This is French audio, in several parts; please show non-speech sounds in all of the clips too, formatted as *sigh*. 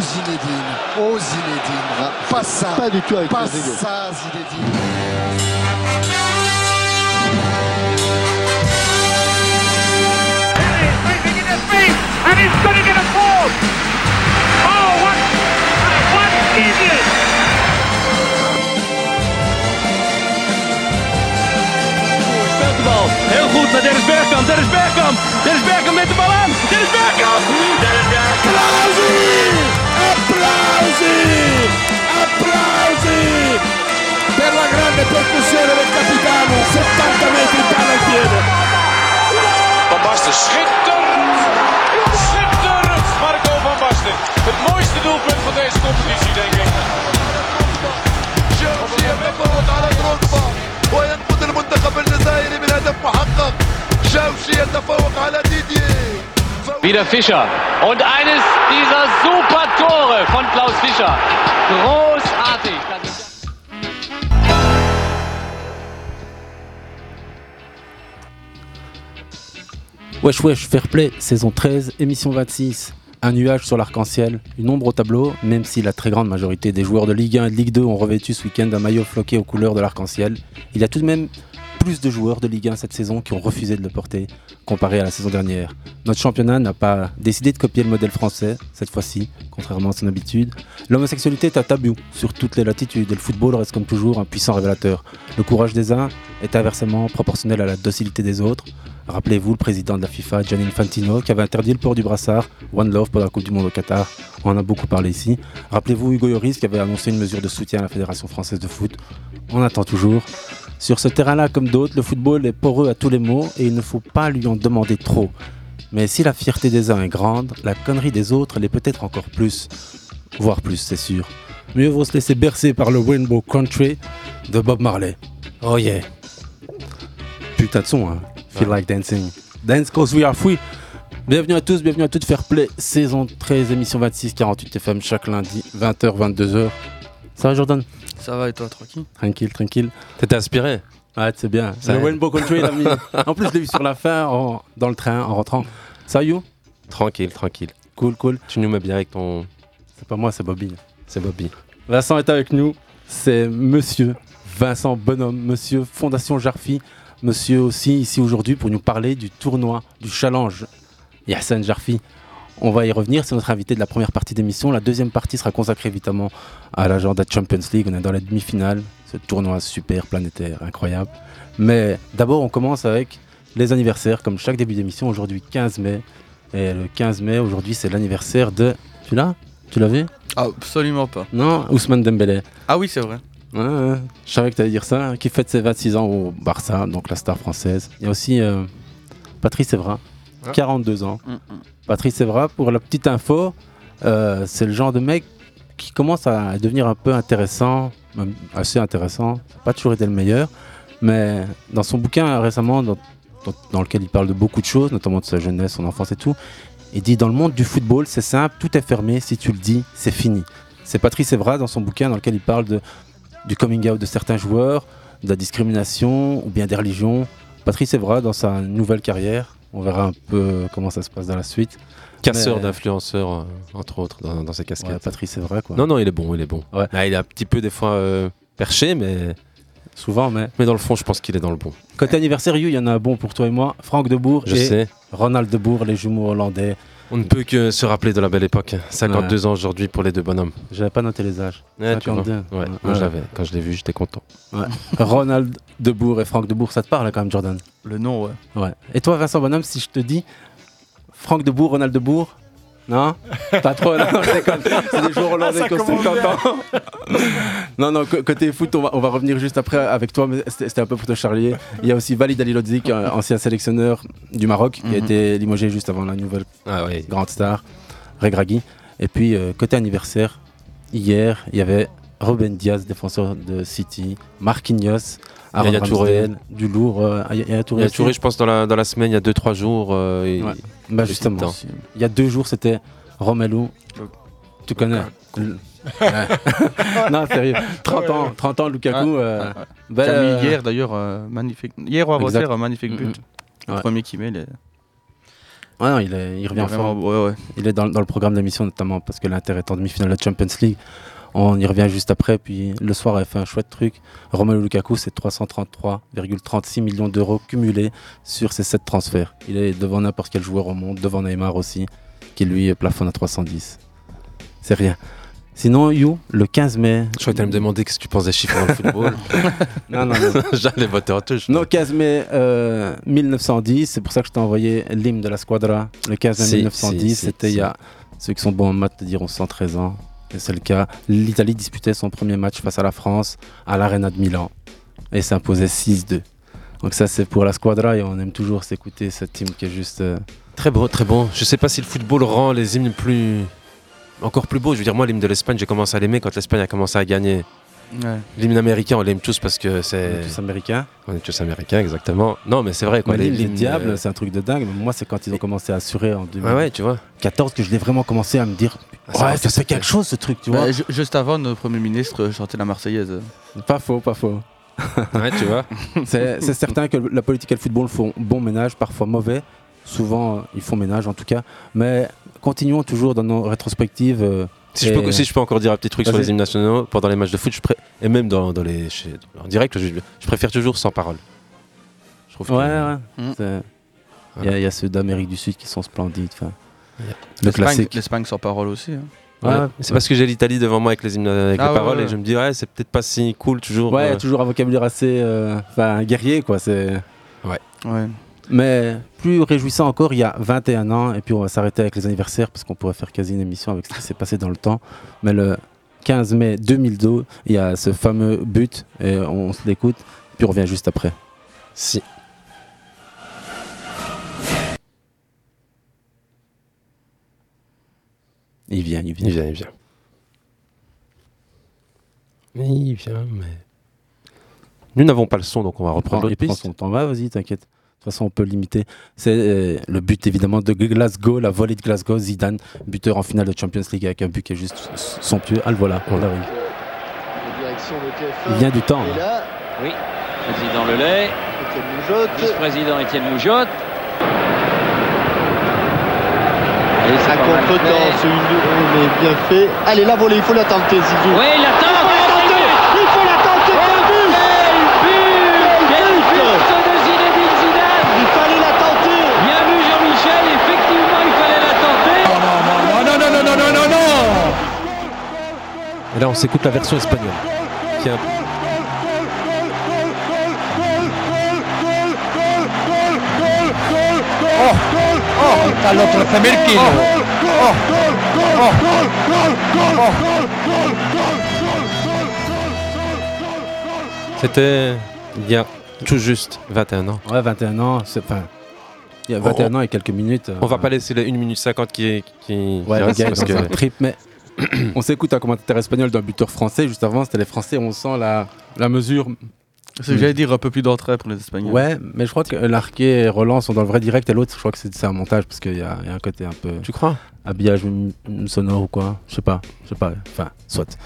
Zinedine. Oh Zinedine. Ah, Pas ça. Pas du tout avec Pas Trezeguet. ça, Zinedine. And he's going to get a fourth. Oh, what, what idiot! Heel goed naar Dennis Bergkamp. Dennis Bergkamp. Dennis Bergkamp met de bal aan. Dennis Bergkamp. Dennis Bergkamp. Applausi! Applausi! Per la grande percussione del capitano, 70 metri palla al piede. Van Basten, schitterend! Schitterend, Marco van Basten. Het mooiste doelpunt van deze competitie, denk ik. على وينقذ المنتخب الجزائري من هدف محقق شمسي يتفوق على ديدييه Wieder Fischer. Und eines dieser super Tore von Klaus Fischer. Großartig. Wesh Wesh, Fair Play, saison 13, émission 26. Un nuage sur l'arc-en-ciel, une ombre au tableau, même si la très grande majorité des joueurs de Ligue 1 et de Ligue 2 ont revêtu ce week-end un maillot floqué aux couleurs de l'arc-en-ciel, il y a tout de même plus de joueurs de Ligue 1 cette saison qui ont refusé de le porter comparé à la saison dernière. Notre championnat n'a pas décidé de copier le modèle français, cette fois-ci, contrairement à son habitude. L'homosexualité est un tabou sur toutes les latitudes et le football reste comme toujours un puissant révélateur. Le courage des uns est inversement proportionnel à la docilité des autres. Rappelez-vous le président de la FIFA, Gianni Infantino, qui avait interdit le port du brassard One Love pour la Coupe du Monde au Qatar. On en a beaucoup parlé ici. Rappelez-vous Hugo Lloris qui avait annoncé une mesure de soutien à la Fédération française de foot. On attend toujours. Sur ce terrain-là, comme d'autres, le football est poreux à tous les mots et il ne faut pas lui en demander trop. Mais si la fierté des uns est grande, la connerie des autres l'est peut-être encore plus. Voire plus, c'est sûr. Mieux vaut se laisser bercer par le Rainbow Country de Bob Marley. Oh yeah. Putain de son, hein. Feel like dancing. Dance cause we are free. Bienvenue à tous, bienvenue à toutes Fair Play, saison 13, émission 26, 48 FM, chaque lundi, 20h, 22h. Ça va Jordan? Ça va et toi, tranquille Tranquille, tranquille. T'étais inspiré Ouais, c'est bien. Ça le. Rainbow Country, il a mis. *laughs* En plus, je l'ai vu sur la fin, en- dans le train, en rentrant. Ça, you Tranquille, tranquille. Cool, cool. Tu nous mets bien avec ton. C'est pas moi, c'est Bobby. C'est Bobby. Vincent est avec nous. C'est monsieur Vincent Bonhomme, monsieur Fondation Jarfi, monsieur aussi ici aujourd'hui pour nous parler du tournoi, du challenge Yassine Jarfi. On va y revenir, c'est notre invité de la première partie d'émission. La deuxième partie sera consacrée évidemment à l'agenda Champions League. On est dans la demi-finale, ce tournoi super planétaire, incroyable. Mais d'abord, on commence avec les anniversaires, comme chaque début d'émission. Aujourd'hui, 15 mai. Et le 15 mai, aujourd'hui, c'est l'anniversaire de. Tu l'as? Tu l'as vu? Absolument pas. Non, Ousmane Dembélé. Ah oui, c'est vrai. Ouais, ouais. Je savais que tu allais dire ça. Qui fête ses 26 ans au Barça, donc la star française. Il y a aussi euh, Patrice Evra, Ah. 42 ans. Mm, mm. Patrice Evra, pour la petite info, euh, c'est le genre de mec qui commence à devenir un peu intéressant, assez intéressant. Pas toujours été le meilleur. Mais dans son bouquin récemment, dans lequel il parle de beaucoup de choses, notamment de sa jeunesse, son enfance et tout, il dit dans le monde du football, c'est simple, tout est fermé. Si tu le dis, c'est fini. C'est Patrice Evra dans son bouquin dans lequel il parle de, du coming out de certains joueurs, de la discrimination ou bien des religions. Patrice Evra dans sa nouvelle carrière, on verra un peu comment ça se passe dans la suite. Casseur Mais- d'influenceurs, euh, entre autres, dans, dans ses casquettes. Ouais, Patrice Evra quoi. Non, non, il est bon, il est bon. Ouais. Il est un petit peu des fois euh, perché, mais, Souvent, mais. mais dans le fond, je pense qu'il est dans le bon. Côté anniversaire, il y en a un bon pour toi et moi. Franck Debourg Je et sais. Ronald Debourg, les jumeaux hollandais. On ne peut que se rappeler de la belle époque. 52 ans aujourd'hui pour les deux bonhommes. J'avais pas noté les âges. Ouais, tu vois. 52. Ouais, moi Ouais. l'avais. Quand je l'ai vu, j'étais content. Ronald Debourg et Franck Debourg, ça te parle quand même, Jordan? Le nom, ouais. Ouais. Et toi, Vincent Bonhomme, si je te dis Franck Debourg, Ronald Debourg Non *laughs* Pas trop, non. C'est des joueurs hollandais qui ont 50 ans. non, non, côté foot, on va, on va revenir juste après avec toi, mais c'était un peu pour te charrier. Il y a aussi Walid Alilodzic, un ancien sélectionneur du Maroc, qui a Mhm. été limogé juste avant la nouvelle Ah grande star, Regragui. Et puis, euh, côté anniversaire, hier, il y avait Ruben Diaz, défenseur de City, Marquinhos, Yaya Touré. Du lourd. euh, Yaya Touré Il y a aussi Touré, je pense, dans la, dans la semaine, il y a 2-3 jours. euh, il- Ouais. Bah justement, temps. il y a deux jours, c'était Romelu. Tu connais? *laughs* Non, sérieux. 30 ans, 30 ans, Lukaku. euh, belle, mis euh, hier d'ailleurs, euh, magnifique. Hier avant-hier, Exact. un magnifique but. Le Ouais. premier qui met. les- Ouais, non, il, est- il revient Il est vraiment- ouais, ouais. Il est dans, dans le programme d'émission notamment parce que l'Inter est en demi-finale de la Champions League. On y revient juste après. Puis le soir, elle fait un chouette truc. Romelu Lukaku, c'est 333,36 millions d'euros cumulés sur ses 7 transferts. Il est devant n'importe quel joueur au monde, devant Neymar aussi, qui lui plafonne à 310. C'est rien. Sinon, You, le 15 mai. Je crois que tu allais me demander qu'est-ce que tu penses des chiffres dans le football. *laughs* Non, non, non. *laughs* J'allais voter en touche. Non, 15 mai euh, 1910, c'est pour ça que je t'ai envoyé l'hymne de la Squadra. Le 15 mai Si, 1910, si, si, c'était il y a, ceux qui sont bons en maths te diront 113 ans. C'est le cas. L'Italie disputait son premier match face à la France à l'Arena de Milan et s'imposait 6-2. Donc ça c'est pour la Squadra et on aime toujours s'écouter cette team qui est juste... euh, Très beau, très bon. Je sais pas si le football rend les hymnes plus. encore plus beaux. Je veux dire, moi, l'hymne de l'Espagne, j'ai commencé à l'aimer quand l'Espagne a commencé à gagner. Ouais. L'hymne américain, on l'aime tous parce que on c'est. est tous américains. On est tous américains, exactement. Non, mais c'est vrai. Quoi, Mais Diables, euh, c'est un truc de dingue. Moi c'est quand ils ont commencé à assurer en Ouais, ouais, tu vois. 2014 que je l'ai vraiment commencé à me dire... Ah, ça ouais, ça fait quelque chose ce truc, tu vois. Bah, ju- juste avant, notre Premier ministre chantait la Marseillaise. Pas faux, pas faux. *laughs* Ouais, tu vois. *laughs* C'est certain que la politique et le football font bon ménage, parfois mauvais. Souvent, ils font ménage en tout cas. Mais continuons toujours dans nos rétrospectives. euh, Si je, peux, si je peux encore dire un petit truc sur les hymnes nationaux pendant les matchs de foot, je pré- et même dans, dans les, chez- en direct, je, je préfère toujours sans parole. Je trouve que- Ouais, ouais. Mm. Il y, a- il y a ceux d'Amérique du Sud qui sont splendides. L'Espagne sans parole aussi. hein. Ouais, Ouais, c'est parce que j'ai l'Italie devant moi avec les hymnes avec Ah les ouais, paroles ouais. et je me dis ouais c'est peut-être pas si cool toujours. Ouais, il y a euh, toujours un vocabulaire assez euh, enfin, guerrier, quoi. C'est... Ouais. Mais plus réjouissant encore, il y a 21 ans, et puis on va s'arrêter avec les anniversaires parce qu'on pourrait faire quasi une émission avec ce qui s'est passé dans le temps. Mais le 15 mai 2002, il y a ce fameux but, et on, se l'écoute, puis on revient juste après. Si. Il vient, il vient. Il vient, il vient. Il vient, mais. Nous n'avons pas le son, donc on va reprendre prend piste. son temps. Va, vas-y, t'inquiète. De toute façon, on peut limiter. C'est euh, le but évidemment de Glasgow, la volée de Glasgow. Zidane, buteur en finale de Champions League avec un but qui est juste somptueux. Ah, le voilà, on arrive. Il vient du temps. hein. Et là, Oui, président Lelay, Étienne Moujotte. vice-président Étienne Moujotte. Et mal contre-temps, fait. c'est une mais bien fait. Allez, la volée, il faut la tenter, Zizou. Oui, il attend Il faut la tenter, quel but Quel but de Zinedine Zidane Il fallait la tenter Bien vu Jean-Michel, effectivement il fallait la tenter. Non, non, non, non, non, non, non, non Et là, on s'écoute la version espagnole. Qui est un- All'altro Tamerchino C'était il y a tout juste 21 ans. Ouais, 21 ans. C'est enfin, il y a 21 ans et quelques minutes. On va pas laisser les 1 minute 50 qui, qui, Ouais, qui reste parce que trip, mais *clears throat* on s'écoute un commentateur espagnol d'un buteur français. Juste avant, c'était les Français. On sent la, la mesure. C'est ce que j'allais dire, un peu plus d'entrée pour les Espagnols. Ouais, mais je crois que Larquet et Roland sont dans le vrai direct et l'autre, je crois que c'est c'est un montage parce qu'il y, a il y a un côté un peu Tu crois? habillage sonore ou quoi. Je sais pas, je sais pas. Enfin, soit.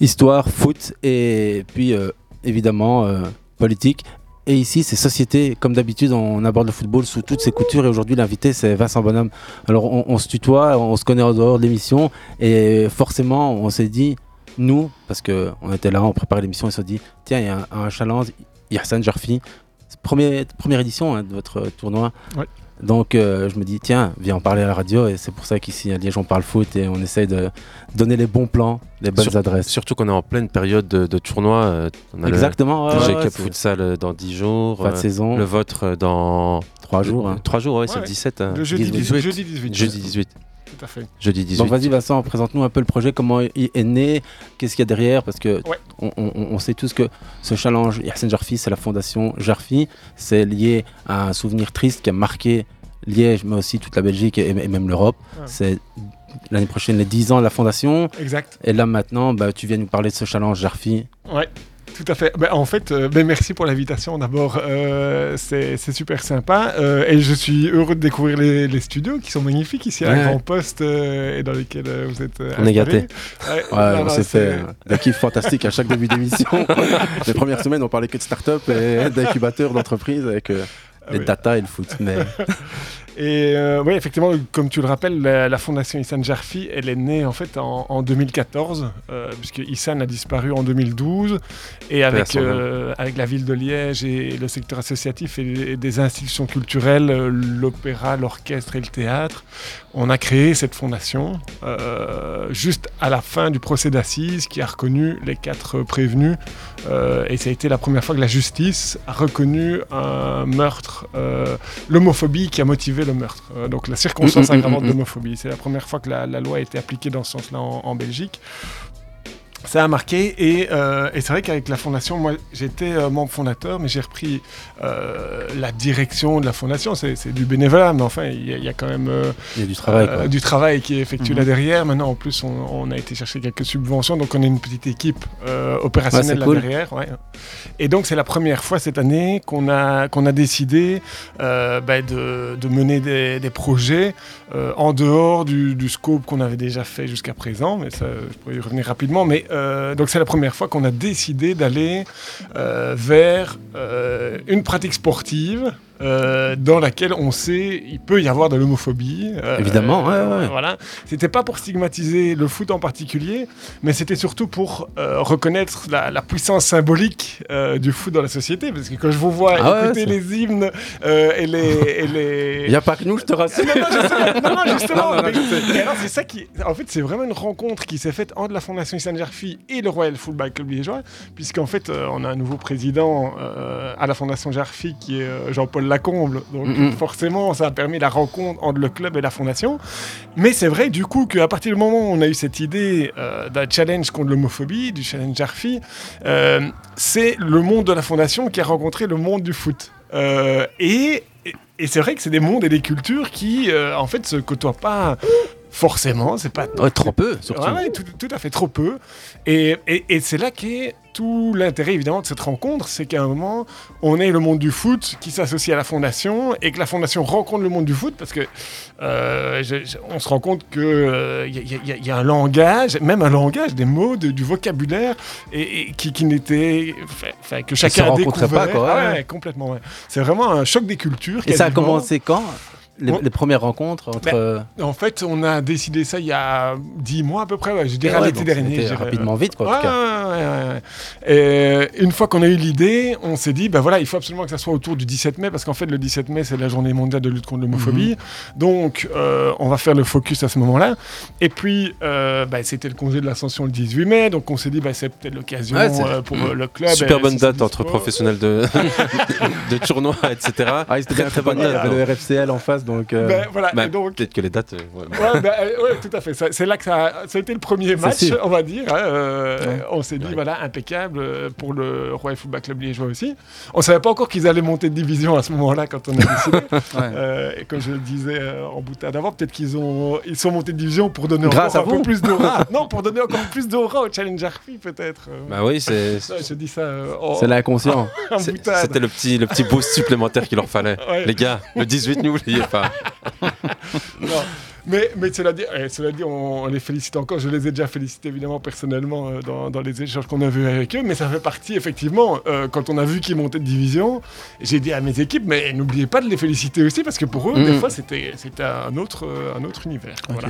Histoire, foot et puis euh, évidemment euh, politique. Et ici, c'est société. Comme d'habitude, on aborde le football sous toutes ses coutures. Et aujourd'hui, l'invité, c'est Vincent Bonhomme. Alors, on, se tutoie, on se connaît en dehors de l'émission. Et forcément, on s'est dit, nous, parce qu'on était là, on préparait l'émission, on s'est dit, tiens, il y a un, un challenge. Yersan Jarfi, première, première édition hein, de votre tournoi. Donc, euh, je me dis, tiens, viens en parler à la radio. Et c'est pour ça qu'ici, à Liège, on parle foot et on essaye de donner les bons plans, les bonnes Sur- adresses. Surtout qu'on est en pleine période de, de tournoi. euh, On a Exactement. Le ouais, ouais, Cup Futsal euh, dans 10 jours. Fin de euh, saison, Le vôtre euh, dans trois jours. hein. 3 jours, ouais, c'est Ouais, le ouais. 17. hein. Le jeudi 18. 18. Jeudi 18. Jeudi 18. Tout à fait. Jeudi 18. Donc vas-y Vincent, présente-nous un peu le projet, comment il est né, qu'est-ce qu'il y a derrière, parce que Ouais. on, on- on sait tous que ce challenge Yassine Jarfi, c'est la fondation Jarfi, c'est lié à un souvenir triste qui a marqué Liège, mais aussi toute la Belgique et, et même l'Europe. Ouais. C'est l'année prochaine les 10 ans de la fondation, Exact. et là maintenant, bah, tu viens nous parler de ce challenge Jarfi. Ouais. Tout à fait. Ben, en fait, euh, ben, merci pour l'invitation d'abord. Euh, c'est super sympa. Euh, et je suis heureux de découvrir les, les studios qui sont magnifiques ici à Ouais. Grand Poste et dans lesquels vous êtes. On est gâtés. Ouais, Ouais, on s'est fait des kiffs fantastiques à chaque début d'émission. *laughs* les premières semaines, on parlait que de start-up et d'incubateurs d'entreprises avec Ah les ouais. data et le foot. Mais *laughs* Et euh, oui, effectivement, comme tu le rappelles, la, la fondation Issan Jarfi, elle est née en fait en, en 2014, euh, puisque Issan a disparu en 2012. Et avec, euh, avec la ville de Liège et le secteur associatif et, et des institutions culturelles, l'opéra, l'orchestre et le théâtre, on a créé cette fondation euh, juste à la fin du procès d'assises qui a reconnu les quatre prévenus. Euh, et ça a été la première fois que la justice a reconnu un meurtre, euh, l'homophobie qui a motivé le meurtre. Euh, donc la circonstance Mm, mm, mm, aggravante d'homophobie. C'est la première fois que la, la loi a été appliquée dans ce sens-là en, en Belgique. Ça a marqué et, euh, et c'est vrai qu'avec la fondation, moi j'étais euh, membre fondateur, mais j'ai repris euh, la direction de la fondation. C'est du bénévolat, mais enfin il y, a- il y a quand même Il y a du travail, quoi. du travail qui est effectué Mhm. là derrière. Maintenant en plus on, on a été chercher quelques subventions, donc on est une petite équipe opérationnelle Ouais, là cool. derrière. ouais. Et donc c'est la première fois cette année qu'on a, qu'on a décidé bah, de, de mener des, des projets en dehors du, du scope qu'on avait déjà fait jusqu'à présent, mais ça je pourrais y revenir rapidement. Mais euh, donc c'est la première fois qu'on a décidé d'aller euh, vers euh, une pratique sportive. Euh, dans laquelle on sait il peut y avoir de l'homophobie. euh, Évidemment, ouais, ouais. Voilà. C'était pas pour stigmatiser le foot en particulier, mais c'était surtout pour euh, reconnaître la, la puissance symbolique du foot dans la société. Parce que quand je vous vois Ah écouter les hymnes et les. et *laughs* les... Il n'y a pas que nous, je te rassure. Non, non. Non, non, *laughs* justement. Non, non, mais- je sais. et alors, c'est ça qui. En fait, c'est vraiment une rencontre qui s'est faite entre la Fondation Issan Jarfi et le Royal Football Club liégeois, puisqu'en fait, on a un nouveau président à la Fondation Jarfi qui est euh, Jean-Paul Lacomble. Donc, Mhm. forcément, ça a permis la rencontre entre le club et la Fondation. Mais c'est vrai, du coup, qu'à partir du moment où on a eu cette idée euh, d'un challenge contre l'homophobie, du challenge Jarfi, euh, c'est le monde de la Fondation qui a rencontré le monde du foot. Euh, et et, et c'est vrai que c'est des mondes et des cultures qui, euh, en fait, se côtoient pas forcément. C'est pas Ouais, trop peu, surtout. Ouais, tout, tout à fait trop peu. Et, et- et c'est là qu'est tout l'intérêt évidemment de cette rencontre, c'est qu'à un moment, on est le monde du foot qui s'associe à la fondation et que la fondation rencontre le monde du foot parce que euh, je- je- on se rend compte que euh, il y, a- y a- y a un langage, même un langage, des mots, de- du vocabulaire et, et qui, qui n'était, que chacun se découvert. pas, quoi, ouais. complètement. C'est vraiment un choc des cultures. Et ça a commencé quand? Les, Bon. les premières rencontres entre. Ben, En fait, on a décidé ça il y a 10 mois à peu près, ouais, je dirais ouais, l'été dernier. rapidement vite, quoi, en Ouais, tout cas. ouais, ouais, ouais, ouais. Et une fois qu'on a eu l'idée, on s'est dit, ben voilà, il faut absolument que ça soit autour du 17 mai, parce qu'en fait, le 17 mai, c'est la journée mondiale de lutte contre l'homophobie. Mhm. Donc, euh, on va faire le focus à ce moment-là. Et puis, euh, ben, c'était le congé de l'ascension le 18 mai, donc on s'est dit, ben, c'est peut-être l'occasion euh, pour euh, le club. Super euh, bonne date entre professionnels de, *laughs* de tournois, etc. Ah, c'était bien très bonne date. il y avait le RFCL en face, donc. euh, Ben, voilà, Bah, et donc, Peut-être que les dates. euh, ouais. Ouais, bah, euh, ouais, tout à fait. C'est là que ça a, ça a été le premier match, on va dire. hein, euh, Ouais. On s'est dit, Ouais. voilà, impeccable pour le Royal Football Club liégeois aussi. On savait pas encore qu'ils allaient monter de division à ce moment-là quand on a décidé. *laughs* Euh, et comme je le disais euh, en boutade avant, peut-être qu'ils ont, ils sont montés de division pour donner Grâce encore à un vous. peu plus d'aura. *laughs* non, pour donner encore plus d'aura au Challenge Arfi, peut-être. Bah oui, c'est. *laughs* Je dis ça euh, C'est l'inconscient. C'était le petit, le petit boost supplémentaire qu'il leur fallait. Ouais. Les gars, le 18, n'oubliez pas. *laughs* Non. Mais, mais cela dit, eh, cela dit on, on les félicite encore. Je les ai déjà félicités évidemment personnellement euh, dans, dans les échanges qu'on a vus avec eux. Mais ça fait partie effectivement, euh, quand on a vu qu'ils montaient de division, j'ai dit à mes équipes, mais n'oubliez pas de les féliciter aussi parce que pour eux, des Mhm. fois, c'était un autre, euh, un autre univers. Voilà.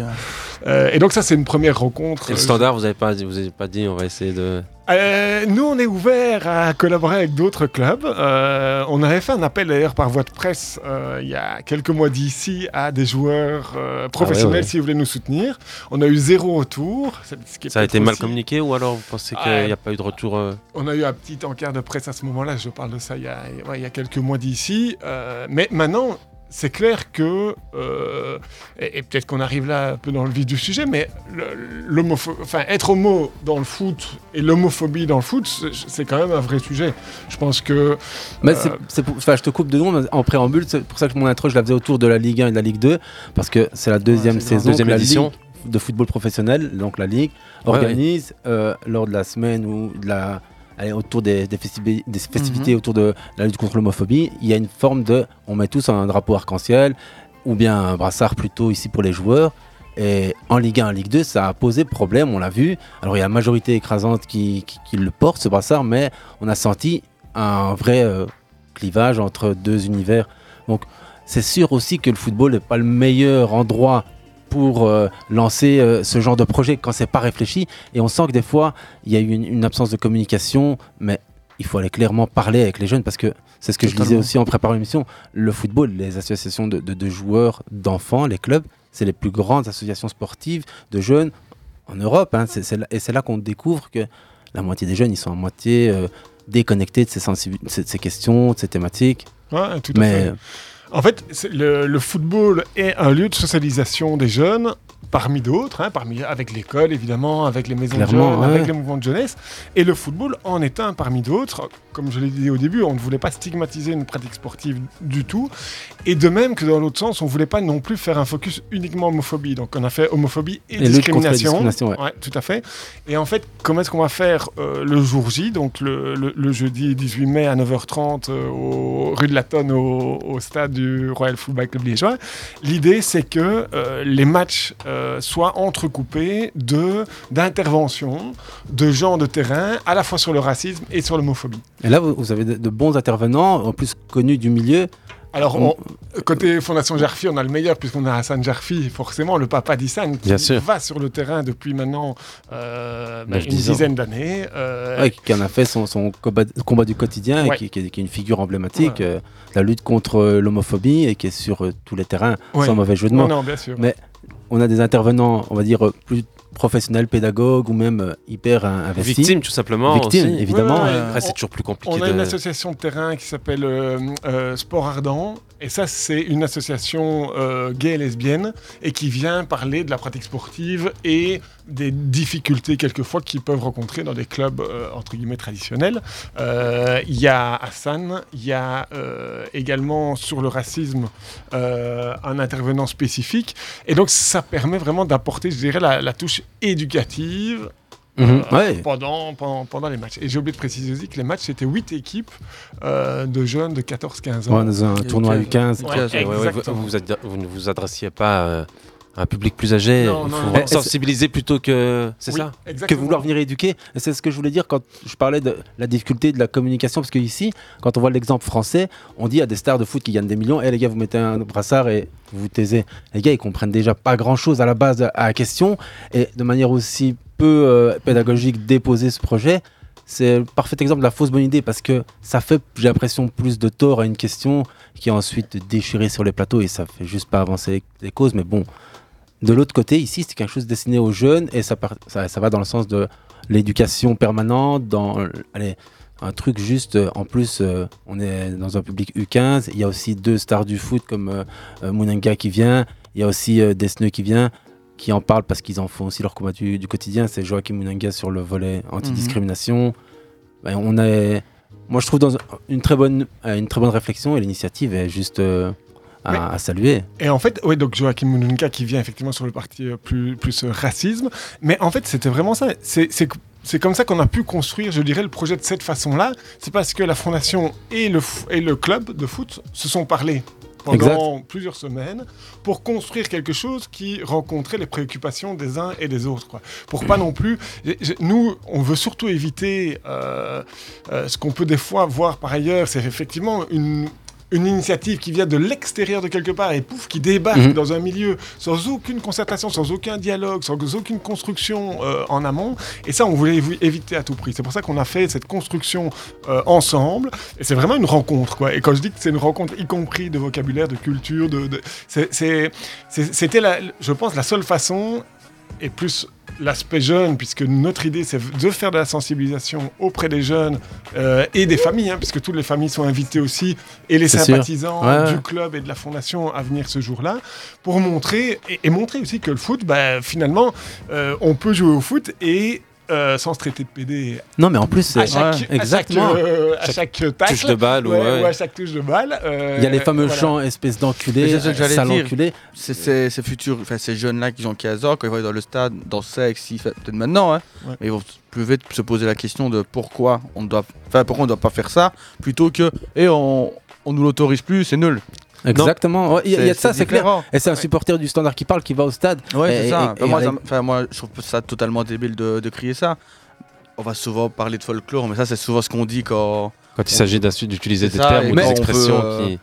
Euh, et donc ça, c'est une première rencontre. Et le standard, vous avez pas, dit- vous avez pas dit, on va essayer de. Euh, nous, on est ouvert à collaborer avec d'autres clubs. Euh, on avait fait un appel d'ailleurs par voie de presse euh, il y a quelques mois d'ici à des joueurs professionnels ouais. si vous voulez nous soutenir. On a eu zéro retour. Ce Ça a été mal aussi- communiqué ou alors vous pensez qu'il n'y a pas eu de retour On a eu un petit encart de presse à ce moment-là. Je parle de ça il y a, ouais, il y a quelques mois d'ici. Mais maintenant. C'est clair que, euh, et, et peut-être qu'on arrive là un peu dans le vif du sujet, mais enfin, être homo dans le foot et l'homophobie dans le foot, c'est- quand même un vrai sujet. Je pense que Mais Euh, c'est- je te coupe de nom en préambule, c'est pour ça que mon intro je la faisais autour de la Ligue 1 et de la Ligue 2, parce que c'est la deuxième Ouais, saison Deuxième édition. De football professionnel, donc la Ligue, Ouais, organise euh, lors de la semaine ou de la autour des, des, festivi- des festivités Mhm. autour de la lutte contre l'homophobie, il y a une forme de on met tous un drapeau arc-en-ciel ou bien un brassard plutôt ici pour les joueurs. Et en Ligue 1, en Ligue 2, ça a posé problème, on l'a vu. Alors il y a la majorité écrasante qui, qui- qui le porte, ce brassard, mais on a senti un vrai euh, clivage entre deux univers. Donc c'est sûr aussi que le football n'est pas le meilleur endroit pour euh, lancer euh, ce genre de projet quand c'est pas réfléchi. Et on sent que des fois, il y a eu une, une absence de communication, mais il faut aller clairement parler avec les jeunes parce que c'est ce que je disais aussi en préparant l'émission. Le football, les associations de, de- de joueurs, d'enfants, les clubs, c'est les plus grandes associations sportives de jeunes en Europe. hein. Là- et c'est là qu'on découvre que la moitié des jeunes, ils sont à moitié euh, déconnectés ces- de ces questions, de ces thématiques. Ouais, tout à Mais fait. En fait, le, le football est un lieu de socialisation des jeunes, parmi d'autres, hein, parmi, avec l'école évidemment, avec les maisons Clairement, de jeunes, ouais. avec les mouvements de jeunesse. Et le football en est un parmi d'autres. Comme je l'ai dit au début, on ne voulait pas stigmatiser une pratique sportive du tout. Et de même que dans l'autre sens, on ne voulait pas non plus faire un focus uniquement homophobie. Donc on a fait homophobie et, Et discrimination. discrimination, ouais. tout à fait. Et en fait, comment est-ce qu'on va faire euh, le jour J, donc le, le- le jeudi 18 mai à 9h30 euh, au, rue de la Tonne au, au stade du Royal Football Club liégeois L'idée, c'est que euh, les matchs euh, soient entrecoupés de d'interventions de gens de terrain, à la fois sur le racisme et sur l'homophobie. Et là, vous, avez de bons intervenants, en plus connus du milieu. Alors, On- côté Fondation Jarfi, on a le meilleur puisqu'on a Hassan Jarfi, forcément, le papa d'Issan, qui Bien sûr. va sur le terrain depuis maintenant euh, bah, une dizaine d'années. euh, Ouais, qui en a fait son, son combat, combat du quotidien Ouais. et qui, qui est, qui est une figure emblématique Ouais. euh, la lutte contre euh, l'homophobie et qui est sur tous les terrains, sans mauvais jeu de Non, mots. non, bien sûr. Mais on a des intervenants, on va dire, plus professionnels, pédagogues ou même euh, hyper euh, investis. Victimes, tout simplement. Victimes, aussi. évidemment. Ouais, ouais. Après, c'est toujours plus compliqué. On a de... une association de terrain qui s'appelle euh, euh, Sport Ardent. Et ça, c'est une association euh, gay et lesbienne et qui vient parler de la pratique sportive et des difficultés quelquefois qu'ils peuvent rencontrer dans des clubs euh, entre guillemets traditionnels. Euh, Il y a Hassan, il y a euh, également sur le racisme euh, un intervenant spécifique. Et donc, ça permet vraiment d'apporter, je dirais, la, la touche éducative Mhm, euh, ouais. pendant, pendant, pendant les matchs. Et j'ai oublié de préciser aussi que les matchs, c'était 8 équipes euh, de jeunes de 14-15 ans. Ouais, dans un tournoi le- U15. Ouais, Ouais, ouais, ouais, vous, ne vous adressiez pas euh, un public plus âgé. Non, faut sensibiliser plutôt que. C'est Oui, ça que vouloir venir éduquer. Et c'est ce que je voulais dire quand je parlais de la difficulté de la communication. Parce que ici, quand on voit l'exemple français, on dit à des stars de foot qui gagnent des millions Eh les gars, vous mettez un brassard et vous vous taisez. Les gars, ils comprennent déjà pas grand chose à la base à la question. Et de manière aussi peu euh, pédagogique, déposer ce projet. C'est le parfait exemple de la fausse bonne idée parce que ça fait, j'ai l'impression, plus de tort à une question qui est ensuite déchirée sur les plateaux et ça fait juste pas avancer les causes. Mais bon, de l'autre côté, ici, c'est quelque chose destiné aux jeunes et ça, part- ça, ça va dans le sens de l'éducation permanente, dans allez, un truc juste. euh, en plus, euh, on est dans un public U15. Il y a aussi deux stars du foot comme euh, euh, Mounanga qui vient. Il y a aussi euh, Desneux qui vient, qui en parlent parce qu'ils en font aussi leur combat du, du quotidien. C'est Joachim Mounanga sur le volet anti-discrimination. Ben, on est, moi, je trouve dans une très bonne, une très bonne réflexion et l'initiative est juste à, Mais- à saluer. Et en fait, oui, donc Joachim Mununga qui vient effectivement sur le parti euh, plus, plus euh, racisme. Mais en fait, c'était vraiment ça. C'est c'est- comme ça qu'on a pu construire, je dirais, le projet de cette façon-là. C'est parce que la fondation et le, et le club de foot se sont parlé pendant plusieurs semaines pour construire quelque chose qui rencontrait les préoccupations des uns et des autres. Quoi. Pour pas non plus... Nous, on veut surtout éviter euh, euh, ce qu'on peut des fois voir par ailleurs, c'est effectivement une une initiative qui vient de l'extérieur de quelque part et pouf, qui débarque Mhm. dans un milieu sans aucune concertation, sans aucun dialogue, sans aucune construction euh, en amont. Et ça, on voulait évi- éviter à tout prix. C'est pour ça qu'on a fait cette construction euh, ensemble. Et c'est vraiment une rencontre, quoi. Et quand je dis que c'est une rencontre, y compris de vocabulaire, de culture, de, de- c'était, je pense, la seule façon et plus l'aspect jeune, puisque notre idée c'est de faire de la sensibilisation auprès des jeunes euh, et des familles, hein, puisque toutes les familles sont invitées aussi, et les sympathisants ouais. du club et de la fondation à venir ce jour-là, pour montrer, et, et montrer aussi que le foot, bah, finalement, euh, on peut jouer au foot et euh, sans se traiter de PD Non, mais en plus, à c'est- chaque, Ouais, à exactement. chaque, euh, à chaque tacle, touche de balle, ouais, ouais. ou à chaque touche de balle. euh, Il y a les fameux voilà. chants espèce d'enculé, sale enculé. C'est ces, futurs, enfin ces jeunes-là qui ont 15 ans, quand ils vont aller dans le stade, dans sexe, peut-être maintenant, hein, Ouais. mais ils vont plus vite se poser la question de pourquoi on doit, enfin pourquoi on doit pas faire ça, plutôt que et on, on nous l'autorise plus, c'est nul. Exactement. Ouais, Il y, a- il y a de ça, c'est clair. Et c'est un supporter du standard qui parle, qui va au stade. Ouais, c'est ça. et- moi, ça je trouve ça totalement débile de, de crier ça. On va souvent parler de folklore, mais ça, c'est souvent ce qu'on dit quand, Quand il s'agit d'utiliser des ça, termes et ou des on expressions euh, qui.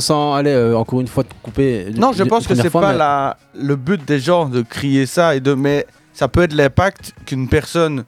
Sans, aller euh, encore une fois te couper. Non, je pense que c'est pas mais- la, le but des gens de crier ça et de mais ça peut être l'impact qu'une personne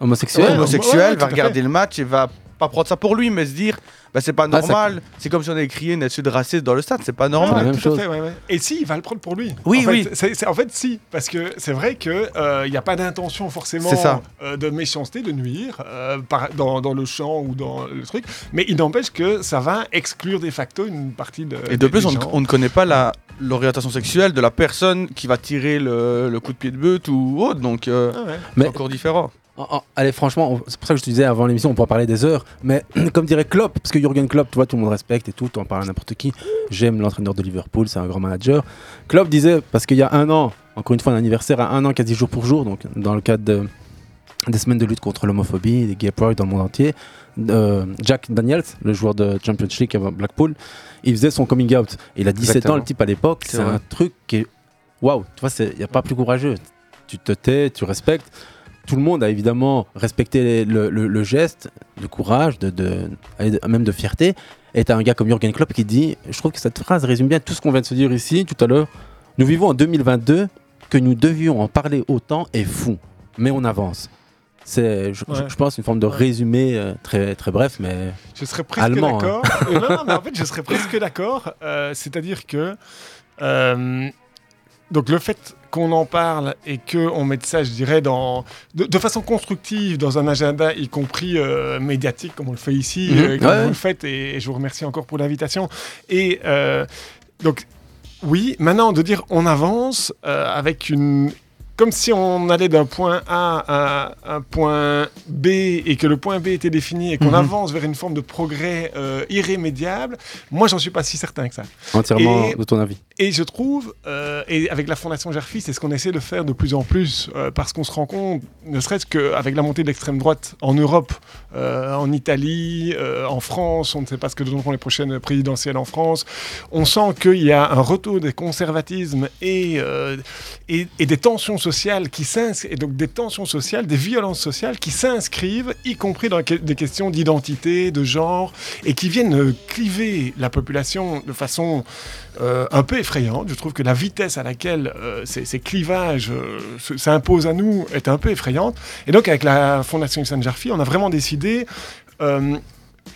homosexuelle, homosexuelle ouais, tout va regarder le match et va pas prendre ça pour lui mais se dire bah, c'est pas Ah, ça- normal. C'est comme si on avait crié une insulte raciste dans le stade, c'est pas normal. la même tout chose. à fait, ouais, ouais. Et si, il va le prendre pour lui. Oui, en fait, oui. c'est- c'est- en fait, si, parce que c'est vrai qu'il n'y a pas d'intention forcément C'est ça. euh, de méchanceté, de nuire euh, par- dans, dans le chant ou dans le truc, mais il n'empêche que ça va exclure de facto une partie de. Et de des- plus, des on, ne- gens. on ne connaît pas la l'orientation sexuelle de la personne qui va tirer le, le coup de pied de but ou autre, donc euh, Ah ouais. Mais- c'est encore différent. Oh, oh, allez, franchement, c'est pour ça que je te disais avant l'émission, on pourra parler des heures. Mais *clears throat* comme dirait Klopp, parce que Jürgen Klopp, tu vois, tout le monde respecte et tout, tu en parles à n'importe qui. J'aime l'entraîneur de Liverpool, c'est un grand manager. Klopp disait, parce qu'il y a un an, encore une fois, un anniversaire à un an, quasi jour pour jour, donc dans le cadre de- des semaines de lutte contre l'homophobie, des gay pride dans le monde entier, euh, Jack Daniels, le joueur de Champions League à Blackpool, il faisait son coming out. Il a 17 ans, le type à l'époque. C'est un truc qui est. Waouh, tu vois, il n'y a pas plus courageux. Tu te tais, tu respectes. Tout le monde a évidemment respecté les- le, le- le geste de courage, de, de- même de fierté. Et tu as un gars comme Jürgen Klopp qui dit Je trouve que cette phrase résume bien tout ce qu'on vient de se dire ici tout à l'heure. Nous vivons en 2022, que nous devions en parler autant est fou, mais on avance. C'est, je, je- Ouais. je pense, une forme de résumé euh, très, très bref, mais Je serais presque Allemand, hein. *laughs* Euh, non, non, mais en fait, je serais presque d'accord. Euh, C'est-à-dire que. donc, le fait qu'on en parle et qu'on mette ça, je dirais, dans, de, de façon constructive dans un agenda, y compris euh, médiatique, comme on le fait ici, Mhm. euh, comme Ouais. vous le faites, et, et je vous remercie encore pour l'invitation. Et euh, donc, oui, maintenant, de dire on avance avec une. Comme si on allait d'un point A à un point B et que le point B était défini et qu'on Mhm. avance vers une forme de progrès euh, irrémédiable, moi j'en suis pas si certain que ça. entièrement Et- de ton avis. Et je trouve, euh, et avec la Fondation Gerfi, c'est ce qu'on essaie de faire de plus en plus, euh, parce qu'on se rend compte, ne serait-ce qu'avec la montée de l'extrême droite en Europe, euh, en Italie, en France, on ne sait pas ce que donneront les prochaines présidentielles en France, on sent qu'il y a un retour des conservatismes et, et, des tensions sociales qui s'inscrivent, donc des tensions sociales, des violences sociales qui s'inscrivent, y compris dans des questions d'identité, de genre, et qui viennent cliver la population de façon euh, un peu effrayante. Je trouve que la vitesse à laquelle euh, ces, clivages euh, se- s'imposent à nous est un peu effrayante. Et donc, avec la Fondation Hussein Jarfi, on a vraiment décidé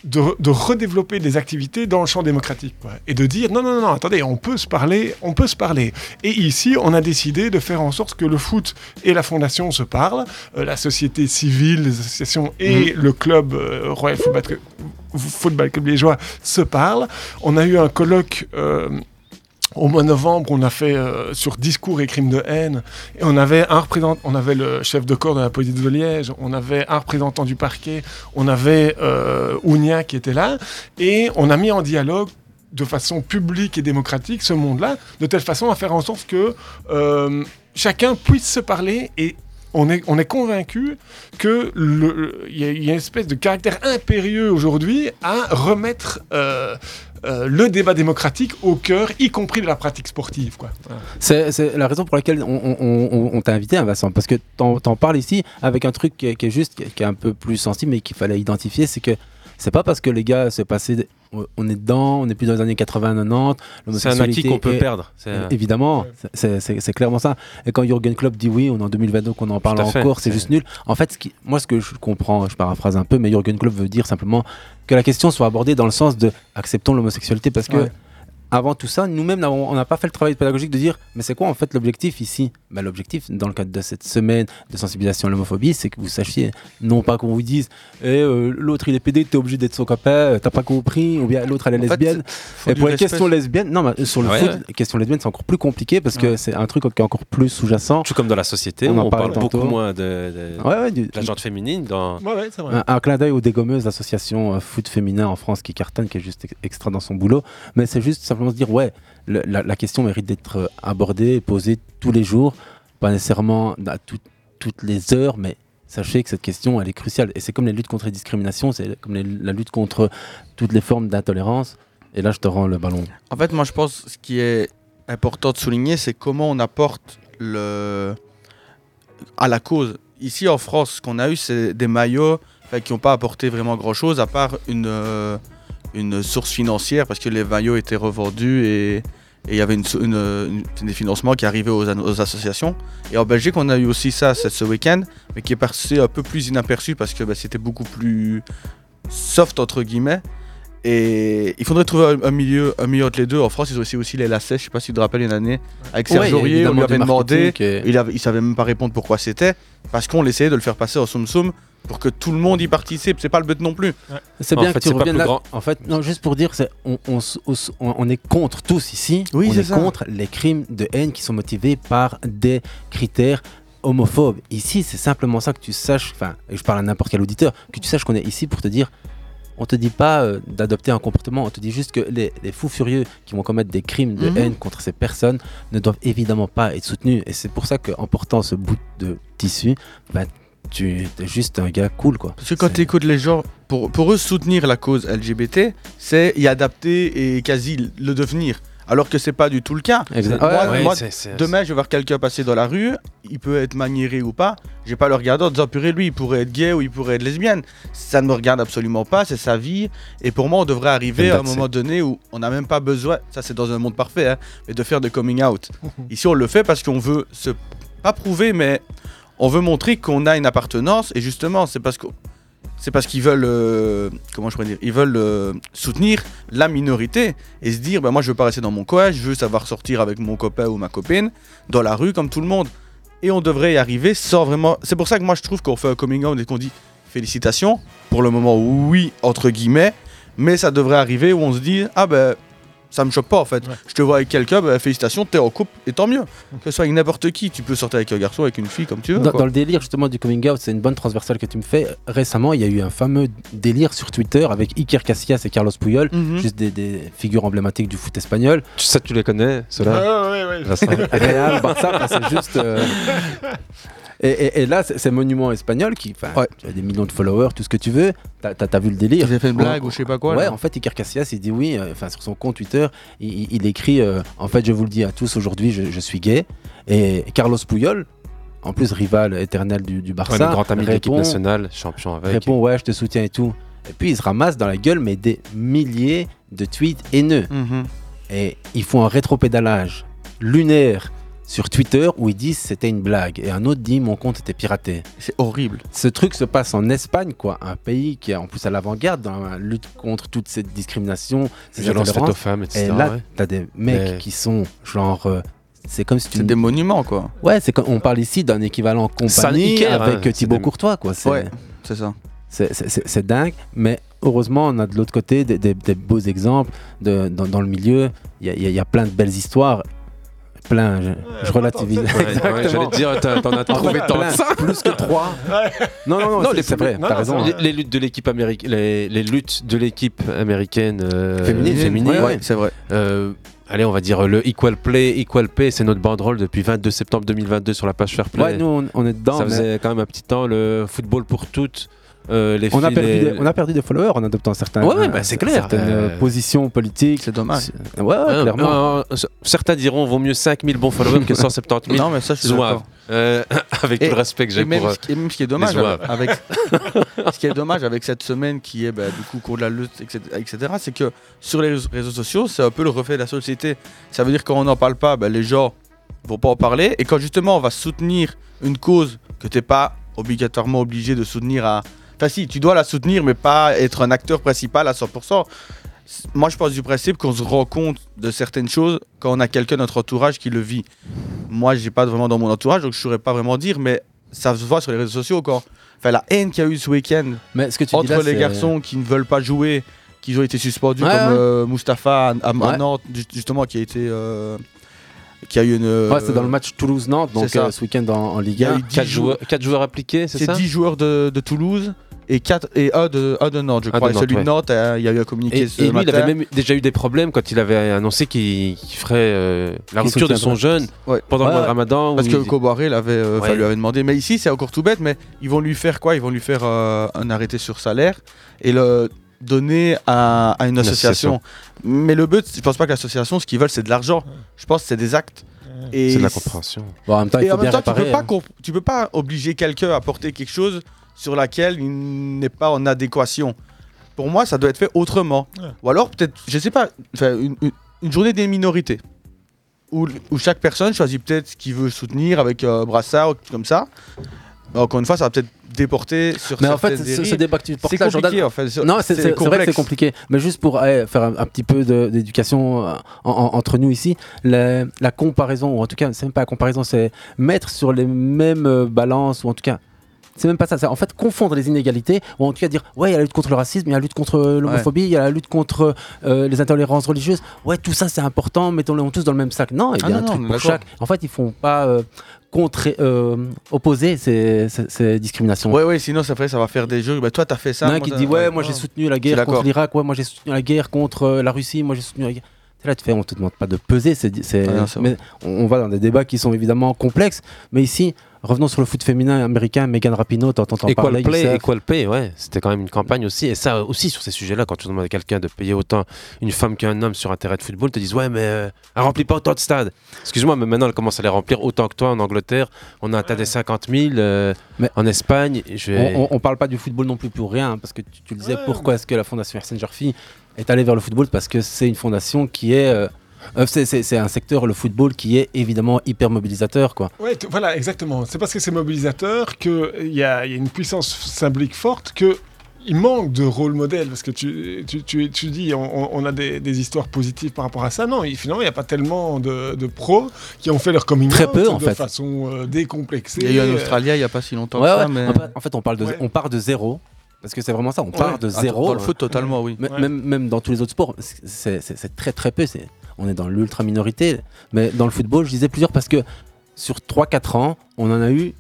de, de redévelopper des activités dans le champ démocratique. quoi. Et de dire, non, non, non, attendez, on peut se parler, on peut se parler. Et ici, on a décidé de faire en sorte que le foot et la Fondation se parlent, euh, la société civile, les associations et le club euh, Royal Football, Football Club Liégeois se parlent. On a eu un colloque... euh, au mois de novembre, on a fait euh, sur discours et crimes de haine, et on avait un représentant, on avait le chef de corps de la police de Liège, on avait un représentant du parquet, on avait euh, Ounia qui était là, et on a mis en dialogue de façon publique et démocratique ce monde-là, de telle façon à faire en sorte que euh, chacun puisse se parler et on est, on est convaincu que le- le- il y, a- y a une espèce de caractère impérieux aujourd'hui à remettre euh, euh, le débat démocratique au cœur, y compris de la pratique sportive. C'est la raison pour laquelle on, t'a invité, hein, Vincent, parce que t'en en parles ici avec un truc qui est, qui est juste, qui est un peu plus sensible, mais qu'il fallait identifier, c'est que c'est pas parce que les gars se passé, on est dedans, on n'est plus dans les années 80-90. C'est un acquis qu'on peut perdre. C'est- Euh, Évidemment, c'est- c'est c'est clairement ça. Et quand Jürgen Klopp dit oui, on est en 2022 qu'on en parle encore, c'est C'est- juste nul. En fait, ce qui- moi, ce que je comprends, je paraphrase un peu, mais Jürgen Klopp veut dire simplement que la question soit abordée dans le sens de acceptons l'homosexualité parce que Ouais. Avant tout ça, nous-mêmes, on n'a pas fait le travail pédagogique de dire mais c'est quoi en fait l'objectif ici? Ben, L'objectif, dans le cadre de cette semaine de sensibilisation à l'homophobie, c'est que vous sachiez, non pas qu'on vous dise Eh, euh, l'autre il est pédé, t'es obligé d'être son copain, euh, t'as pas compris, ou bien l'autre elle est En lesbienne. Et pour les questions lesbiennes, non, mais sur le Ouais, foot, ouais. les questions lesbiennes, c'est encore plus compliqué parce que Ouais. c'est un truc qui est encore plus sous-jacent. Tout comme dans la société, On on, en parle beaucoup moins de, de, Ouais, ouais, du- de la gente féminine. Dans... Ouais, ouais, c'est vrai. un, un clin d'œil aux dégommeuses, l'association euh, foot féminin en France qui cartonne, qui est juste ex- extra dans son boulot. Mais c'est juste simplement se dire, ouais, la, question mérite d'être euh, abordée, posée tous les jours, pas nécessairement à tout- toutes les heures, mais sachez que cette question, elle est cruciale. Et c'est comme les luttes contre les discriminations, c'est comme la lutte contre toutes les formes d'intolérance. Et là, je te rends le ballon. En fait, moi je pense ce qui est important de souligner, c'est comment on apporte le à la cause. Ici en France, ce qu'on a eu, c'est des maillots qui n'ont pas apporté vraiment grand-chose à part une, euh, une source financière parce que les maillots étaient revendus et il y avait une, so- une- une- des financements qui arrivaient aux, associations. Et en Belgique, on a eu aussi ça ce, week-end, mais qui est passé un peu plus inaperçu parce que bah, c'était beaucoup plus soft entre guillemets. Et il faudrait trouver un, milieu, un milieu entre les deux. En France, ils ont aussi, aussi les lacets. Je sais pas si tu te rappelles une année avec Ouais, Serge Aurier, on lui avait demandé. et- Il, avait, il savait même pas répondre pourquoi c'était, parce qu'on essayait de le faire passer en soum soum pour que tout le monde y participe. C'est pas le but non plus. C'est En bien fait, que tu c'est pas reviennes là. grand. En fait, non, juste pour dire, on, est contre tous ici. Oui, on est contre les crimes de haine qui sont motivés par des critères homophobes. Ici, c'est simplement ça que tu saches. Enfin, et je parle à n'importe quel auditeur, que tu saches qu'on est ici pour te dire. On te dit pas euh, d'adopter un comportement, on te dit juste que les, les fous furieux qui vont commettre des crimes de Mhm. haine contre ces personnes ne doivent évidemment pas être soutenus. Et c'est pour ça qu'en portant ce bout de tissu, ben, tu es juste un gars cool, quoi. Parce que quand C'est- tu écoutes les gens, pour, pour eux, soutenir la cause LGBT, c'est y adapter et quasi le devenir. Alors que c'est pas du tout le cas. Exact- Moi, Ouais, demain, je vais voir quelqu'un passer dans la rue, il peut être maniéré ou pas, je vais pas le regarder en disant purée, lui, il pourrait être gay ou il pourrait être lesbienne. Ça ne me regarde absolument pas, c'est sa vie. Et pour moi, on devrait arriver à un moment donné où on n'a même pas besoin, ça c'est dans un monde parfait, hein, mais de faire de coming out. *laughs* Ici, on le fait parce qu'on veut se. pas prouver, mais on veut montrer qu'on a une appartenance. Et justement, c'est parce qu'ils veulent, euh, je pourrais dire, ils veulent euh, soutenir la minorité et se dire, bah, moi je veux pas rester dans mon coin, je veux savoir sortir avec mon copain ou ma copine dans la rue comme tout le monde. Et on devrait y arriver sans vraiment. C'est pour ça que moi je trouve qu'on fait un coming out et qu'on dit félicitations. Pour le moment, oui, entre guillemets, mais ça devrait arriver où on se dit, ah ben ça me choque pas en fait. Je te vois avec quelqu'un, bah, félicitations, t'es en couple et tant mieux. Que ce soit avec n'importe qui, tu peux sortir avec un garçon, avec une fille comme tu veux. Dans, quoi. dans le délire justement du coming out, c'est une bonne transversale que tu me fais. Récemment, il y a eu un fameux délire sur Twitter avec Iker Casillas et Carlos Puyol, Mhm. juste des, des figures emblématiques du foot espagnol. Tu- Ça, tu les connais, ceux-là Ouais, ouais, ouais. Real, Barça, c'est juste. euh, *laughs* Et, et- et là, c'est Monument Espagnol qui, enfin, Ouais. tu as des millions de followers, tout ce que tu veux. T'as t'as vu le délire. Avaient fait une blague ou je sais pas quoi. ouais, là. en fait, Iker Casillas, il dit oui, euh, enfin sur son compte Twitter, il, il- il écrit euh, En fait, je vous le dis à tous, aujourd'hui, je, je suis gay. Et Carlos Puyol, en plus rival éternel du, du Ouais, Barça, le grand ami de l'équipe répond- nationale, champion avec. répond Ouais, je te soutiens et tout. Et puis, il se ramasse dans la gueule, mais des milliers de tweets haineux. Mhm. Et ils font un rétropédalage lunaire sur Twitter où ils disent c'était une blague. Et un autre dit mon compte était piraté. C'est horrible. Ce truc se passe en Espagne, quoi. Un pays qui est en plus à l'avant-garde dans la lutte contre toute cette discrimination, ces Violence faite aux femmes, etc. Et là, ouais. t'as des mecs Mais- qui sont genre. euh, c'est comme si tu. C'est des monuments quoi. Ouais, c'est comme on parle ici d'un équivalent compagnie Iker, hein, avec c'est Thibaut des- Courtois, quoi. C'est Ouais, c'est ça. c'est- c'est- c'est- c'est dingue, mais heureusement, on a de l'autre côté des, des- des beaux exemples de, dans, dans le milieu. Y y, il y a plein de belles histoires. Plein, je, je relativise. Ouais, ouais, J'allais te dire, t'en as trouvé tant plein, plus que trois. Non, non, non, Non, c'est- vrai, t'as raison. Les, les luttes de l'équipe américaine, les, les luttes de l'équipe américaine euh, Féminine, féminine, ouais, Ouais, c'est vrai. euh, allez, on va dire le Equal Play, Equal Pay, c'est notre banderole depuis 22 septembre 2022 sur la page Fair Play. Ouais, nous, on, on est dedans. ça mais faisait quand même un petit temps le football pour toutes. Euh, les on, a perdu les- des, on a perdu des followers en adoptant certains, Ouais, bah, c'est clair. certaines euh, Euh, positions politiques. C'est dommage. Ouais, ouais, Euh, clairement. euh, c- certains diront vaut mieux 5000 bons followers que 170 000 *laughs* Non, mais ça, je suis zouaves. d'accord. Euh, *laughs* avec Et- tout le respect que j'ai même, pour. euh, ce qui- et même ce qui est dommage *laughs* avec, ce qui est dommage avec cette semaine qui est bah, du coup contre la lutte etc, etc., c'est que sur les réseaux- réseaux sociaux c'est un peu le reflet de la société ça veut dire quand on n'en parle pas bah, les gens vont pas en parler et quand justement on va soutenir une cause que t'es pas obligatoirement obligé de soutenir à enfin si tu dois la soutenir mais pas être un acteur principal à 100% moi je pense du principe qu'on se rend compte de certaines choses quand on a quelqu'un de notre entourage qui le vit moi j'ai pas vraiment dans mon entourage donc je saurais pas vraiment dire mais ça se voit sur les réseaux sociaux quand enfin la haine qu'il y a eu ce week-end Mais ce que tu dis entre là, les c'est- garçons qui ne veulent pas jouer qui ont été suspendus Ouais, comme ouais. euh, Mustapha à, à Ouais. Nantes ju- justement qui a été euh, qui a eu une Ouais, c'était dans le match Toulouse-Nantes, donc c'est ça. euh, ce week-end en, en Ligue Il y a 1. eu 10 4 joueurs, quatre joueurs appliqués, c'est c'est ça? 10 joueurs de, de Toulouse et 4 et un de, de Nantes je crois de et celui ouais. de Nantes euh, il y a eu un communiqué Et, ce et lui, il avait même déjà eu des problèmes quand il avait annoncé qu'il ferait euh, la rupture de son Ouais. pendant Ouais, le mois de. Ramadan. Parce que il- Kobaré l'avait, euh, enfin, lui avait demandé. Mais ici, c'est encore tout bête, mais ils vont lui faire quoi? Ils vont lui faire euh, un arrêté sur salaire et le donner à, à une association. Mais le but, je pense pas que l'association, ce qu'ils veulent, c'est de l'argent. Je pense que c'est des actes. C'est de la compréhension. Bon, en même temps, il Et faut en même bien temps, tu peux, pas hein. tu peux pas obliger quelqu'un à porter quelque chose sur laquelle il n'est pas en adéquation. Pour moi, ça doit être fait autrement. Ouais. Ou alors, peut-être, je sais pas, une, une- une journée des minorités. Où, où chaque personne choisit peut-être ce qu'il veut soutenir avec euh, brassard ou quelque chose comme ça. Mais encore une fois, ça va peut-être déporter sur Mais en fait, ce, ce débat que tu portes C'est là, compliqué, Jordan- en fait. C'est- Non, c'est vrai que c'est compliqué. Mais juste pour eh, faire un, un petit peu d'éducation euh, en- en- entre nous ici, la, la comparaison, ou en tout cas, c'est même pas la comparaison, c'est mettre sur les mêmes euh, balances, ou en tout cas. C'est même pas ça, c'est en fait confondre les inégalités, ou en tout cas dire, ouais, il y a la lutte contre le racisme, il y a la lutte contre euh, l'homophobie, il y a la lutte contre euh, les intolérances religieuses. Ouais, tout ça c'est important, mettons-les tous dans le même sac. Non, il y Ah a non, un non, truc pour chaque. En fait, ils font pas euh, euh, opposer ces, ces- ces discriminations. Ouais, ouais, sinon, ça, fait, ça va faire des jeux. Bah, toi, t'as fait ça. Il y en a qui dit ouais, moi j'ai soutenu la guerre contre l'Irak, ouais, moi j'ai soutenu la guerre contre la Russie, moi j'ai soutenu la guerre. Là, tu fais, on te demande pas de peser, c'est, on, on va dans des débats qui sont évidemment complexes. Mais ici, revenons sur le foot féminin américain. Megan Rapinoe, t'entends en Equal parler. Play, Youssef. Equal Pay, ouais, c'était quand même une campagne aussi. Et ça aussi, sur ces sujets-là, quand tu demandes à quelqu'un de payer autant une femme qu'un homme sur un terrain de football, ils te disent Ouais, mais euh, elle remplit pas autant de stades. Excuse-moi, mais maintenant elle commence à les remplir autant que toi en Angleterre. On a atteint des 50 000 euh, Mais- en Espagne. Je vais- On, on, on parle pas du football non plus pour rien, hein, parce que tu, tu le disais, pourquoi est-ce que la fondation Arsène Jarfi est allée vers le football? Parce que c'est une fondation qui est. euh, c'est, c'est- un secteur, le football, qui est évidemment hyper mobilisateur. Quoi. Ouais, voilà, exactement. C'est parce que c'est mobilisateur qu'il y a, il y a une puissance symbolique forte que. Il manque de rôle modèle parce que tu, tu, tu, tu dis on, on a des, des histoires positives par rapport à ça. Non, et finalement, il n'y a pas tellement de, de pros qui ont fait leur coming Très out peu, en de fait. façon euh, décomplexée. Il y a eu en Euh, Australie il n'y a pas si longtemps Ouais, que ça. ouais. mais... En fait- on, parle de, Ouais. on part de zéro. Parce que c'est vraiment ça, on part de Ah, zéro. Dans le foot, totalement, oui. Même, même dans tous les autres sports, c'est très très peu. c'est- On est dans l'ultra minorité. Mais dans le football, je disais plusieurs parce que sur 3-4 ans, on en a eu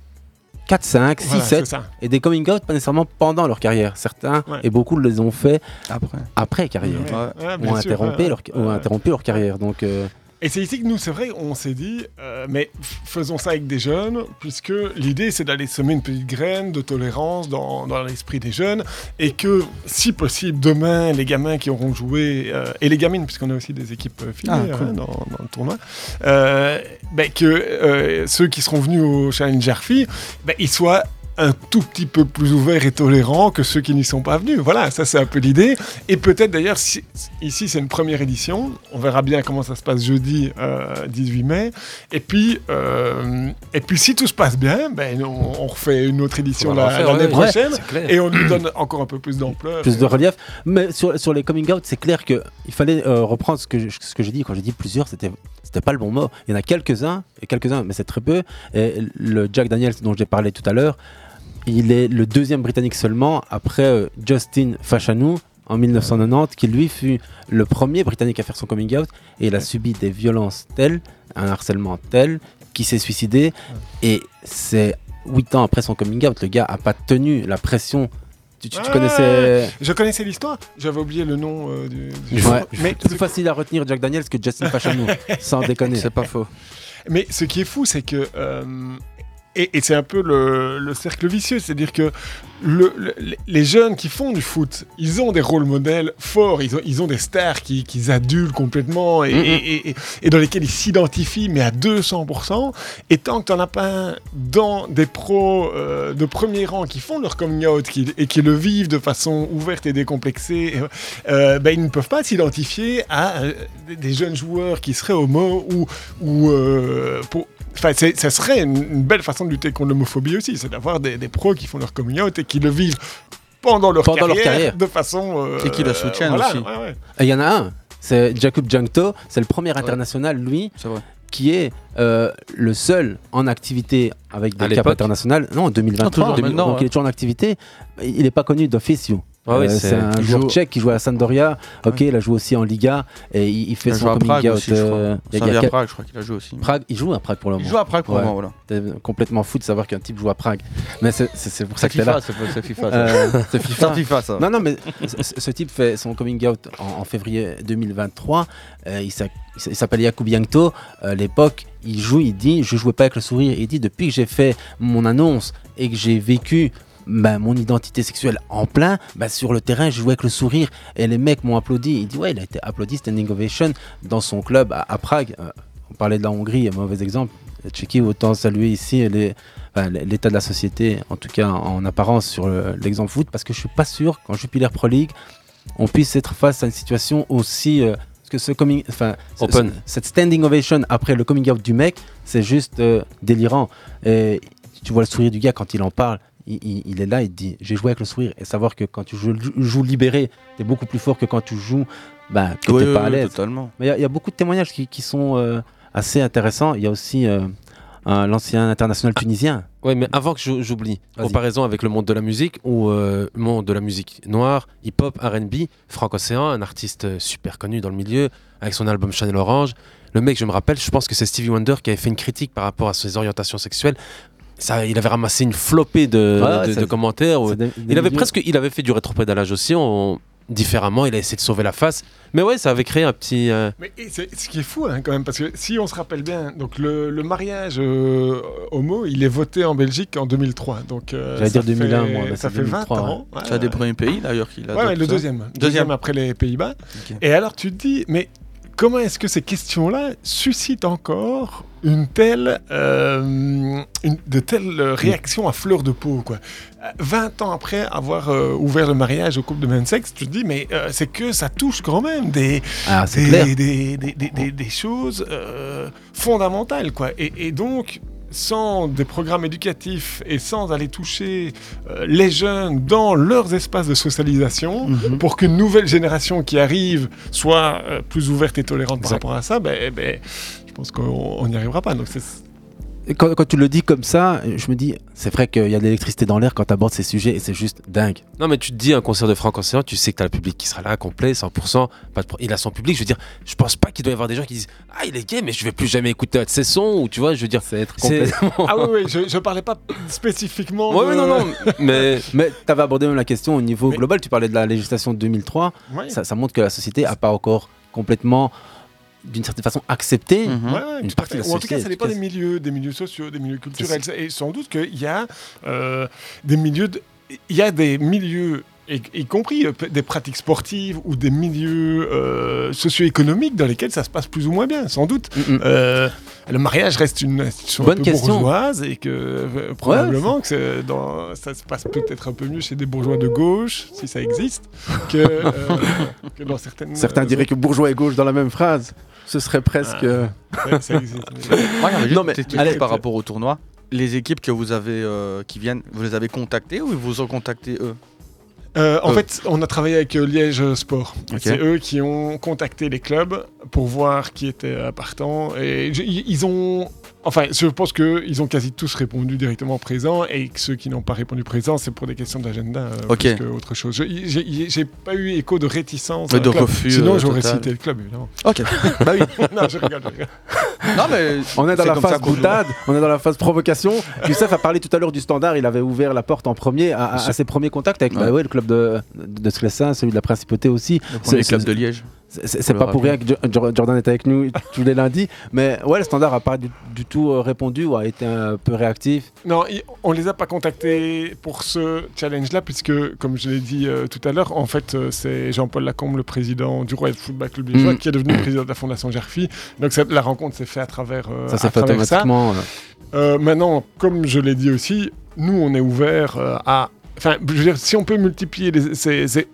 4, 5, 6, voilà, c'est 7. ça. Et des coming out, pas nécessairement pendant leur carrière. Certains, Ouais. et beaucoup les ont fait Après. après carrière. Ouais, Ouais. Ou bien ont sûr, interrompu, ouais, leur, ouais. ont interrompu leur carrière. Donc, euh, Et c'est ici que nous, c'est vrai, on s'est dit, euh, mais faisons ça avec des jeunes, puisque l'idée, c'est d'aller semer une petite graine de tolérance dans, dans l'esprit des jeunes, et que, si possible, demain, les gamins qui auront joué, euh, et les gamines, puisqu'on a aussi des équipes euh, filmées Ah, cool. hein, dans, dans le tournoi, ben, que ceux qui seront venus au Challenge Fee, ben, ils soient un tout petit peu plus ouverts et tolérants que ceux qui n'y sont pas venus. Voilà, ça c'est un peu l'idée. Et peut-être d'ailleurs, si- ici c'est une première édition, on verra bien comment ça se passe jeudi euh, 18 mai. Et puis, euh, et puis si tout se passe bien, ben, on, on refait une autre édition On va la- l'année ouais, prochaine. Et on lui donne encore un peu plus d'ampleur. plus de relief. Mais sur, sur les coming out, c'est clair qu'il fallait euh, reprendre ce que, je- ce que j'ai dit. Quand j'ai dit plusieurs, c'était c'était pas le bon mot. Il y en a quelques-uns, et quelques-uns, mais c'est très peu. Et le Jack Daniels dont j'ai parlé tout à l'heure, il est le deuxième britannique seulement après euh, Justin Fashanu en 1990, qui lui fut le premier britannique à faire son coming out. Et il a subi des violences telles, un harcèlement tel, qu'il s'est suicidé. Et c'est huit ans après son coming out, le gars a pas tenu la pression. Tu, tu- tu Ah, connaissais. Je connaissais l'histoire, j'avais oublié le nom euh, du, du Ouais. Mais plus facile à retenir Jack Daniels que Justin Fashanu, *laughs* sans déconner. C'est pas faux. Mais ce qui est fou, c'est que. euh, et, et c'est un peu le, le cercle vicieux, c'est-à-dire que le- le- les jeunes qui font du foot, ils ont des rôles modèles forts, ils ont, ils ont des stars qui, qui adulent complètement et, Mhm. et- et- et dans lesquels ils s'identifient, mais à 200%. Et tant que tu n'en as pas un dans des pros euh, de premier rang qui font leur coming out qui- et qui le vivent de façon ouverte et décomplexée, euh, ben, ils ne peuvent pas s'identifier à euh, des- des jeunes joueurs qui seraient homo ou, ou euh, pour, Enfin, c'est- ça serait une, une belle façon de lutter contre l'homophobie aussi, c'est d'avoir des, des pros qui font leur coming out et qui le vivent pendant leur, Pendant leur carrière, carrière. de façon... euh, Et qui le soutiennent voilà, aussi. ouais, ouais. Et Il y en a un, c'est Jakub Jankto, c'est le premier international, lui, C'est vrai. qui est euh, le seul en activité avec des caps l'époque internationales. Non, en 2023, Ah, toujours 2000, maintenant, donc ouais. il est toujours en activité. Il n'est pas connu d'officio. Ah oui, Euh, c'est- un il joueur joue- tchèque qui joue à Sampdoria. Ok, il a joué aussi en Liga et il, il fait Il son coming Prague out. euh, il y a- a Prague, je crois qu'il a joué aussi. Prague, il joue à Prague pour le moment. Il joue à Prague pour le moment, voilà. T'es complètement fou de savoir qu'un type joue à Prague. Mais c'est pour ça que t'es FIFA, là. c'est FIFA. ça. Euh, c'est FIFA. FIFA, ça. Non, non, mais ce, type fait son coming out en, en février 2023. Euh, il s'appelle. Euh, à l'époque, il joue, il dit Je jouais pas avec le sourire. Il dit Depuis que j'ai fait mon annonce et que j'ai vécu bah, mon identité sexuelle en plein, bah, sur le terrain, je jouais avec le sourire et les mecs m'ont applaudi. Il dit Ouais, il a été applaudi, standing ovation, dans son club à, à Prague. Euh, on parlait de la Hongrie, un mauvais exemple. Tchéquie, autant saluer ici les- enfin, l'état de la société, en tout cas en apparence sur le- l'exemple foot, parce que je suis pas sûr qu'en Jupiler Pro League, on puisse être face à une situation aussi. euh, que ce coming, enfin, Open. ce- cette standing ovation après le coming out du mec, c'est juste euh, délirant. Et tu vois le sourire du gars quand il en parle. Il, il- il est là, il te dit j'ai joué avec le sourire et savoir que quand tu joues, joues libéré, t'es beaucoup plus fort que quand tu joues bah, que Oui, t'es oui, pas à oui, l'aise. totalement. Mais il y a- il y, a beaucoup de témoignages qui, qui sont euh, assez intéressants. Il y a aussi euh, l'ancien international tunisien. Ouais, mais avant que j'ou- j'oublie, comparaison avec le monde de la musique ou euh, le monde de la musique noire, hip-hop, RB, Franck Océan, un artiste super connu dans le milieu, avec son album Chanel Orange. Le mec, je me rappelle, je pense que c'est Stevie Wonder qui avait fait une critique par rapport à ses orientations sexuelles. Ça, il avait ramassé une flopée de, Ouais, de- ça- de commentaires. des- des il avait presque, il avait fait du rétropédalage aussi, on- différemment. Il a essayé de sauver la face. Mais ouais, ça avait créé un petit. euh, Mais ce qui est fou hein, quand même, parce que si on se rappelle bien, donc le, le mariage euh, homo, il est voté en Belgique en 2003. Donc euh, J'allais ça dire 2001, fait- moi, mais ça fait 2003, 20 ans. C'est un des premiers pays d'ailleurs qu'il a. Ouais, ouais, le deuxième. Deuxième. Deuxième après les Pays-Bas. Et alors tu te dis, mais comment est-ce que ces questions-là suscitent encore une telle, euh, une- de telles euh, réactions à fleur de peau quoi? Euh, 20 ans après avoir euh, ouvert le mariage aux couples de même sexe, tu te dis, mais euh, c'est que ça touche quand même des, Ah, des, des, des- des- choses euh, fondamentales. Quoi. Et, et donc, sans des programmes éducatifs et sans aller toucher euh, les jeunes dans leurs espaces de socialisation, Mhm. pour qu'une nouvelle génération qui arrive soit euh, plus ouverte et tolérante par rapport à ça, ben, ben, je pense qu'on on n'y arrivera pas. Donc c'est Et Quand, quand tu le dis comme ça, je me dis, c'est vrai qu'il y a de l'électricité dans l'air quand tu abordes ces sujets et c'est juste dingue. Non, mais tu te dis, un concert de Franck Océan, tu sais que tu as le public qui sera là, complet, 100%. Pas de pro- Il a son public. Je veux dire, je pense pas qu'il doit y avoir des gens qui disent Ah, il est gay, mais je vais plus jamais écouter un de ses sons. Ou tu vois, je veux dire, C'est être c'est. complètement. *laughs* Ah oui, oui, je, je parlais pas spécifiquement. Ouais, de- ouais, non, non, mais. *laughs* Mais tu avais abordé même la question au niveau Mais- global, tu parlais de la législation de 2003. Ouais. Ça, ça montre que la société n'a pas encore complètement, d'une certaine façon, accepté. Mhm. Ouais, Une partie de la Ou en tout cas, société, ça en dépend des milieux, des milieux sociaux, des milieux culturels. Et sans doute qu'il y a euh, des milieux, de- il y a des milieux, y, y compris euh, des pratiques sportives ou des milieux euh, socio-économiques dans lesquels ça se passe plus ou moins bien, sans doute. Mm, mm. Euh, le mariage reste une institution Bonne un peu question. bourgeoise et que euh, probablement que dans- ça se passe peut-être un peu mieux chez des bourgeois de gauche, si ça existe, que, *laughs* euh, que dans certaines. Certains diraient que bourgeois et gauche dans la même phrase. Ce serait presque. euh, *laughs* Ouais, ça existe. juste Non, mais- petite allez. par rapport au tournoi. Les équipes que vous avez euh, qui viennent, vous les avez contactées ou ils vous ont contacté eux? Euh, en Euh. fait, on a travaillé avec euh, Liège Sport. C'est eux qui ont contacté les clubs pour voir qui était partant. Et ils ont. Enfin, je pense qu'ils ont quasi tous répondu directement présent et que ceux qui n'ont pas répondu présent, c'est pour des questions d'agenda euh, Ok. plus qu'autre chose. Je- J'ai pas eu écho de réticence. De club. refus, Sinon, euh, j'aurais cité le club, évidemment. Ok. *laughs* bah oui. non, je rigole, je rigole. *laughs* Non mais On est dans la phase boutade, on est dans la phase provocation. Youssef a parlé tout à l'heure du standard, il avait ouvert la porte en premier à, à- à ses premiers contacts avec bah Ouais. ouais, le club de, de, Sclessin, celui de la Principauté aussi. Le premier club de Liège. C'est- pas pour rien que Jo- Jo- Jordan est avec nous tous les lundis, mais ouais, le standard a pas du, du tout euh, répondu ou a été un peu réactif. Non, on les a pas contactés pour ce challenge-là, puisque, comme je l'ai dit euh, tout à l'heure, en fait, euh, c'est Jean-Paul Lacombe, le président du Royal Football Club Liégeois, Mhm. qui est devenu président de la Fondation Gerfi. Donc la rencontre s'est faite à travers, euh, ça s'est fait ça. automatiquement. euh. Euh, maintenant, comme je l'ai dit aussi, nous, on est ouvert euh, à. Enfin, je veux dire, si on peut multiplier les.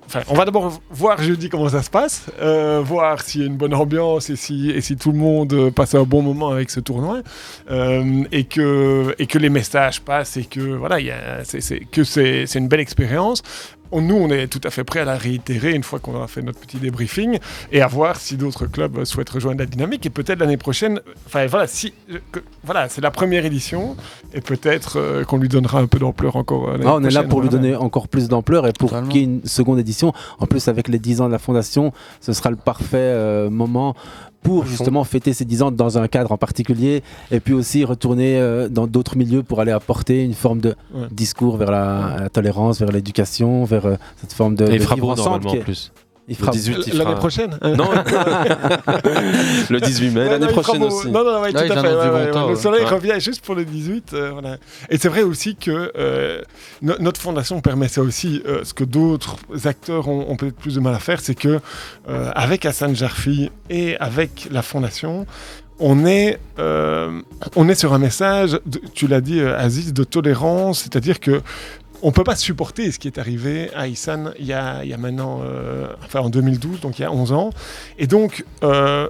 Enfin, on va d'abord voir jeudi comment ça se passe, euh, voir s'il y a une bonne ambiance et si, tout le monde passe un bon moment avec ce tournoi, euh, et, que, les messages passent et que voilà, que c'est une belle expérience. On- Nous, on est tout à fait prêt à la réitérer une fois qu'on aura fait notre petit débriefing et à voir si d'autres clubs souhaitent rejoindre la dynamique. Et peut-être l'année prochaine, enfin voilà, si, que- voilà, c'est la première édition et peut-être euh, qu'on lui donnera un peu d'ampleur encore. euh, l'année Ah, on est là pour lui donner encore plus d'ampleur et pour qu'il y ait une seconde édition. En plus, avec les 10 ans de la fondation, ce sera le parfait euh, moment pour justement fêter ces 10 ans dans un cadre en particulier et puis aussi retourner euh, dans d'autres milieux pour aller apporter une forme de Ouais. discours vers la, la tolérance, vers l'éducation, vers euh, cette forme de, Et de vivre ensemble. en plus. Il fera 18, il L'année fera- prochaine Non, *laughs* le 18 mai, l'année prochaine aussi. Non, non, ouais, tout à fait. Le ouais. soleil Ouais. revient juste pour le 18. euh, voilà. Et c'est vrai aussi que euh, no- notre fondation permet ça aussi. euh, ce que d'autres acteurs ont, ont peut-être plus de mal à faire, c'est que euh, avec Hassan Jarfi et avec la fondation, on est, euh, on est sur un message, de- tu l'as dit euh, Aziz, de tolérance, c'est-à-dire que on peut pas supporter ce qui est arrivé à Issan il y a, il y a maintenant, euh, enfin en 2012, donc il y a 11 ans. Et donc, euh,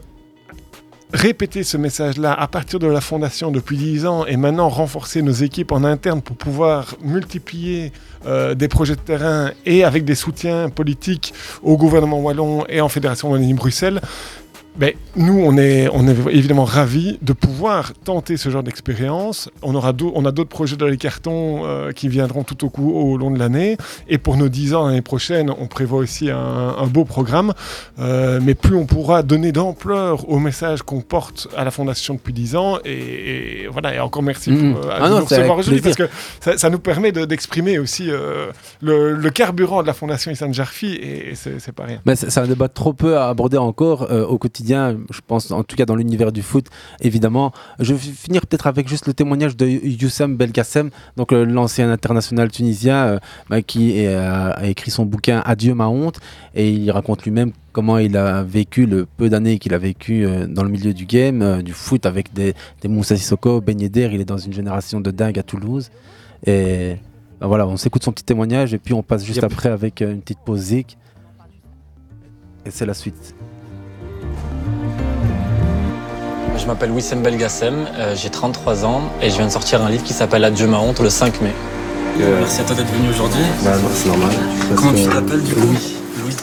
répéter ce message-là à partir de la fondation depuis 10 ans et maintenant renforcer nos équipes en interne pour pouvoir multiplier euh, des projets de terrain et avec des soutiens politiques au gouvernement wallon et en Fédération Wallonie-Bruxelles, nous, on est, on est évidemment ravis de pouvoir tenter ce genre d'expérience. On, aura on a d'autres projets dans les cartons euh, qui viendront tout au, coup, au long de l'année. Et pour nos 10 ans l'année prochaine, on prévoit aussi un, un beau programme. Euh, mais plus on pourra donner d'ampleur au message qu'on porte à la Fondation depuis 10 ans. Et, et voilà, et encore merci Mhm. pour, euh, Ah de non, nous c'est recevoir aujourd'hui parce que ça, ça nous permet de- d'exprimer aussi euh, le, le carburant de la Fondation Issan Jarfi et, et c'est pas rien. Mais c'est un débat trop peu à aborder encore au quotidien, je pense, en tout cas dans l'univers du foot, évidemment. Je vais finir peut-être avec juste le témoignage de Youssam Belkacem, donc euh, l'ancien international tunisien euh, bah, qui est, euh, a écrit son bouquin Adieu ma honte, et il raconte lui-même comment il a vécu le peu d'années qu'il a vécu dans le milieu du game, du foot avec des, des Moussa Sissoko, Ben Yedder, il est dans une génération de dingue à Toulouse. Et bah, voilà, on s'écoute son petit témoignage et puis on passe juste Yep. après avec une petite pause zik. Et c'est la suite. Je m'appelle Wissem Belgassem, euh, j'ai 33 ans et je viens de sortir un livre qui s'appelle Adieu ma honte le 5 mai. Merci à toi d'être venu aujourd'hui. Bah, c'est normal. Comment tu t'appelles du coup Louis.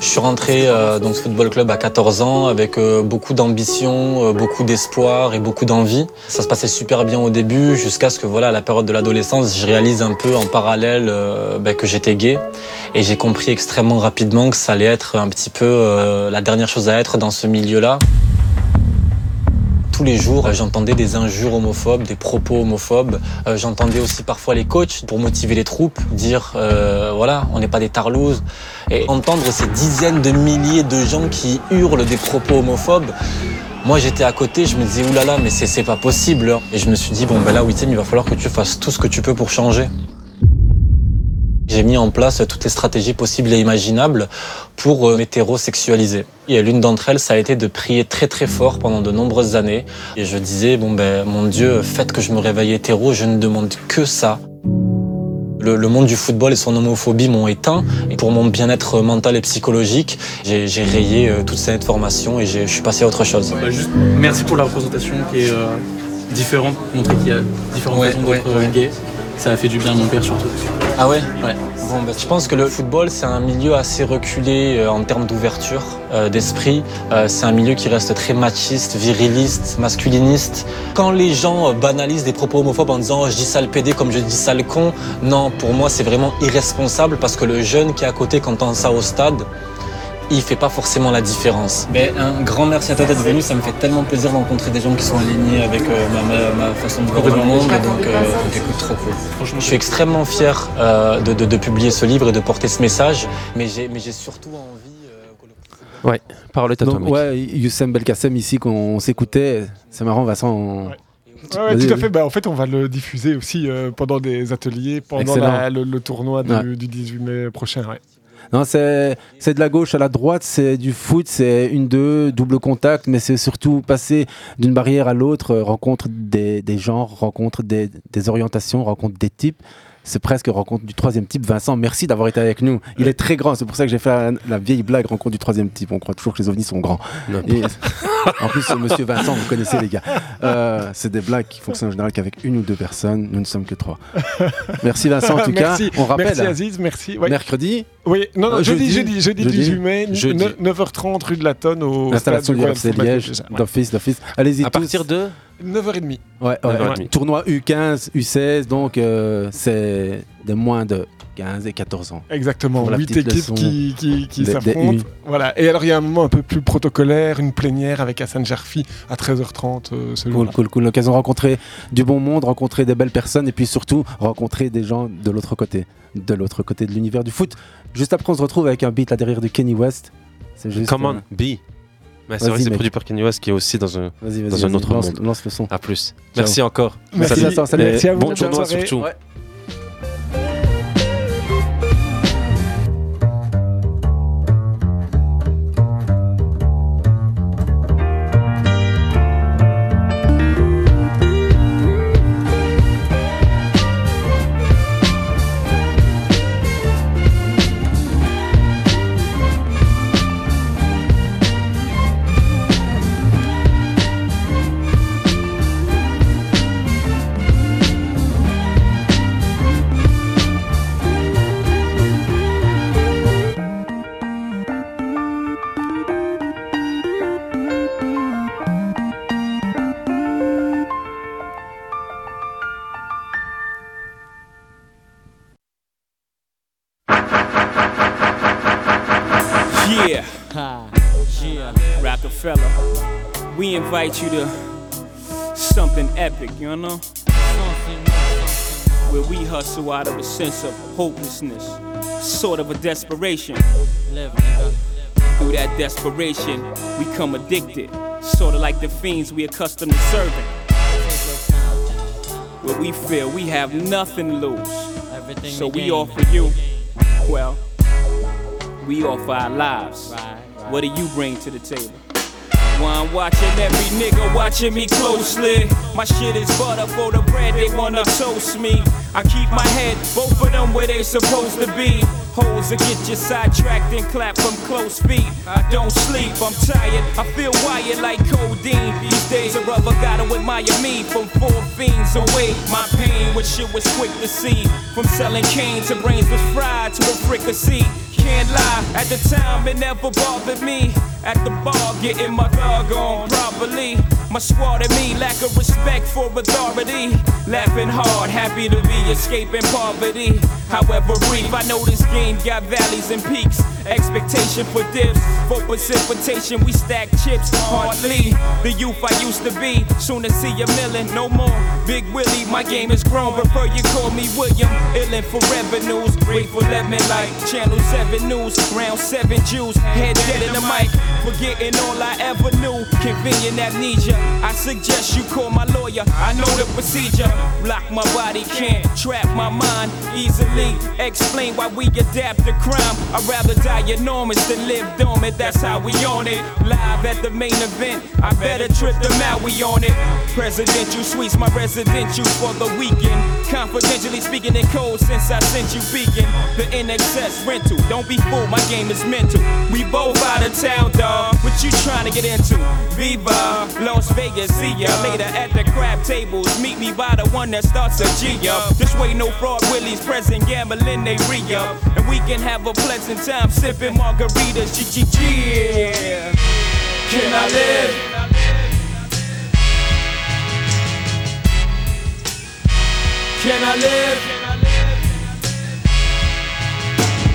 Je suis rentré euh, dans ce football club à 14 ans avec euh, beaucoup d'ambition, euh, beaucoup d'espoir et beaucoup d'envie. Ça se passait super bien au début jusqu'à ce que voilà, à la période de l'adolescence, je réalise un peu en parallèle euh, ben, que j'étais gay et j'ai compris extrêmement rapidement que ça allait être un petit peu euh, la dernière chose à être dans ce milieu-là. Tous les jours, euh, j'entendais des injures homophobes, des propos homophobes. Euh, j'entendais aussi parfois les coachs pour motiver les troupes, dire euh, voilà, on n'est pas des tarlouses. Et entendre ces dizaines de milliers de gens qui hurlent des propos homophobes. Moi, j'étais à côté, je me disais oulala, mais c'est pas possible. hein. Et je me suis dit bon ben là, Wissem, il va falloir que tu fasses tout ce que tu peux pour changer. J'ai mis en place toutes les stratégies possibles et imaginables pour euh, m'hétérosexualiser. Et l'une d'entre elles, ça a été de prier très très fort pendant de nombreuses années. Et je disais, bon ben, mon Dieu, faites que je me réveille hétéro, je ne demande que ça. Le, le monde du football et son homophobie m'ont éteint. Et pour mon bien-être mental et psychologique, j'ai rayé euh, toute cette formation et je suis passé à autre chose. Bah, juste merci pour la représentation qui est euh, différente, montrer qu'il y a différentes Ouais, façons d'être ouais, euh, ouais. gay. Ça a fait du bien mon père surtout. Ah ouais? Bah, je pense que le football, c'est un milieu assez reculé euh, en termes d'ouverture euh, d'esprit. Euh, c'est un milieu qui reste très machiste, viriliste, masculiniste. Quand les gens banalisent des propos homophobes en disant oh, je dis sale pédé comme je dis sale con, non, pour moi, c'est vraiment irresponsable parce que le jeune qui est à côté, quand entend ça au stade, il fait pas forcément la différence. Mais un grand merci à toi d'être venu, ça me fait tellement plaisir de rencontrer des gens qui sont alignés avec euh, ma, ma- ma façon de voir le monde, donc, euh, trop cool. Je suis extrêmement fier euh, de, de- de publier ce livre et de porter ce message, mais j'ai mais j'ai surtout envie... euh, Ouais, parole est à toi, mec. ouais, Youssem Belkacem ici qu'on s'écoutait. C'est marrant, Vincent. on- Ouais, ouais, Vas-y, tout à fait. Bah, en fait, on va le diffuser aussi euh, pendant des ateliers, pendant la- le, le tournoi du, Ouais. du 18 mai prochain. ouais. Non, c'est de la gauche à la droite, c'est du foot, c'est une deux, double contact, mais c'est surtout passer d'une barrière à l'autre, euh, rencontre des, des genres, rencontre des, des orientations, rencontre des types. C'est presque rencontre du troisième type. Vincent, merci d'avoir été avec nous. Il est très grand, c'est pour ça que j'ai fait la, la vieille blague rencontre du troisième type. On croit toujours que les ovnis sont grands. Et- *laughs* en plus, monsieur Vincent, vous connaissez les gars. Euh, c'est des blagues qui fonctionnent en général qu'avec une ou deux personnes. Nous ne sommes que trois. Merci Vincent en tout *laughs* Merci. cas. On rappelle. Merci Aziz, merci. Ouais. Mercredi Oui, non, non, Euh, jeudi, jeudi. jeudi, jeudi, Jeudi. 18 mai, Jeudi. 9h30 rue de la Tonne au L'installation du RFC Liège, d'office, d'office. Allez-y À tous. partir de 9h30. Ouais, ouais, 9h30. ouais. Tournoi U15, U16, donc euh, c'est des moins de 15 et 14 ans. Exactement, Pour la 8 petite équipes qui, s'affrontent. Voilà. Et alors, il y a un moment un peu plus protocolaire, une plénière avec Hassan Jarfi à 13h30 euh, ce Cool, cool, cool. L'occasion de rencontrer du bon monde, rencontrer des belles personnes et puis surtout rencontrer des gens de l'autre côté, de l'autre côté de l'univers du foot. Juste après, on se retrouve avec un beat là derrière de Kenny West. C'est juste. Come on, euh, B. Mais c'est vrai que c'est produit par Kanye West qui est aussi dans un, dans autre lance, monde. lance le son. À plus. Ciao. Merci encore. Merci, Salut. Vincent, salut. Et Merci à vous, Bon bonne tournoi surtout. Ouais. Invite you to something epic, you know? Where we hustle out of a sense of hopelessness, sort of a desperation. Through that desperation, we come addicted, sort of like the fiends we accustomed to serving. Where we feel we have nothing to lose. So we offer you, well, we offer our lives. What do you bring to the table? One watching every nigga watching me closely. My shit is butter for the bread, they wanna toast me. I keep my head, both of them where they supposed to be. Holes that get you sidetracked and clap from close feet. I don't sleep, I'm tired. I feel wired like codeine. These days a rubber gotta admire me from four fiends away. My pain, which shit was quick to see. From selling cane to brains was fried to a fricassee. Can't lie, at the time it never bothered me. At the bar, getting my dog on properly. My squad and me lack of respect for authority. Laughing hard, happy to be escaping poverty. However brief, I know this game got valleys and peaks. Expectation for dips, for precipitation, we stack chips hardly. The youth I used to be, soon to see a million, no more. Big Willie, my game is grown, prefer you call me William. Illin for revenues, grateful let me like Channel 7 News, round 7 Jews, head dead in the mic. Forgetting all I ever knew, convenient amnesia. I suggest you call my lawyer, I know the procedure. Block my body, can't trap my mind easily. Explain why we adapt to crime. I'd rather die enormous than live dormant, that's how we on it. Live at the main event, I better trip them out, we on it. Presidential suites, my residential for the weekend. Confidentially speaking in code since I sent you beacon. The NXS rental, don't be fooled, my game is mental. We both out of town, dog. What you trying to get into? Viva, Vegas, see ya later at the crab tables. Meet me by the one that starts a G up. This way, no fraud, Willie's present, gambling, they re up. And we can have a pleasant time sipping margaritas, G G G. Can I live? Can I live?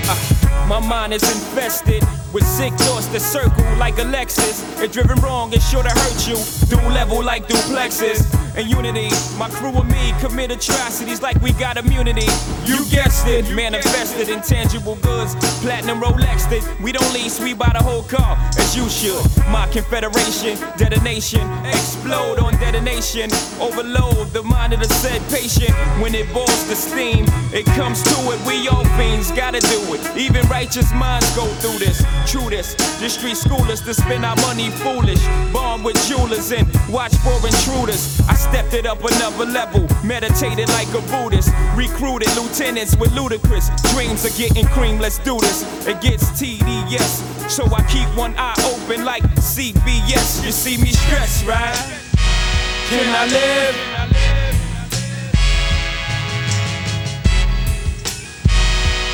Ah, my mind is infested with sick thoughts that circle like a Lexus. If driven wrong, it's sure to hurt you. Dual level like duplexes. And unity, my crew and me commit atrocities like we got immunity. You guessed it, manifested in tangible goods. Platinum Rolexed it. We don't lease, we buy the whole car, as you should. My confederation, detonation, explode on detonation. Overload the mind of the said patient. When it boils the steam, it comes to it. We all fiends gotta do it. Even righteous minds go through this. True this, the street schoolers to spend our money foolish. Born with jewelers and watch for intruders. I stepped it up another level, meditated like a Buddhist. Recruited lieutenants with ludicrous dreams of getting cream. Let's do this. It gets TDS, so I keep one eye open like CBS. You see me stressed, right? Can I live?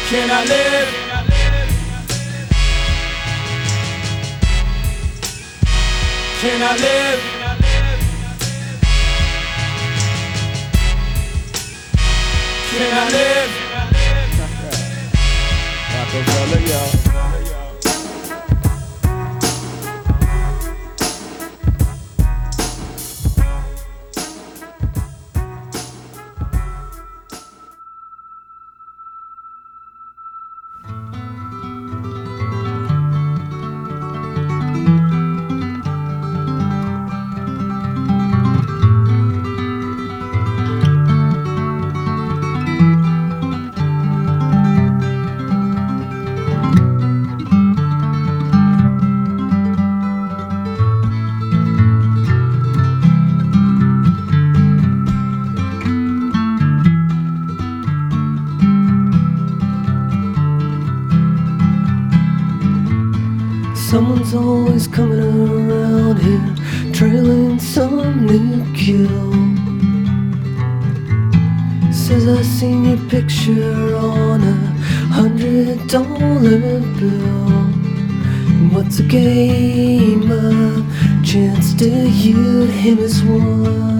Can I live? Can I live? Can I live? Rockefeller, y'all. Picture on a hundred dollar bill. What's a game? A chance to use him as one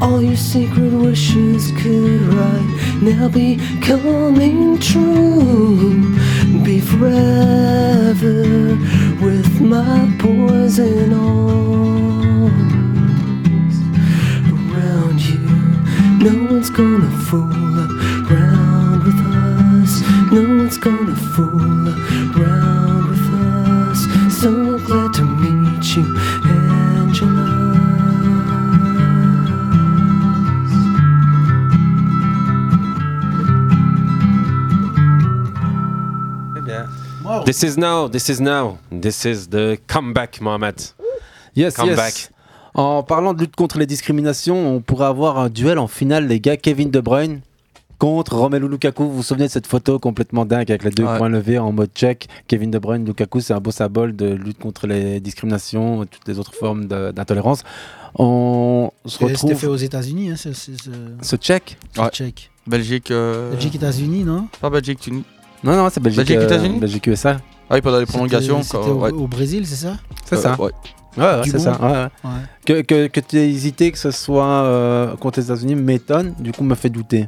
All your secret wishes could right now be coming true. Be forever with my poison arms around you. No one's gonna fool around with us. No one's gonna fool around with us. So glad to meet you, This is now, this is now, this is the comeback, Mohamed. Yes, Comeback. yes. En parlant de lutte contre les discriminations, on pourrait avoir un duel en finale, les gars. Kevin De Bruyne contre Romelu Lukaku. Vous vous souvenez de cette photo complètement dingue avec les deux Ouais. points levés en mode check? Kevin De Bruyne, Lukaku, c'est un beau symbole de lutte contre les discriminations et toutes les autres formes d'intolérance. On se Et C'était fait retrouve. aux États-Unis, hein, ce, ce, ce- Ce check? ce Ouais. check. Belgique. euh, Belgique, États-Unis, non? Pas Belgique, Tunis. Non, non, c'est Belgique. Belgique, euh, États-Unis Belgique, USA. Ah oui, pendant les prolongations. C'était au, ouais. au Brésil, c'est ça? C'est Euh, ça. ouais. Ouais, c'est ça. ouais, ouais. Ouais. Que, que, que tu aies hésité que ce soit euh, contre les États-Unis m'étonne, du coup, me fait douter.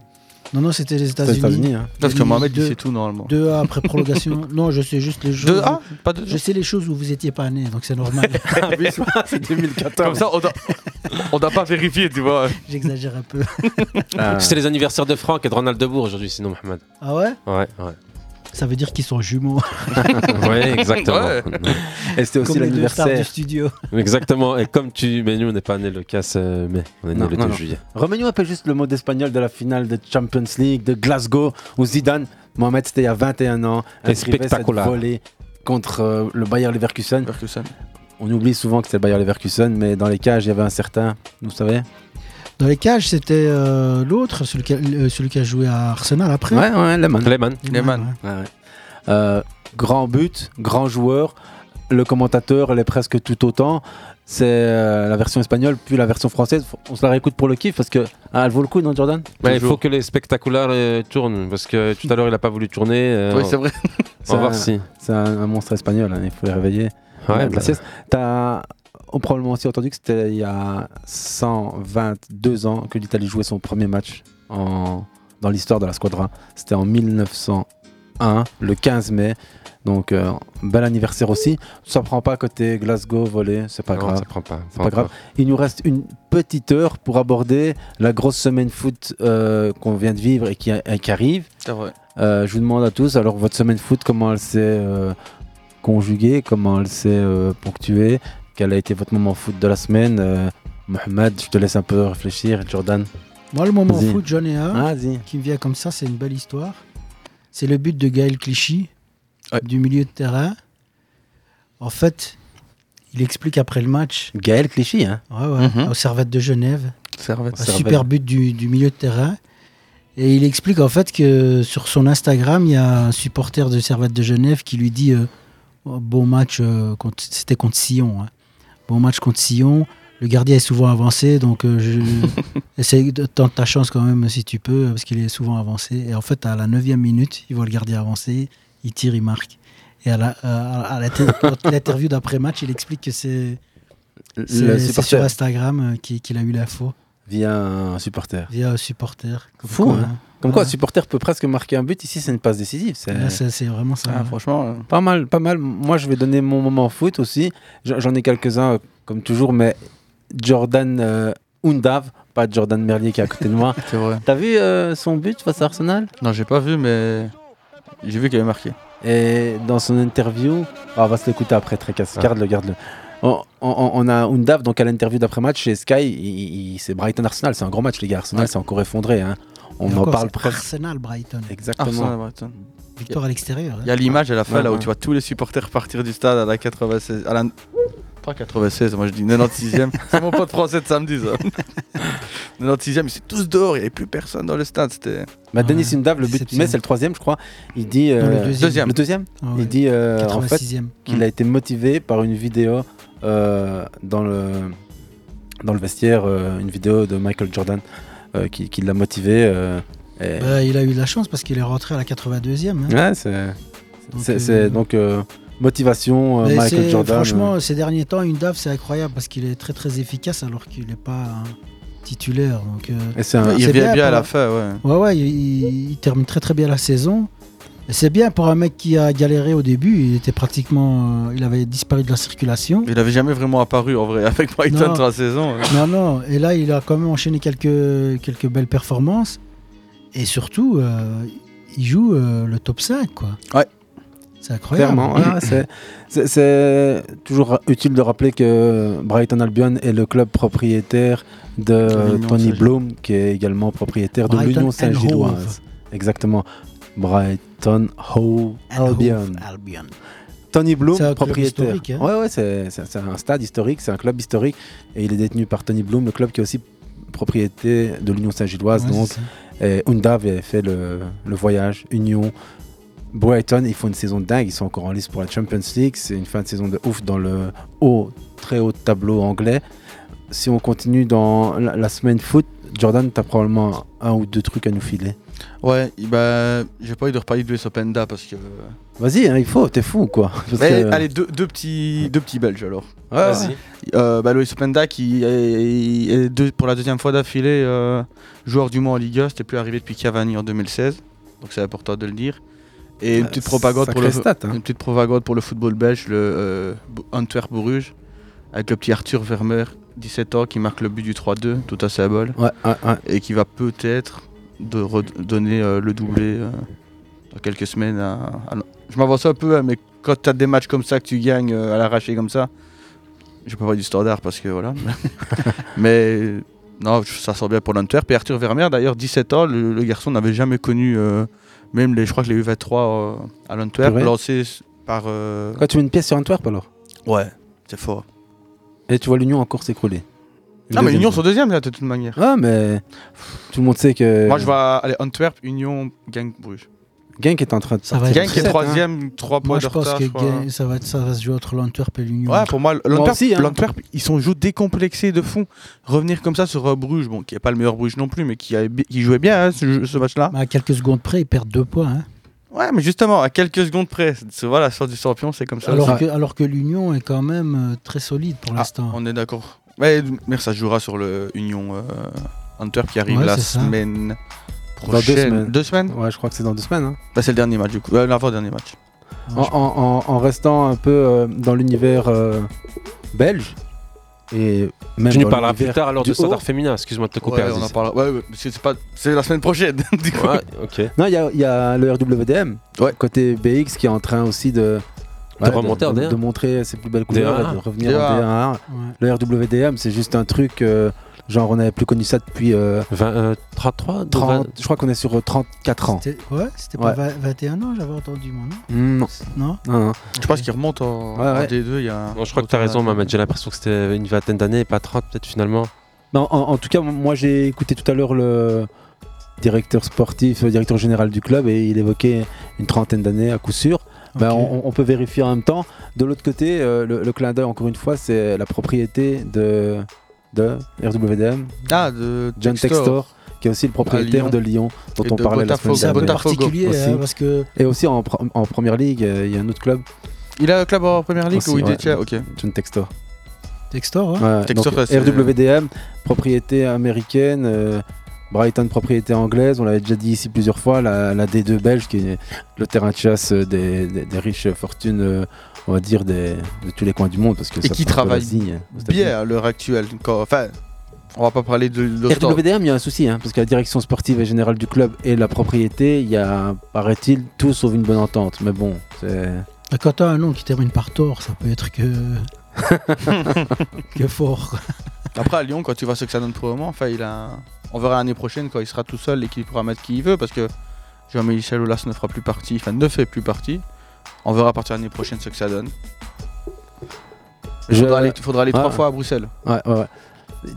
Non, non, c'était les États-Unis. Hein. Parce que Deux- Mohamed, il sait tout normalement. 2 A après prolongation. *laughs* non, je sais juste les choses. Où- A Pas deux Je sais les choses où vous étiez pas né, donc c'est normal. *laughs* c'est 2014. Comme ça, on doit, on doit pas vérifier, tu vois. J'exagère un peu. Ah. C'était les anniversaires de Franck et de Ronald Debourg aujourd'hui, sinon, Mohamed. Ah ouais? Ouais, ouais. Ça veut dire qu'ils sont jumeaux. *laughs* Ouais, exactement. Ouais. Et c'était aussi stars du l'anniversaire. studio. Exactement. Et comme tu. Mais nous, on n'est pas né le 15 euh, mai, on est né le 2 non, non. juillet. Un peu juste le mot d'espagnol de la finale de Champions League de Glasgow où Zidane, Mohamed, c'était il y a 21 ans, cette spectaculaire. volée contre euh, le Bayer Leverkusen. Leverkusen. On oublie souvent que c'est le Bayer Leverkusen, mais dans les cages, il y avait un certain, vous savez Dans les cages, c'était euh, l'autre, celui, qui a- euh, celui qui a joué à Arsenal après. Ouais, ouais, Lehmann. Lehmann. Lehmann. ouais. Ouais, ouais. Euh, grand but, grand joueur. Le commentateur, elle est presque tout autant. C'est euh, la version espagnole, puis la version française. On se la réécoute pour le kiff parce que ah, elle vaut le coup, non, Jordan? Il faut que les spectaculaires euh, tournent parce que tout à l'heure il a pas voulu tourner. euh, Oui, c'est vrai. On va voir si. C'est un, un monstre espagnol, hein, il faut les réveiller. Ouais, bah. T'as on probablement aussi entendu que c'était il y a 122 ans que l'Italie jouait son premier match en, dans l'histoire de la squadra. C'était en 1901, le 15 mai. Donc, euh, bel anniversaire aussi. Ça prend pas côté Glasgow volé, c'est pas non, grave. ça prend pas. C'est pas grave. Il nous reste une petite heure pour aborder la grosse semaine foot euh, qu'on vient de vivre et qui, et qui arrive. C'est vrai. Euh, je vous demande à tous, alors votre semaine foot, comment elle s'est euh, conjuguée, comment elle s'est euh, ponctuée, quel a été votre moment foot de la semaine euh, Mohamed, je te laisse un peu réfléchir, Jordan. Moi, le moment foot, j'en ai un Ah, qui me vient comme ça, c'est une belle histoire. C'est le but de Gaël Clichy, Ouais. du milieu de terrain. En fait, il explique après le match, Gaël Clichy, hein ouais, ouais, Mhm. aux Servettes de Genève, Servette. un Servette. super but du, du milieu de terrain. Et il explique en fait que sur son Instagram, il y a un supporter de Servette de Genève qui lui dit euh, Oh, Bon match, euh, c'était contre Sion. hein. Bon match contre Sion. Le gardien est souvent avancé, donc euh, je... *laughs* essaye de tenter ta chance quand même si tu peux, parce qu'il est souvent avancé. Et en fait, à la 9 minute, il voit le gardien avancer, il tire, il marque. Et à l'interview *laughs* d'après-match, il explique que c'est sur Instagram euh, qu'il qu'il a eu l'info via un supporter. via un supporter. Comme Fou, quoi, hein. hein. Comme quoi, un supporter peut presque marquer un but. Ici, c'est une passe décisive. C'est vraiment ça. Ah, ouais. franchement. euh, pas mal, pas mal. Moi, je vais donner mon moment foot aussi. J'en ai quelques-uns, comme toujours, mais Jordan euh, Undav, pas Jordan Merlier qui est à côté de moi. *laughs* C'est vrai. T'as vu euh, son but face à Arsenal? Non, j'ai pas vu, mais j'ai vu qu'il avait marqué. Et dans son interview, ah, on va se l'écouter après, Trécasse, Ah. garde-le, garde-le. On, on- on a Undav, donc à l'interview d'après-match chez Sky, c'est Brighton-Arsenal, c'est un grand match les gars, Arsenal Ouais. c'est encore effondré. hein. On en parle presque. Arsenal Brighton. Exactement. Arsenal, Brighton. Victoire à l'extérieur. hein. Il y a l'image à la fin Ouais, là où ouais. tu vois tous les supporters partir du stade à la 96. À la... Pas 96, moi je dis 96e. *laughs* C'est mon pote français de samedi ça. 96e, ils étaient tous dehors, il n'y avait plus personne dans le stade. C'était. Bah, Denis Undav, le but qu'il met, c'est le troisième, je crois. Il dit. Non, le euh, deuxième. Le deuxième Ah ouais. Il dit euh, en fait 86e. qu'il a été motivé par une vidéo euh, dans, le, dans le vestiaire, euh, une vidéo de Michael Jordan euh, qui, qui l'a motivé. euh, et- Bah, il a eu de la chance parce qu'il est rentré à la 82e. hein. Ouais, c'est. Donc, euh, euh, motivation, euh, Michael Jordan. Franchement, euh. ces derniers temps, une DAF, c'est incroyable parce qu'il est très très efficace alors qu'il n'est pas titulaire. Donc, euh, Et c'est un- Il revient bien à pour- la fin, ouais. Ouais, ouais, il, il- il termine très très bien la saison. C'est bien pour un mec qui a galéré au début. Il était pratiquement, euh, il avait disparu de la circulation. Il n'avait jamais vraiment apparu en vrai *laughs* avec Brighton toute la saison. ouais. Non, non. Et là, il a quand même enchaîné quelques, quelques belles performances. Et surtout, euh, il joue euh, le top 5, quoi. Ouais. C'est incroyable. Clairement, ouais, c'est- c'est- c'est toujours utile de rappeler que Brighton Albion est le club propriétaire de Tony. Bloom, qui est également propriétaire de l'Union Saint-Gilloise. Exactement. Brighton Hove Albion. Tony Bloom, un propriétaire. historique, hein. Ouais, ouais, c'est un stade historique, c'est un club historique et il est détenu par Tony Bloom, le club qui est aussi propriété de l'Union Saint-Gilloise. Ouais, donc, et Undav avait fait le, le voyage Union. Brighton, ils font une saison dingue, ils sont encore en liste pour la Champions League. C'est une fin de saison de ouf dans le haut, très haut tableau anglais. Si on continue dans la, la semaine foot, Jordan, tu as probablement un ou deux trucs à nous filer. Ouais, bah, j'ai pas envie de reparler de l'US Openda parce que. Vas-y, hein, il faut, t'es fou ou quoi Parce Mais, que- Allez, deux, deux petits, deux petits Belges alors. Ouais, Vas-y. Euh, bah, Loïs Openda qui est, est deux- pour la deuxième fois d'affilée euh, joueur du mois en Ligue 1, c'était plus arrivé depuis Cavani en 2016, donc c'est important de le dire. Et une Ouais, petite propagande pour le stat, hein. une petite propagande pour le football belge, le euh, Antwerp Bruges, avec le petit Arthur Vermeer, 17 ans, qui marque le but du 3-2, tout à sa bol, Ouais, ouais, ouais. et qui va peut-être de redonner euh, le doublé euh, dans quelques semaines. à- à- Je m'avance un peu, hein, mais quand tu as des matchs comme ça que tu gagnes euh, à l'arraché comme ça, je peux pas du standard parce que voilà. *laughs* mais non, ça sort bien pour l'Antwerp. Et Arthur Vermeer, d'ailleurs, 17 ans, le, le garçon n'avait jamais connu, même les, je crois que les U23 euh, à l'Antwerp, lancé par. euh, Quoi, tu mets une pièce sur Antwerp alors? Ouais, c'est fort. Et tu vois l'Union encore s'écrouler? Ah, mais l'Union sont deuxième là, de toute manière. Ah, mais tout le monde sait que. Moi, je vois aller Antwerp, Union, Gang, Bruges. Genk est en train de Ça va sortir. être Genk est sept, troisième, trois points Moi, de je pense retard, que je crois. Gen- ça, va être- ça va se jouer entre l'Antwerp et l'Union. Ouais, pour moi, l'Antwerp, aussi, hein. l'Antwerp, ils sont joués décomplexés de fond. Revenir comme ça sur euh, Bruges, bon, qui n'est pas le meilleur Bruges non plus, mais qui, a, qui jouait bien hein, ce, ce match-là. À quelques secondes près, ils perdent deux points. hein. Ouais, mais justement, à quelques secondes près, c'est- voilà, sur du champion, c'est comme ça. Alors, aussi. que, alors que l'Union est quand même euh, très solide pour Ah, l'instant. on est d'accord. Ouais, mais ça jouera sur le Union euh, Antwerp qui arrive Ouais, la ça. semaine Dans prochaine. deux semaines. Deux semaines? Ouais, je crois que c'est dans deux semaines. hein. Bah, C'est le dernier match, du coup. Euh, L'avant-dernier match. En, en- en- en restant un peu euh, dans l'univers euh, belge et même Tu nous dans parleras plus tard alors du de Standard. Féminin, excuse-moi de te couper. Ouais, on en. Ouais, c'est pas... c'est la semaine prochaine. *laughs* du coup. Ouais, ok. Non, il y a, il y a le RWDM côté BX qui est en train aussi de De remonter en de, D1. de montrer ses plus belles couleurs D1. et de revenir D1. en D1. Le RWDM, c'est juste un truc euh, genre on n'avait plus connu ça depuis euh, 20, euh, 33 de 30, 20. je crois qu'on est sur euh, 34 ans. C'était- Ouais, c'était pas Ouais. 20 21 ans, j'avais entendu moi, non? Mm, Non. Non? Non, non. Je pense qu'il remonte en, Ouais, ouais. en D2. Il y a Non, je crois que tu as raison, Mohamed. J'ai l'impression que c'était une vingtaine d'années et pas 30 peut-être finalement. Non, en, en tout cas, moi j'ai écouté tout à l'heure le directeur sportif, le directeur général du club, et il évoquait une trentaine d'années à coup sûr. Ben, on, on peut vérifier en même temps. De l'autre côté, euh, le, le clin d'œil, encore une fois, c'est la propriété de, de RWDM, Ah, de John Textor. Textor, qui est aussi le propriétaire Lyon. de Lyon, dont Et on de parlait la C'est un peu particulier aussi. hein, parce que Et aussi en, première ligue, euh, il y a un autre club, Il a un club en première ligue Aussi, où il ouais. détient? Ok. John Textor. Textor, hein, Ouais, Textor, donc, RWDM, propriété américaine, euh, Brighton, propriété anglaise. On l'avait déjà dit ici plusieurs fois, la, la D2 belge, qui est le terrain de chasse des, des- des riches fortunes, euh, on va dire, des, de tous les coins du monde. Parce que Et ça qui travaille bien à l'heure actuelle. Quand- Enfin, On va pas parler de. RWDM, il y a un souci, hein, parce que la direction sportive et générale du club et la propriété, il y a, paraît-il, tout sauf une bonne entente. Mais bon, c'est. Quand t'as un nom qui termine par tort, ça peut être que. *laughs* que fort. quoi. Après, à Lyon, quand tu vois ce que ça donne pour le moment, enfin, il a... on verra l'année prochaine quand il sera tout seul et qu'il pourra mettre qui il veut parce que Jean-Michel Aulas ne fera plus partie, enfin, ne fait plus partie. On verra à partir de l'année prochaine ce que ça donne. Il Je- faudra aller, faudra aller trois Ouais. fois à Bruxelles. Ouais, ouais, ouais.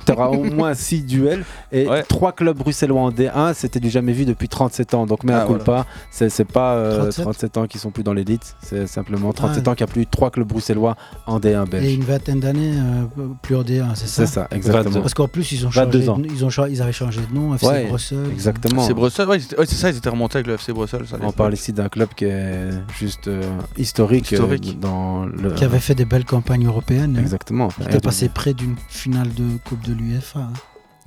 Tu auras au moins 6 duels et Ouais. 3 clubs bruxellois en D1, c'était du jamais vu depuis 37 ans. Donc, mais Ah, voilà. culpa, c'est c'est pas euh, 37. 37 ans qui sont plus dans l'élite, c'est simplement 37 Ah. ans qu'il n'y a plus 3 clubs bruxellois en D1 Et belge. une vingtaine d'années euh, plus en D1, c'est ça? C'est ça, exactement. Parce qu'en plus, ils ont 22 changé, ans. de- ils, ont ils avaient changé de nom, FC Ouais, Bruxelles. exactement. C'est Bruxelles, ouais, c'est ça, ils étaient remontés avec le FC Bruxelles. ça, On parle ici d'un club qui est juste euh, historique, euh, Historique. dans le. Qui avait fait des belles campagnes européennes. hein. Exactement. Qui Et était passé près d'une finale de Coupe de l'UEFA. hein.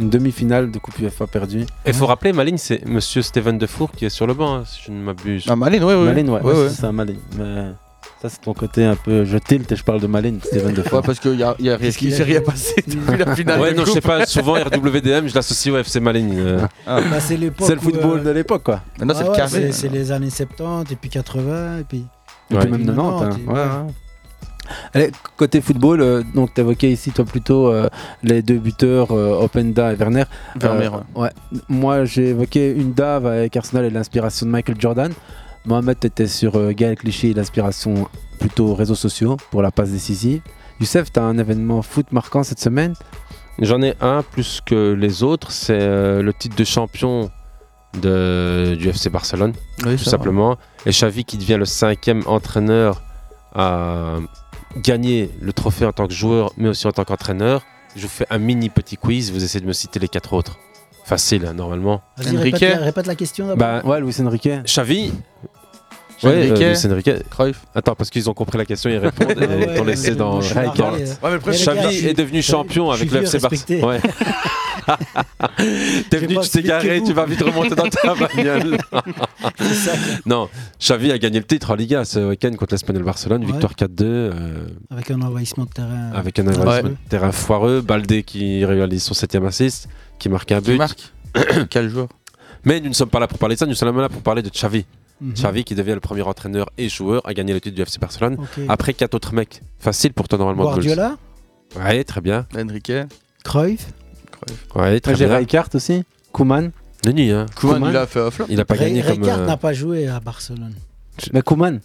Une demi-finale de Coupe UEFA perdue. Et il faut rappeler, Maline, c'est monsieur Steven Defour qui est sur le banc, hein, si je ne m'abuse. Ah, Malines, ouais, ouais. Malines, ouais, Ouais, ouais, ouais. c'est ça, Malines. Mais ça, c'est ton côté un peu. Je tilte et je parle de Malines, Steven Defour. Ouais, parce qu'il y a, y a rien, il s'est rien passé depuis la finale. Ouais, de non, je sais coupe. pas, souvent RWDM, je l'associe au FC Malines. euh. Ah. Bah, c'est l'époque C'est le football euh, de l'époque, quoi. Maintenant, c'est ah le ouais, carré. c'est- C'est les années 70 et puis 80 et puis. Et puis même 90. hein. 90, Ouais, ouais. Allez, côté football, euh, donc tu évoquais ici toi plutôt euh, les deux buteurs euh, Openda et Werner. Werner, Euh, ouais. Moi j'ai évoqué une dave avec Arsenal et l'inspiration de Michael Jordan. Mohamed était sur euh, Gaël Clichy et l'inspiration plutôt réseaux sociaux pour la passe décisive. Youssef, tu as un événement foot marquant cette semaine? J'en ai un plus que les autres, c'est euh, le titre de champion de, du FC Barcelone, Oui, tout ça simplement. Et Xavi qui devient le cinquième entraîneur à gagner le trophée en tant que joueur, mais aussi en tant qu'entraîneur. Je vous fais un mini petit quiz, vous essayez de me citer les quatre autres. Facile, hein, normalement. Vas-y, Enrique. répète, la- répète la question d'abord. Bah, Ouais, Luis Enrique. Xavi. Enrique. Ouais, euh, Luis Enrique. Cruyff. Attends, parce qu'ils ont compris la question, ils répondent et *laughs* ouais, t'ont laissé dans, euh. Xavi suis- est devenu champion avec le FC. Barcelone. Ouais. *laughs* T'es venu, tu t'es garé, tu vas vite remonter dans ta bagnole. *laughs* non, Xavi a gagné le titre en Liga ce week-end contre l'Espagnol Barcelone, Ouais. victoire 4-2, euh, Avec un envahissement de terrain. avec un envahissement Ouais. de terrain foireux, Baldé qui réalise son 7 assist, qui marque un Qui but. marque *coughs* Quel joueur Mais nous ne sommes pas là pour parler de ça, nous sommes là pour parler de Xavi. Mhm. Xavi qui devient le premier entraîneur et joueur à gagner le titre du FC Barcelone. Après quatre autres mecs. Facile pour toi normalement. Guardiola, Ouais, très bien. Enrique. Cruyff, Ouais, très J'ai bien. Rijkaard aussi. Kuman. Neni, hein. Koeman, Koeman. il a fait off. Il a pas Ray- gagné comme. Rijkaard euh, n'a pas joué à Barcelone. Mais Kuman.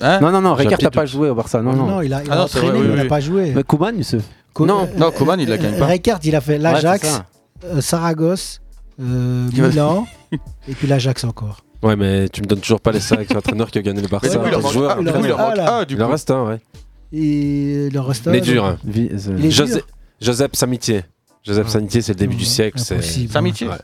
Hein Non, non, non, petit n'a pas joué au Barça. Non, non. il a, il Ah a non, c'est entraîné, vrai, oui, mais il n'a pas joué. Mais Kuman, Youssef. Co- Non. euh, Non, Koeman, il la euh, gagne pas. Rijkaard, il a fait l'Ajax, euh, Saragosse, euh, Il Milan, *laughs* et puis l'Ajax encore. Ouais, mais tu me donnes toujours pas les cinq *laughs* entraîneurs qui ont gagné le Mais Barça. du coup, il en manque un, du coup, il en Ah, manque un, du Il en coup. reste un, ouais. Et le reste. Il est dur, hein. Vi- Il est José- dur. Joseph Samitier. Joseph. Samitier, c'est le début du siècle. C'est impossible. Ouais.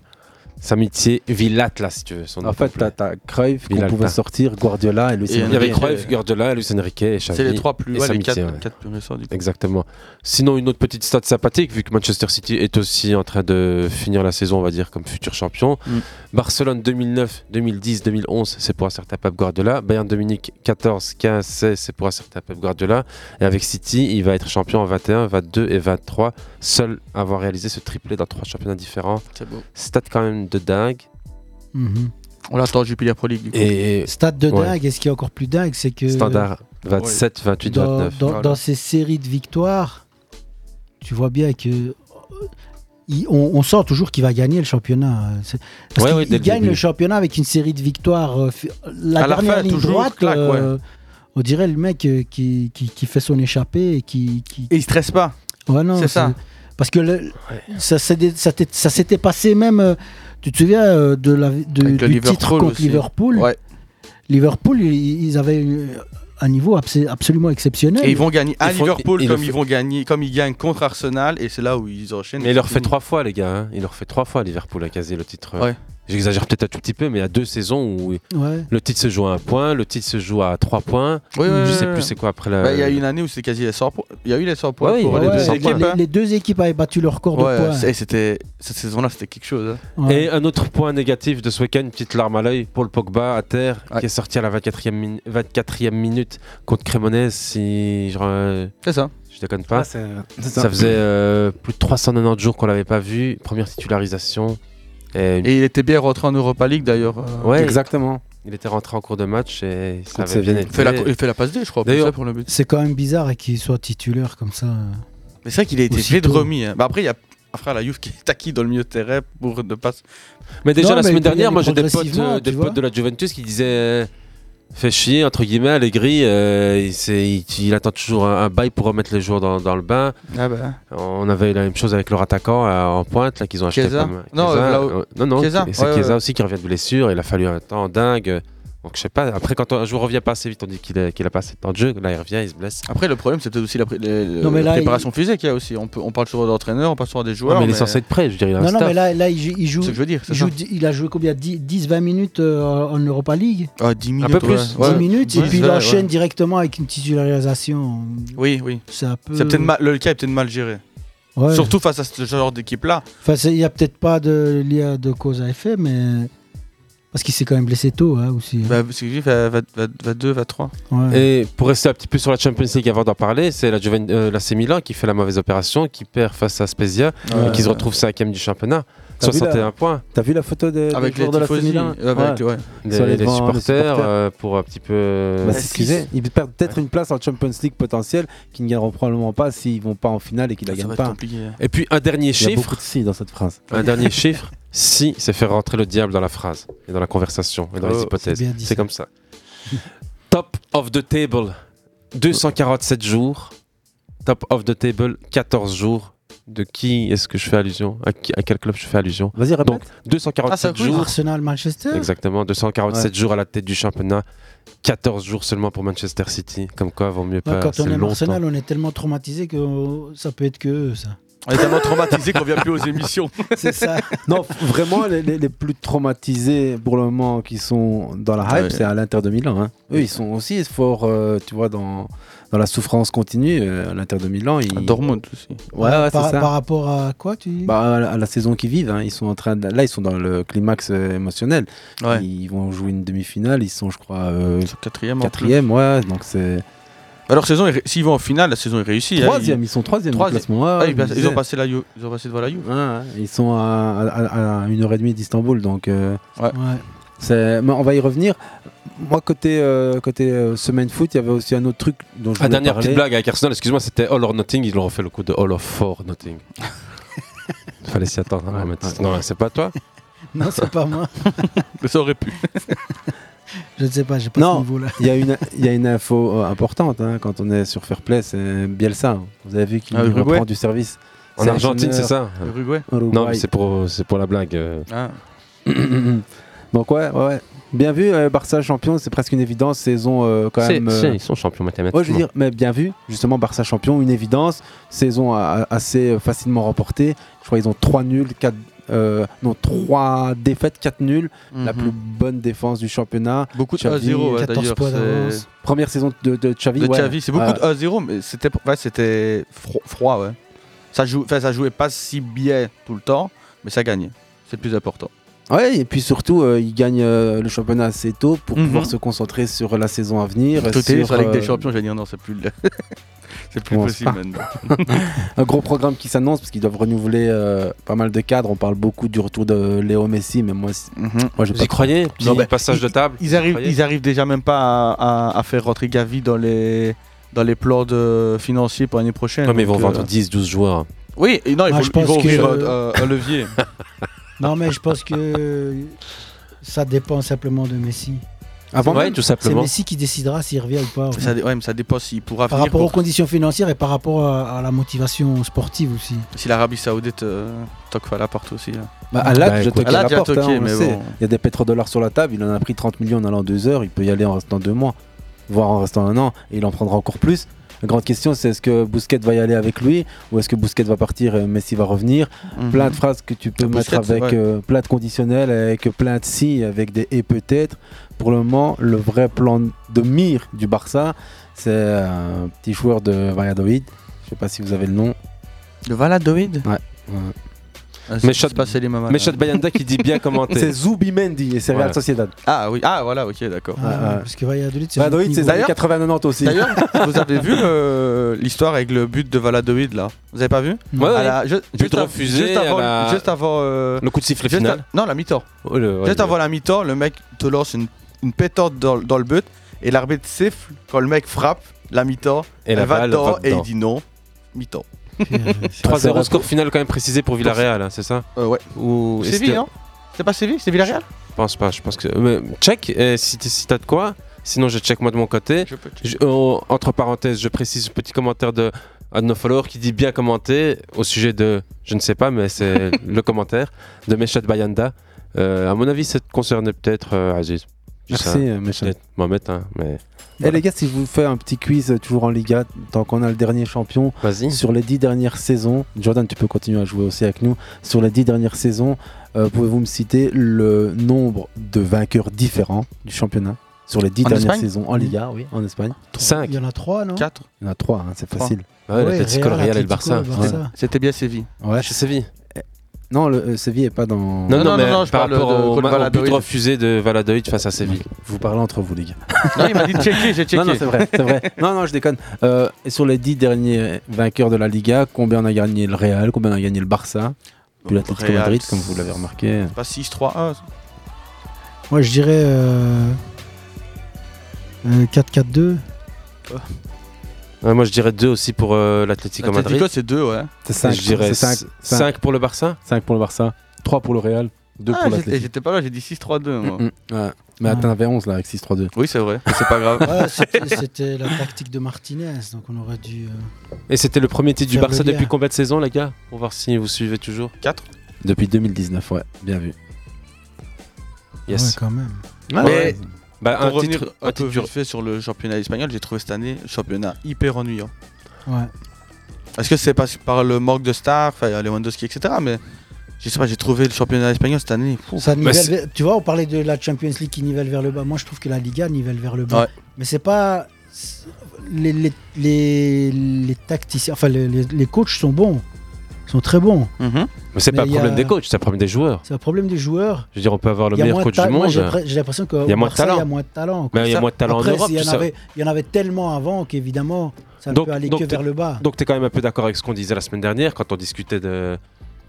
Samitier, Villat, là, si tu veux. son En fait, t'as t'as Cruyff qu'on pouvait sortir, Guardiola et Luis Et il y avait Enrique. Cruyff, Guardiola, Luis Enrique et Xavi. C'est les trois plus. Ouais, les Samitié, quatre ouais. quatre plus récents du coup. Exactement. Sinon, une autre petite stat sympathique, vu que Manchester City est aussi en train de finir la saison, on va dire, comme futur champion. Mm. Barcelone 2009, 2010, 2011, c'est pour un certain Pep Guardiola. Bayern Munich 14, 15, 16, c'est pour un certain Pep Guardiola. Et avec City, il va être champion en 21, 22 et 23, seul à avoir réalisé ce triplé dans trois championnats différents. C'est beau. Stat quand même de dingue. Mhm. On l'attend Jupiler Pro League du coup. Et Stade de Ouais. dingue, et ce qui est encore plus dingue, c'est que. standard 27, 28, dans, 29. dans- Voilà. dans ces séries de victoires, tu vois bien que euh, il- on, on sent toujours qu'il va gagner le championnat. Parce Ouais, qu'il ouais, dès il le gagne début. le championnat avec une série de victoires. euh, la À la dernière fin, ligne toujours, droite, euh, on dirait le mec euh, qui, qui, qui fait son échappée et qui. qui... Et il stresse pas. Ouais, non, c'est ça. Parce que le- ça, ça s'était passé même. Tu te souviens euh, de la, de, du titre Liverpool contre aussi. Liverpool? Ouais. Liverpool, ils, ils avaient un niveau abs- absolument exceptionnel. Et ils vont gagner à Ils font- Liverpool ils comme ils vont gagner, comme ils gagnent contre Arsenal et c'est là où ils enchaînent. Mais il leur fait trois fois, les gars. hein. Il leur fait trois fois Liverpool à caser le titre. Ouais. J'exagère peut-être un tout petit peu, mais il y a deux saisons où Ouais. le titre se joue à un point, le titre se joue à trois points. Oui, oui, Je sais plus c'est quoi après la. Bah, Il y a une année où c'était quasi les 100 points. Il y a eu les 100 points Ouais, pour ouais, les ouais, deux les- équipes. les, hein. les deux équipes avaient battu leur record Ouais, de points. c'est- c'était cette saison-là, c'était quelque chose. hein. Ouais. Et un autre point négatif de ce week-end, une petite larme à l'œil, Paul Pogba à terre, Ouais. qui est sorti à la 24e, min- 24e minute contre Cremonese. Si je, C'est ça. Je déconne pas. Ah, c'est- c'est ça ça. faisait euh, plus de 390 jours qu'on l'avait pas vu. Première titularisation. Et, Et il était bien rentré en Europa League d'ailleurs. euh, Ouais, Exactement. Il était rentré en cours de match et ça Contre avait bien. Il fait la, il fait la passe D, je crois, pour, pour le but. C'est quand même bizarre qu'il soit titulaire comme ça. Mais c'est vrai qu'il a été Aussitôt. vite remis. hein. Bah après, il y a un frère la Juve qui est acquis dans le milieu de terrain pour ne pas. se- Mais déjà Non, la mais semaine il dernière, moi j'ai des potes, euh, des potes de la Juventus qui disaient euh, fait chier entre guillemets Allegri, euh, il, s'est- il, il attend toujours un, un bail pour remettre les joueurs dans, dans le bain. Ah bah. On avait la même chose avec leur attaquant euh, en pointe là qu'ils ont acheté. Comme- Non, là où- euh, non, non, c'est Ouais, Chiesa ouais. aussi qui revient de blessure. Il a fallu un temps dingue. Donc je sais pas. Après quand un joueur revient pas assez vite, on dit qu'il a, qu'il a pas assez de temps de jeu. Là il revient, il se blesse. Après, le problème, c'est peut-être aussi la, pré- les- Non, mais la là, préparation physique qu'il y a aussi. On, peut, on parle souvent d'entraîneurs, on parle souvent des joueurs. Ouais, mais il est censé être prêt, je veux dire, il a un Non, non, staff. mais là, là il joue. Il, ce que je veux dire, il, joue il a joué combien? 10-20 minutes euh, en Europa League? Ah, 10 minutes. peu plus. ouais. 10 Ouais. minutes, et 10, puis il enchaîne ouais. directement avec une titularisation. Oui, oui. C'est un peu. C'est peut-être mal- le cas est peut-être mal géré. Ouais. Surtout face à ce genre d'équipe-là. Enfin, il n'y a peut-être pas de lien de cause à effet, mais. Parce qu'il s'est quand même blessé tôt hein, aussi. hein. Bah, que je dis, va, va, va, va 2, va 3. Ouais. Et pour rester un petit peu sur la Champions League avant d'en parler, c'est la Juven, euh, Milan qui fait la mauvaise opération, qui perd face à Spezia Ouais. et qui se retrouve cinquième du championnat. T'as vu 61 la- points. T'as vu la photo des, des Avec les joueurs de la Milan avec- ouais. Les, supporters, les supporters. euh, pour un petit peu. Bah, s'excuser. Ils perdent peut-être une place en Champions League potentielle qu'ils ne gagneront probablement pas s'ils vont pas en finale et qu'ils la gagnent pas. compliqué. hein. Et puis un dernier Il y a chiffre. beaucoup de si dans cette phrase. Un dernier *laughs* chiffre. Si, c'est faire rentrer le diable dans la phrase et dans la conversation et dans Oh, les hypothèses. c'est comme ça. *laughs* Top of the table, 247 jours. Top of the table, 14 jours. De qui est-ce que je fais allusion? À, qui- à quel club je fais allusion? Vas-y, répète. Donc, Ah, 247 jours. Arsenal, Manchester? Exactement, 247 Ouais. jours à la tête du championnat. 14 jours seulement pour Manchester City. Comme quoi, vaut mieux Ouais, pas. Quand on longtemps. Arsenal, on est tellement traumatisé que ça peut être que eux, ça. On est tellement traumatisé qu'on vient plus aux émissions. *laughs* C'est ça. Non, vraiment, les, les- les plus traumatisés pour le moment qui sont dans la hype, Ouais. c'est à l'Inter de Milan. hein. Eux, ils sont aussi forts, euh, tu vois, dans, dans la souffrance continue. euh, à l'Inter de Milan, ils... À Dortmund aussi. Ouais, ouais, c'est par, ça. par rapport à quoi, tu dis? Bah, à la- à la saison qu'ils vivent, hein, ils sont en train de- là ils sont dans le climax euh, émotionnel. Ouais. Ils vont jouer une demi-finale, ils sont je crois euh, Ils sont quatrième. en quatrième, ouais, donc c'est. Alors, saison, est s'ils vont en finale, la saison est réussie. hein. troisième, ils sont troisième au Troisième. classement. ouais, Ah, ouais, ils, ils ont passé la Ju- ils ont passé devant la Juve. Ouais, ouais, ils sont à, à- à une heure et demie d'Istanbul, donc euh, Ouais. c'est- mais on va y revenir. Moi côté euh, côté euh, semaine foot, il y avait aussi un autre truc dont je La voulais dernière parler. petite blague avec Arsenal, excuse-moi, c'était All or Nothing. Ils l'ont refait le coup de All of For Nothing. *laughs* Fallait s'y attendre. hein, Ouais, ouais. Non, c'est pas toi *laughs* Non, c'est pas moi. Mais *laughs* ça aurait pu. Je ne sais pas, j'ai pas Non. ce niveau-là. Il y a une il y a une info euh, importante hein, quand on est sur Fair Play, c'est Bielsa. Vous avez vu qu'il Ah, reprend du service. En Argentine, c'est ça Uruguay. Non, mais c'est pour, c'est pour la blague. euh. Ah. *coughs* Donc ouais, ouais. Bien vu, euh, Barça champion, c'est presque une évidence. Saison euh, quand même. euh, Ils sont champions mathématiquement. Ouais, je veux dire, mais bien vu, justement, Barça champion, une évidence. Saison a- a- assez facilement remportée. Je crois qu'ils ont 3 nuls, 4, non, 3 défaites, 4 nuls. La Mhm. plus bonne défense du championnat. Beaucoup de Xavi, 1-0 ouais, 14 d'ailleurs. Première saison de, de Xavi. De ouais. Xavi, c'est beaucoup Ah, de 1-0, mais c'était ouais, c'était fro- froid, ouais. Ça, joue, enfin, ça jouait pas si bien tout le temps, mais ça gagnait. C'est le plus important. Ouais, et puis surtout, euh, ils gagnent euh, le championnat assez tôt pour Mhm. pouvoir se concentrer sur la saison à venir. Tout est sur la Ligue des euh, Champions, j'allais dire non, c'est plus, le- *laughs* c'est plus possible maintenant. *laughs* *laughs* un gros programme qui s'annonce parce qu'ils doivent renouveler euh, pas mal de cadres. On parle beaucoup du retour de Léo Messi, mais moi, c'est- Mhm. moi j'ai Vous pas y croyez Petit Non, mais passage de table Ils arrivent, ils arrivent déjà même pas à, à- à faire rentrer Gavi dans les, dans les plans de, financiers pour l'année prochaine. Ouais, mais ils vont euh, vendre 10-12 joueurs. Oui, et non, il Ah, ils vont ouvrir euh, un levier. Non, mais je pense que ça dépend simplement de Messi. Avant Ouais, tout C'est simplement. Messi qui décidera s'il revient ou pas. en fait. ça, dé- ouais, mais ça dépend s'il pourra Par venir rapport pour- aux conditions financières et par rapport à, à la motivation sportive aussi. si l'Arabie Saoudite euh, toque à la porte aussi. là. Bah, à l'âge, Bah, je toque à à la porte, hein, mais bon. Il y a des pétrodollars sur la table, il en a pris 30 millions en allant deux heures, il peut y aller en restant deux mois, voire en restant un an, et il en prendra encore plus. La grande question, c'est est-ce que Bousquet va y aller avec lui, ou est-ce que Bousquet va partir et Messi va revenir Mhm. Plein de phrases que tu peux mettre avec euh, plein de conditionnels, avec plein de si, avec des et peut-être. Pour le moment, le vrai plan de mire du Barça, c'est un petit joueur de Valladolid. Je sais pas si vous avez le nom. De Valladolid? Ouais. Mamans. Meshot Bayanda qui dit bien *laughs* commenter. C'est Zubimendi et c'est Real Ouais. Sociedad. Ah oui, ah voilà, ok, d'accord. Ah, Ah, Parce que Valladolid, c'est. Valladolid, notre c'est années 80-90 aussi. D'ailleurs, *laughs* vous avez vu euh, l'histoire avec le but de Valadoid là? Vous avez pas vu? Ouais, But refusé juste avant, juste avant euh, Le coup de sifflet final. à- non, la mi-temps. Oh, juste avant la mi-temps, le mec te lance une, une pétante dans, dans le but et l'arbitre siffle quand le mec frappe la mi-temps. Et elle la va dedans et il dit non, mi-temps. 3-0 score final quand même précisé pour Villarreal, hein, c'est ça Euh, ouais. Ou Séville, non C'est pas Séville, c'est Villarreal Je pense pas, je pense que. mais check, si si t'as de quoi, sinon je check moi de mon côté. Je peux checker. Je- oh, entre parenthèses, je précise un petit commentaire de un de nos followers qui dit bien commenter au sujet de, je ne sais pas, mais c'est *laughs* le commentaire de Meshat Bayanda. Euh, à mon avis, ça te concernait peut-être, euh, Aziz. Je Merci, euh, Meshat. Mohamed, hein, mais. Eh les gars, si je vous fais un petit quiz toujours en Liga, tant qu'on a le dernier champion, sur les dix dernières saisons, Jordan, tu peux continuer à jouer aussi avec nous. Sur les dix dernières saisons, euh, pouvez-vous me citer le nombre de vainqueurs différents du championnat sur les dix En dernières Espagne saisons en Liga, oui, en Espagne? 5. Il y en a trois, non? 4 Il y en a trois, hein, c'est facile. Ouais, Ouais, Real, Real et le Atlético, Barça. le Barça. C'était bien Séville. Ouais. Chez Séville. Non, le euh, Séville est pas dans. Non, non, non, mais non, je par parle rapport de- au, ma- au but refusé de Valadoid face à Séville. Vous parlez entre vous, les gars. Non, il m'a dit de checker, j'ai checké. Non, non, c'est vrai, c'est vrai. Non, non, je déconne. Euh, et sur les dix derniers vainqueurs de la Liga, combien on a gagné le Real, combien on a gagné le Barça, puis l'Atlético Real, Madrid, comme vous l'avez remarqué. Pas 6-3-1. Moi, je dirais. euh, euh, 4-4-2. Ouais, moi je dirais 2 aussi pour euh, l'Atlético Madrid. L'Atlético, c'est 2, ouais. C'est 5, Je dirais 5 pour le Barça. 5 pour le Barça, 3 pour le Real, 2 Ah, pour l'Atlético. j'étais pas là, j'ai dit 6-3-2. moi. Mm, mm, ouais. Mais t'en avais 11 là avec 6-3-2. Oui, c'est vrai, c'est pas grave. *laughs* Ouais, c'était- la tactique de Martinez, donc on aurait dû. euh, Et c'était le premier titre du Barça depuis combien de saisons, les gars? Pour voir si vous suivez toujours. 4 Depuis 2019, ouais, bien vu. Yes. Ouais, quand même. Mais Bah, pour un revenir titre, un un peu titre vite fait sur le championnat espagnol, j'ai trouvé cette année le championnat hyper ennuyant. Ouais. Est-ce que c'est parce- par le manque de stars, enfin Lewandowski, etc. Mais je sais pas, j'ai trouvé le championnat espagnol cette année. Ça nivelle Bah, vers- tu vois, on parlait de la Champions League qui nivelle vers le bas. Moi, je trouve que la Liga nivelle vers le bas. Ouais. Mais c'est pas. Les, les, les, les tacticiens, enfin, les, les, les coachs sont bons. Sont très bons. Mhm. Mais c'est Mais pas un a- problème des coachs, c'est un problème des joueurs. C'est un problème des joueurs. Je veux dire, on peut avoir le meilleur coach ta- du monde. j'ai pre- j'ai l'impression qu'au Il y a moins de talent. Il y a moins de talent. Mais quoi. il y a Ça- moins de talent en Europe, Il y, en avait, il y en avait tellement avant qu'évidemment, ça ne peut aller que t'es- vers le bas. Donc, tu es quand même un peu d'accord avec ce qu'on disait la semaine dernière quand on discutait de,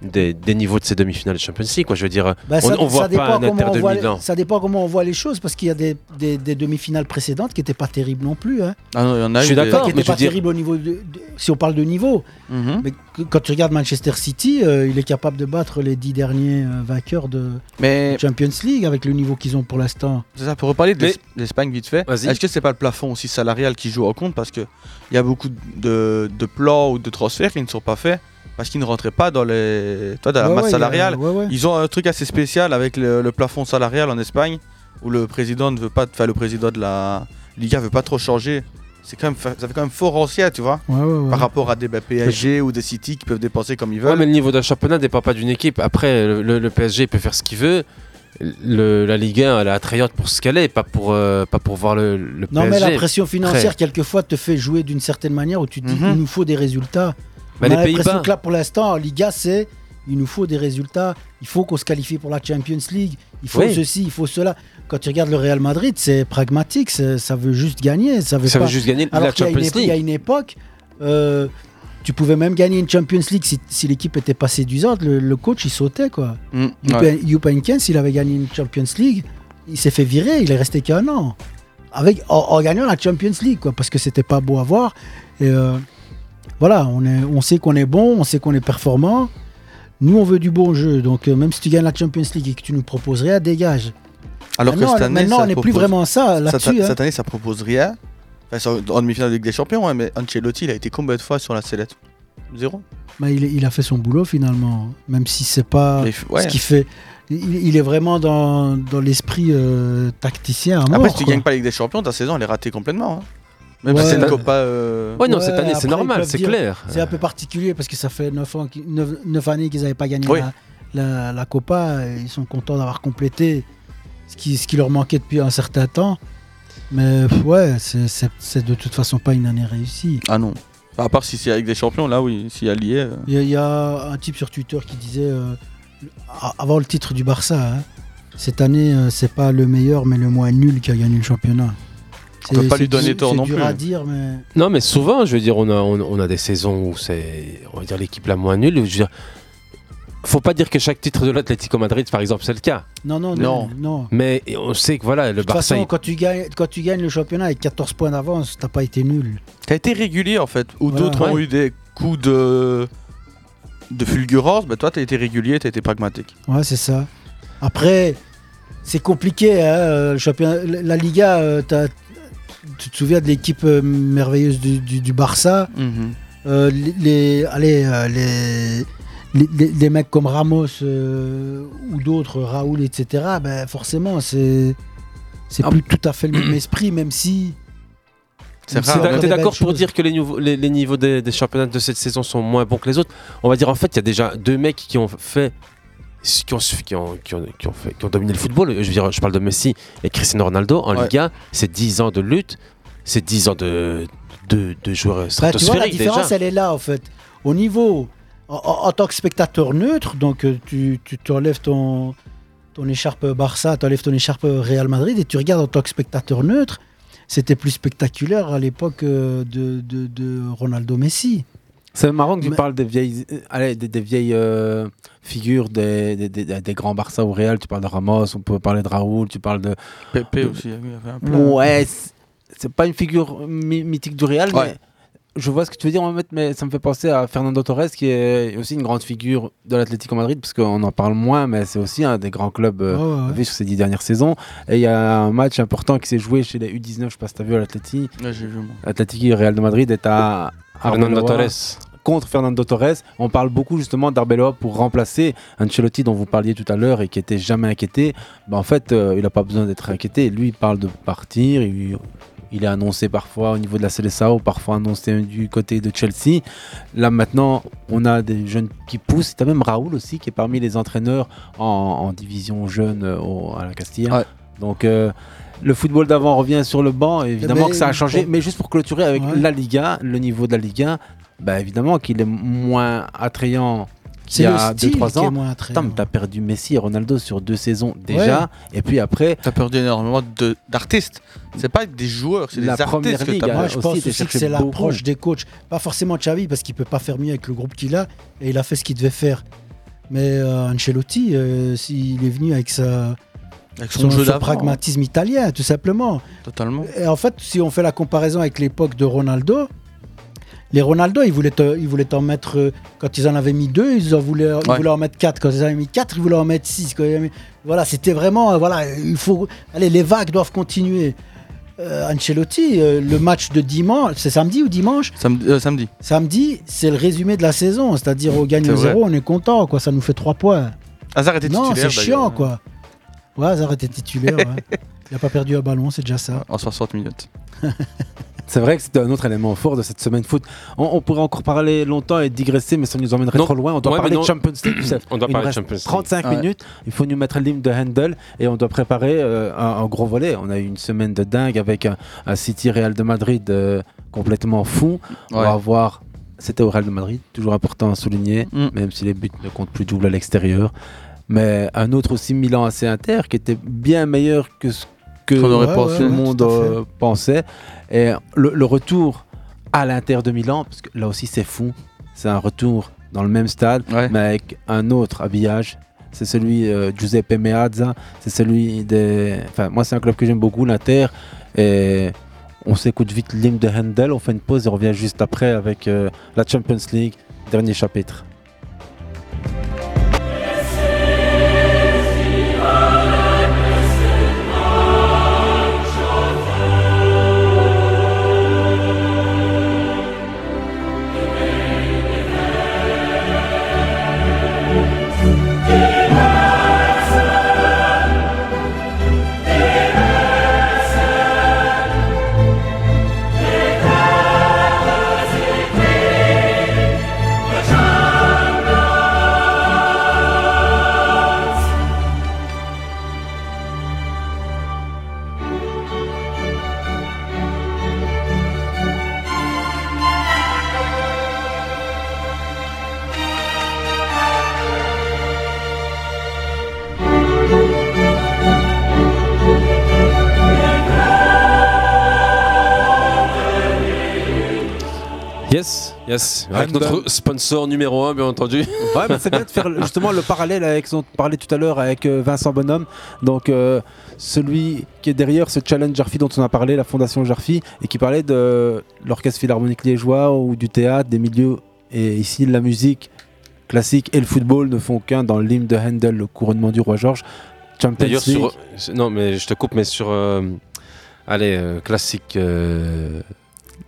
des, des niveaux de ces demi-finales de Champions League. Quoi. Je veux dire, Bah, on, ça, on voit pas un comment Inter de ça dépend comment on voit les choses parce qu'il y a des, des- des demi-finales précédentes qui n'étaient pas terribles non plus. Hein. Ah non, il y en a Je suis d'accord, qui mais n'étaient je veux pas dire, terribles au niveau de, de- si on parle de niveau. Mhm. Mais que- quand tu regardes Manchester City, euh, il est capable de battre les dix derniers euh, vainqueurs de Mais Champions League avec le niveau qu'ils ont pour l'instant. c'est ça, pour reparler de l'Espagne vite fait, est-ce que c'est pas le plafond aussi salarial qui joue en compte? Parce qu'il y a beaucoup de, de plans ou de transferts qui ne sont pas faits parce qu'ils ne rentraient pas dans, les, toi, dans la masse ouais, a- salariale. ouais, ouais. Ils ont un truc assez spécial avec le, le plafond salarial en Espagne où le président ne veut pas, enfin le président de la Liga veut pas trop changer. C'est quand même, ça fait quand même fort ancien, tu vois, Ouais, ouais, ouais. par rapport à des bah, PSG ou des City qui peuvent dépenser comme ils Ouais, veulent. mais le niveau d'un championnat dépend pas d'une équipe. Après, le, le- le PSG peut faire ce qu'il veut. Le- la Ligue 1, elle est attrayante pour ce qu'elle est, pas pour, euh, pas pour voir le, le Non, PSG. mais la pression financière, quelquefois, te fait jouer d'une certaine manière où tu te dis Mhm. il nous faut des résultats. Bah, On a l'impression que là, pour l'instant, en Liga, c'est il nous faut des résultats. Il faut qu'on se qualifie pour la Champions League. Il faut Oui. ceci, il faut cela. Quand tu regardes le Real Madrid, c'est pragmatique. Ça veut juste gagner. Ça veut, Ça pas... veut juste gagner Alors la Champions époque- Il y a League. une époque, euh, tu pouvais même gagner une Champions League si, si l'équipe était pas séduisante. Le, le coach, il sautait. quoi. Mm, ouais. Il avait gagné une Champions League. Il s'est fait virer. Il est resté qu'un an. Avec, en, en gagnant la Champions League, quoi, parce que c'était pas beau à voir. Et euh, voilà, on, est, on sait qu'on est bon, on sait qu'on est performant. Nous, on veut du bon jeu. Donc, euh, même si tu gagnes la Champions League et que tu nous proposes rien, dégage. Alors que cette année, maintenant, ça on n'est plus propose- vraiment ça là-dessus. hein. cette année, ça propose rien. Enfin, en demi-finale de Ligue des Champions, ouais, mais Ancelotti, il a été combien de fois sur la sellette? Zéro? Bah, il, il a fait son boulot finalement, même si c'est pas Mais f- ouais. ce qu'il fait. Il, il est vraiment dans, dans l'esprit euh, tacticien à mort. Après, si tu quoi. gagnes pas la Ligue des Champions, ta saison, elle est ratée complètement. hein. Même Ouais. si c'est une Copa. euh, Ouais, non, Ouais, cette année, c'est normal, c'est clair. C'est un peu particulier parce que ça fait 9, ans, qu'ils- neuf- neuf années qu'ils n'avaient pas gagné Oui. la, la- la Copa. et Ils sont contents d'avoir complété ce qui, ce qui leur manquait depuis un certain temps. Mais ouais, c'est- c'est c'est de toute façon pas une année réussie. Ah non. Enfin, à part si c'est avec des champions, là oui, s'il y a lié. euh. Il y, a- il y a un type sur Twitter qui disait, euh, avant le titre du Barça, hein, cette année, euh, c'est pas le meilleur, mais le moins nul qui a gagné le championnat. On peut pas lui donner tort c'est non dur plus. à dire, mais. Non, mais souvent, je veux dire, on a, on, on a des saisons où c'est, on va dire, l'équipe la moins nulle. Je veux dire, faut pas dire que chaque titre de l'Atlético Madrid, par exemple, c'est le cas. Non, non, non. non. Mais on sait que voilà, le De toute Barça. façon, il- quand tu, gagnes, quand tu gagnes le championnat avec 14 points d'avance, t'as pas été nul. T'as été régulier en fait. Ou Voilà. d'autres ont eu des coups de de fulgurance, bah toi t'as été régulier, t'as été pragmatique. Ouais, c'est ça. Après, c'est compliqué. hein, euh, le championnat, la Liga, euh, t'as- tu te souviens de l'équipe euh, merveilleuse du, du- du Barça Mhm. Euh, les, les- allez, euh, les, les, mecs comme Ramos ou d'autres, Raoul, etc., ben forcément, c'est c'est Ah. plus tout à fait le même *clears throat* esprit, même si. On a t'es d'accord pour dire que les, niveaux- les, les niveaux des, des championnats de cette saison sont moins bons que les autres? On va dire en fait, il y a déjà deux mecs qui ont fait. Qui ont, qui, ont, qui, ont, qui ont fait, qui ont dominé le football. Je veux dire, je parle de Messi et Cristiano Ronaldo en Ouais. Liga. C'est 10 ans de lutte, c'est 10 ans de, de, de joueurs Bah, tu vois, la stratosphériques différence, déjà. elle est là, en fait. Au niveau, en, en- en tant que spectateur neutre, donc euh, tu, tu t'enlèves ton, ton écharpe Barça, tu enlèves ton écharpe Real Madrid et tu regardes en tant que spectateur neutre, c'était plus spectaculaire à l'époque euh, de, de, de Ronaldo Messi. C'est marrant que tu Mais- parles des vieilles, allez, des, des vieilles euh, figures des, des, des- des grands Barça au Real. Tu parles de Ramos, on peut parler de Raoul, tu parles de. Pepe de- aussi, il y avait un plein. Ouais, c'est- pas une figure mythique du Real, Ouais. mais je vois ce que tu veux dire, Mohamed, mais ça me fait penser à Fernando Torres, qui est aussi une grande figure de l'Atlético Madrid, parce qu'on en parle moins, mais c'est aussi un des grands clubs euh, ouais, vus sur ces dix dernières saisons. Et il y a un match important qui s'est joué chez les U19, je sais pas si tu as vu à l'Atleti. Ouais, j'ai vu, Real de Madrid est à Fernando Torres. Contre Fernando Torres. On parle beaucoup justement d'Arbeloa pour remplacer Ancelotti dont vous parliez tout à l'heure et qui était jamais inquiété. Ben, en fait, euh, il n'a pas besoin d'être inquiété. Lui, il parle de partir. Il, il est annoncé parfois au niveau de la Seleção, parfois annoncé du côté de Chelsea. Là maintenant, on a des jeunes qui poussent. Tu même Raoul aussi qui est parmi les entraîneurs en, en division jeune euh, au- à la Castille. Donc euh, le football d'avant revient sur le banc. Évidemment Mais- que ça a changé. Mais juste pour clôturer avec Ouais. la Liga, le niveau de la Liga, bah évidemment qu'il est moins attrayant qu'il y C'est le a style 2-3 qui est ans. t'as perdu Messi et Ronaldo sur deux saisons déjà. Ouais. Et puis après. T'as perdu énormément d'artistes. C'est pas des joueurs, c'est des artistes première que ligue, t'as. Moi, je pense aussi que c'est l'approche des coachs. Pas forcément Xavi, parce qu'il peut pas faire mieux avec le groupe qu'il a, et il a fait ce qu'il devait faire. Mais euh, Ancelotti, euh, s'il est venu avec sa, Avec son jeu d'avant. pragmatisme italien, tout simplement. Totalement. Et en fait, si on fait la comparaison avec l'époque de Ronaldo, les Ronaldo, ils voulaient, te- ils voulaient en mettre. euh, Quand ils en avaient mis deux, ils, en voulaient, ils Ouais. voulaient en mettre quatre. Quand ils en avaient mis quatre, ils voulaient en mettre six. Quand ils avaient mis- Voilà, c'était vraiment. euh, Voilà, il faut. Allez, les vagues doivent continuer. Euh, Ancelotti, le match de dimanche, c'est samedi ou dimanche Samedi. samedi. Samedi, c'est le résumé de la saison. C'est-à-dire, on gagne C'est vrai. 0, on est content, quoi. Ça nous fait 3 points. Hazard était Non, titulaire. c'est chiant, quoi. Ouais, Hazard était titulaire. ouais. *laughs* Il n'a pas perdu un ballon, c'est déjà ça. En 60 minutes. *laughs* C'est vrai que c'était un autre élément fort de cette semaine foot. On, on pourrait encore parler longtemps et digresser, mais ça nous emmènerait Non. trop loin. On doit Ouais, parler de. Champions League. tu sais. *clears throat* On doit Il parler de reste Champions League. 35 Ouais. minutes. Il faut nous mettre l'hymne de Handel et on doit préparer euh, un, un gros volet. On a eu une semaine de dingue avec un, un City Real de Madrid euh, complètement fou. On va voir. C'était au Real de Madrid, toujours important à souligner, Mm. même si les buts ne comptent plus double à l'extérieur. Mais un autre aussi Milan AC Inter qui était bien meilleur que ce que Qu'on aurait Ouais, pensé. ouais, tout le monde tout euh, pensait. Et le, le retour à l'Inter de Milan, parce que là aussi c'est fou, c'est un retour dans le même stade, Ouais. mais avec un autre habillage. C'est celui euh, Giuseppe Meazza, c'est celui des. Enfin, moi c'est un club que j'aime beaucoup, l'Inter. Et on s'écoute vite l'hymne de Handel, on fait une pause et on revient juste après avec euh, la Champions League, dernier chapitre. Yes, yes. Avec notre sponsor numéro 1, bien entendu. Ouais, mais c'est bien de faire justement le parallèle avec ce dont on parlait tout à l'heure avec euh, Vincent Bonhomme. Donc, euh, celui qui est derrière ce challenge Jarfi dont on a parlé, la fondation Jarfi, et qui parlait de l'orchestre philharmonique liégeois ou du théâtre, des milieux. Et ici, la musique classique et le football ne font qu'un dans l'hymne de Handel, le couronnement du roi Georges. Champions D'ailleurs, sur. sur- Non, mais je te coupe, mais sur. euh, allez, euh, classique.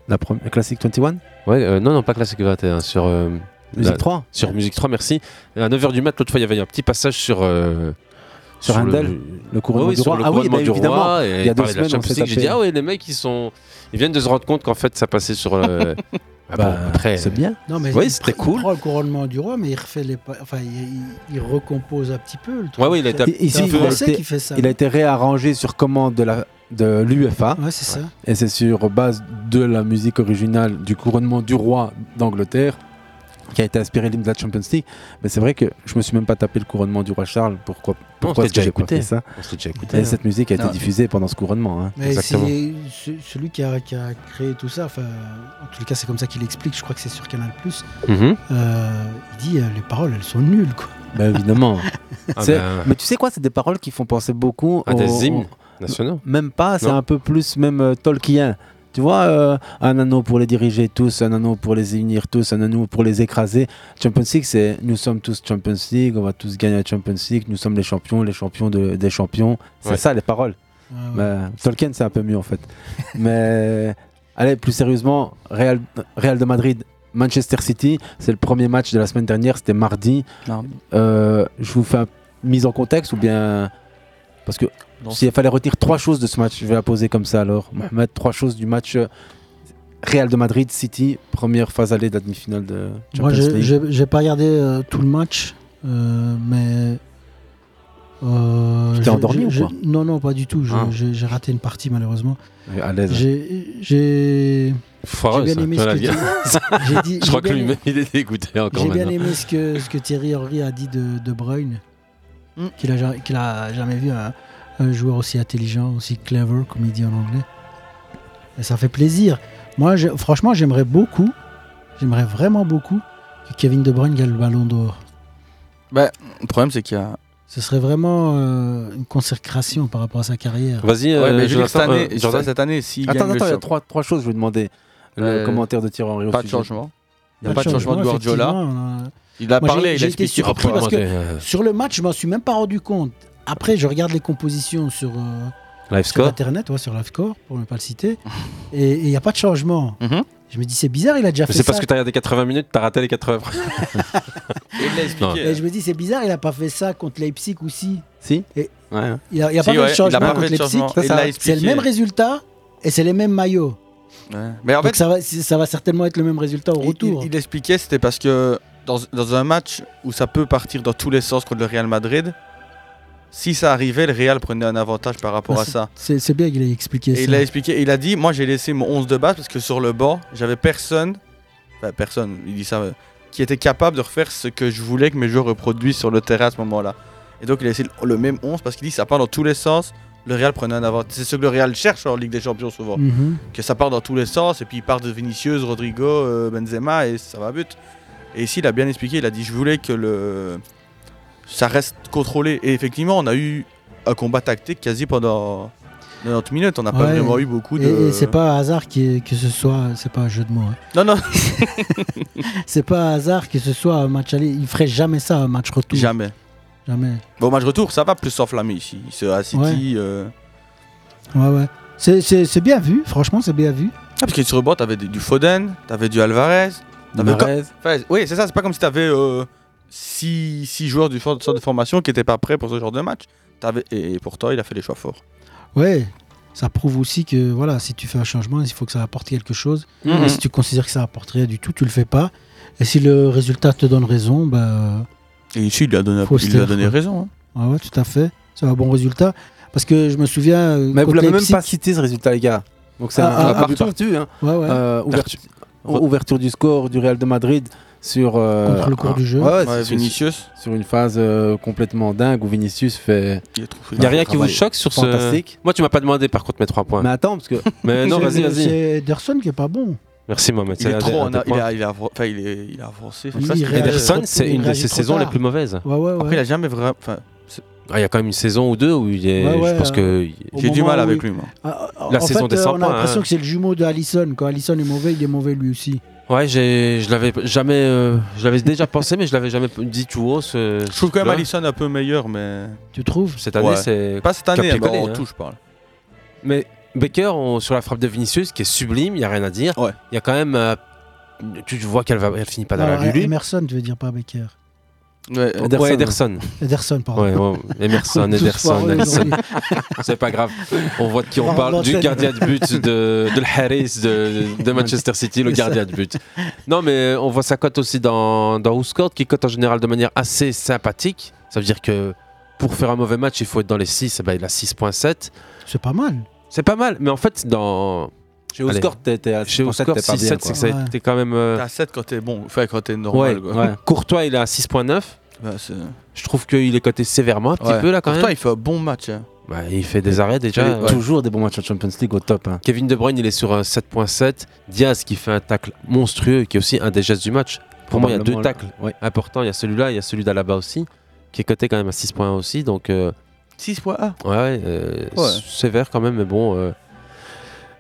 La première, classique 21 Ouais, euh, non, non, pas classique 21, sur. euh, Musique la- 3. Sur Musique 3, merci. À 9h du mat, l'autre fois, il y avait un petit passage sur. euh, Sur Handel, le couronnement Ouais, oui, du sur roi. le Ah oui, couronnement bah, du évidemment. roi. Et Il y a deux semaines, on s'est. J'ai dit, ah ouais, les mecs, ils sont. Ils viennent de se rendre compte qu'en fait, ça passait sur. euh, *laughs* ah bon, Bah, après. c'est bien. Non, mais Oui, il c'était cool. Il prend le couronnement du roi, mais il refait les. Enfin, il, il- il recompose un petit peu le truc. Ouais, oui, il a été- il fait ça. il a été réarrangé sur commande de la de l'UFA. Ouais, c'est ça. Et c'est sur base de la musique originale du couronnement du roi d'Angleterre qui a été inspiré l'hymne de la Champions League. Mais c'est vrai que je me suis même pas tapé le couronnement du roi Charles. Pourquoi, pourquoi est-ce que j'ai écouté. ça On s'était déjà écouté, Et hein. cette musique a été Ah. diffusée pendant ce couronnement. hein. Mais celui qui a, qui a créé tout ça, enfin, en tout cas, c'est comme ça qu'il explique. Je crois que c'est sur Canal Mhm. Euh, il dit euh, les paroles, elles sont nulles, quoi. Bah, évidemment. *laughs* Ah ben. Mais tu sais quoi, c'est des paroles qui font penser beaucoup À des au- hymnes nationaux. Même pas, c'est un peu plus même euh, Tolkien. Tu vois, euh, un anneau pour les diriger tous, un anneau pour les unir tous, un anneau pour les écraser. Champions League, c'est nous sommes tous Champions League, on va tous gagner la Champions League, nous sommes les champions, les champions de- des champions. C'est Ouais. ça les paroles. Mais Tolkien, c'est un peu mieux en fait. *laughs* Mais allez, plus sérieusement, Real, Real de Madrid. Manchester City, c'est le premier match de la semaine dernière, c'était mardi. Euh, je vous fais une mise en contexte ou bien. Parce que s'il fallait retirer trois choses de ce match, je vais la poser comme ça alors. Mohamed, trois choses du match euh, Real de Madrid, City, première phase allée de la demi-finale de Moi, Champions j'ai- League. j'ai j'ai pas regardé euh, tout le match, euh, mais. euh, Tu t'es j'ai- endormi ou quoi Non, non, pas du tout. J'ai Ah. j'ai- raté une partie, malheureusement. À l'aise. J'ai. J'ai Foireux, bien aimé ce que *laughs* dit- Je crois que lui-même, il est dégoûté encore J'ai bien aimé ce que, ce que Thierry Henry a dit de, de Bruyne, Hmm. qu'il a, jamais vu un, un joueur aussi intelligent, aussi clever, comme il dit en anglais. Et ça fait plaisir. Moi, je- franchement, j'aimerais beaucoup, j'aimerais vraiment beaucoup que Kevin De Bruyne gagne le ballon d'or. Bah, le problème, c'est qu'il y a. Ce serait vraiment euh, une consécration par rapport à sa carrière. Vas-y, Ouais, mais euh, dire, cette année, euh, Jordan. cette année, Attends, attends, il y a trois, trois choses, je vais demander. Le Euh, commentaire de Thierry Henry Pas de changement. Il n'y a pas de changement de Guardiola. Il a Moi, parlé, j'ai- il a été expliqué. surpris parce que sur le match, je m'en suis même pas rendu compte. Après, je regarde les compositions sur, euh, Live sur score. Internet, ouais, sur Livescore, pour ne pas le citer, et il n'y a pas de changement. Mhm. Je me dis, c'est bizarre, il a déjà Mais fait c'est ça. parce que t'as regardé 80 minutes, t'as raté les 80. *laughs* Il l'a expliqué. Et je me dis, c'est bizarre, il a pas fait ça contre Leipzig aussi. Si Et Ouais. Il a, il a Si, pas ouais, il changement a pas contre fait de Leipzig. changement. Il l'a C'est le même résultat et c'est les mêmes maillots. Ouais. Mais en Donc fait, ça, va, ça va certainement être le même résultat au il- retour. Il, il expliquait, c'était parce que dans, dans un match où ça peut partir dans tous les sens contre le Real Madrid, si ça arrivait, le Real prenait un avantage par rapport Ah, à ça. C'est bien qu'il ait expliqué Et ça. il a expliqué, il a dit, moi j'ai laissé mon 11 de base parce que sur le banc, j'avais personne, enfin personne, il dit ça, euh, qui était capable de refaire ce que je voulais que mes joueurs reproduisent sur le terrain à ce moment-là. Et donc il a laissé le- le même 11 parce qu'il dit ça part dans tous les sens, le Real prenait un avantage. C'est ce que le Real cherche en Ligue des Champions souvent. Mhm. Que ça part dans tous les sens et puis il part de Vinicius, Rodrigo, euh, Benzema et ça va à but. Et ici il a bien expliqué, il a dit je voulais que le ça reste contrôlé. Et effectivement on a eu un combat tactique quasi pendant 90 minutes, on n'a pas vraiment eu beaucoup de... Et, et c'est pas un hasard qui- que ce soit, c'est pas un jeu de mots. hein. Non, non. *laughs* c'est pas un hasard que ce soit un match aller. Il ferait jamais ça, un match retour. Jamais. Jamais. Bon, match retour, ça va plus s'enflammer ici. C'est à City. Ouais. euh, Ouais, ouais. C'est- bien vu, franchement, c'est bien vu. Ah, parce que sur le banc, t'avais du du Foden, t'avais du Alvarez. t'avais Alvarez. Enfin, oui, c'est ça, c'est pas comme si t'avais 6 joueurs du centre de formation qui étaient pas prêts pour ce genre de match. T'avais- Et, et pourtant, il a fait les choix forts. Ouais. Ça prouve aussi que voilà, si tu fais un changement, il faut que ça apporte quelque chose. Mhm. Et si tu considères que ça apporte rien du tout, tu le fais pas. Et si le résultat te donne raison, bah. Et ici, il lui a donné, il lui a raison. hein. Ah ouais, tout à fait. C'est un bon résultat. Parce que je me souviens. euh, Mais vous l'avez même pas cité ce résultat, les gars. Donc c'est Ah, un, ah, un ah, partout. Hein. Ouais, ouais. Euh, ouverture, ouverture du score du Real de Madrid sur. euh, Contre le cours un- du jeu. Ouais, Ouais, Vinicius. Sur une phase euh, complètement dingue où Vinicius fait. Il est trop Il n'y a rien qui vous choque sur ce. Moi, tu m'as pas demandé par contre mes 3 points. Mais attends, parce que. Mais *laughs* non, C'est- vas-y, vas-y. C'est Ederson qui est pas bon. Merci Mohamed. Il c'est est trop, il a, avancé. Ederson, c'est une de ses saisons les plus mauvaises. Ouais, ouais, Après, il a jamais vraiment. Ah, Il y a quand même une saison ou deux où il est. Ouais, ouais, je pense que. euh, J'ai du mal avec lui, moi. Ah, ah, La en saison fait, des euh, 100 on a l'impression hein. que c'est le jumeau de Allison. Quand Allison est mauvais, il est mauvais lui aussi. Ouais, j'ai, je l'avais jamais, euh, je l'avais déjà *laughs* pensé, mais je l'avais jamais dit tout haut. Ce, Je trouve quand même. Allison un peu meilleur, mais. Tu trouves Cette année, Ouais. c'est. Pas cette année, mais en hein. tout, je parle. Mais Baker, on- sur la frappe de Vinicius, qui est sublime, il n'y a rien à dire. Ouais. Il y a quand même. euh, tu vois qu'elle va, elle finit pas dans Alors, la lulu. Emerson, tu veux dire pas Baker? Ouais, Ederson. Ouais, Ederson. Ederson, pardon. Ouais, ouais, Emerson, *laughs* Ederson, Ederson. *laughs* C'est pas grave. On voit de qui on Par parle. Du gardien de but de, de Harris de, de Manchester City, le gardien de but. Non, mais on voit sa cote aussi dans, dans qui cote en général de manière assez sympathique. Ça veut dire que pour faire un mauvais match, il faut être dans les 6. Ben, il a 6.7. C'est pas mal. C'est pas mal, mais en fait, dans. Chez WhoScored, t'es- à Chez 6.7, WhoScored, t'es pas bien, 6.7, quoi. c'est que ça- Ouais. t'es quand même. euh, T'es à 7 quand t'es bon, enfin quand t'es Ouais, normal. quoi. ouais. Courtois, il est à 6.9. Bah, c'est- Je trouve qu'il est coté sévèrement un petit Ouais. peu là quand Pourtant, même. il fait un bon match. hein. Bah, il fait des arrêts déjà. Il euh, fait Toujours des bons matchs en Champions League au top. hein. Kevin De Bruyne, il est sur un 7.7. Diaz qui fait un tacle monstrueux, qui est aussi un des gestes du match. Pour moi, il y a deux tacles ouais. importants. Il y a celui-là, il y a celui d'Alaba aussi, qui est coté quand même à 6.1 aussi. Donc, euh, 6.1. ouais, ouais, euh, Ouais. sévère quand même, mais bon.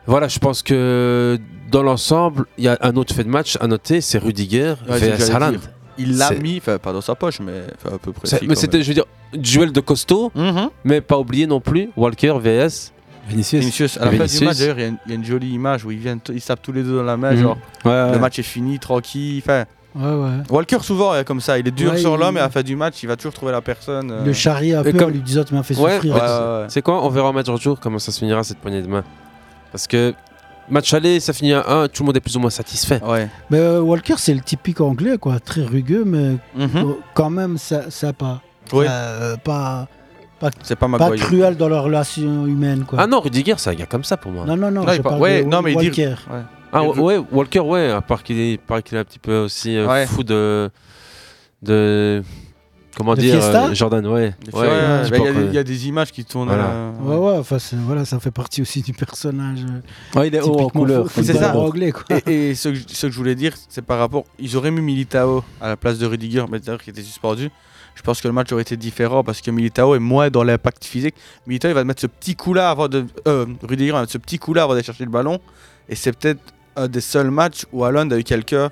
Voilà, je pense que dans l'ensemble, il y a un autre fait de match à noter, c'est Rudiger Ouais, vs Haaland. dire. Il l'a mis, enfin pas dans sa poche, mais à peu près. Si, Mais c'était, je veux dire, duel de costaud, Mhm. mais pas oublier non plus Walker vs Vinicius. Vinicius, à la fin du match, d'ailleurs, il y a une- il y, a une jolie image où ils, viennent ils tapent tous les deux dans la main, Mhm. genre Ouais, ouais. le match est fini, tranquille. Enfin, Ouais, ouais. Walker, souvent, est comme ça, il est dur Ouais, sur il- l'homme et à la fin du match, il va toujours trouver la personne. euh, Le charrier un peu comme- en lui disant Tu m'as fait Ouais, souffrir. ouais, ouais, ouais. C'est quoi On verra en match retour comment ça se finira cette poignée de main. Parce que match aller, ça finit à 1, tout le monde est plus ou moins satisfait. Ouais. Mais euh, Walker, c'est le typique anglais, quoi. Très rugueux, mais Mhm. euh, quand même sympa. Euh, pas, pas, C'est pas pas cruel dans leur relation humaine, quoi. Ah non, Rudiger, c'est un gars comme ça pour moi. non, non, non. Non, je parle ouais, de non, mais il dit- Walker. Ouais. Ah ouais, Walker, ouais, à part qu'il est, il paraît qu'il est un petit peu aussi euh, Ouais. fou de, de. Comment De dire Fiesta euh, Jordan, ouais. Ouais, ouais, ouais, je bah, sais il y, a des- quoi. il y a des images qui tournent. Voilà. euh, Ouais, ouais, enfin, voilà, ça fait partie aussi du personnage. euh, Ouais, il est haut en couleur. C'est ça. anglais, quoi. Et, et ce, que, je- ce que je voulais dire, c'est par rapport. Ils auraient mis Militao à la place de Rudiger, mais d'ailleurs qui était suspendu. Je pense que le match aurait été différent parce que Militao est moins dans l'impact physique. Militao, il va mettre ce petit coup-là avant de. Euh, Rudiger va mettre ce petit coup-là avant d'aller chercher le ballon. Et c'est peut-être un des seuls matchs où Haaland a eu quelqu'un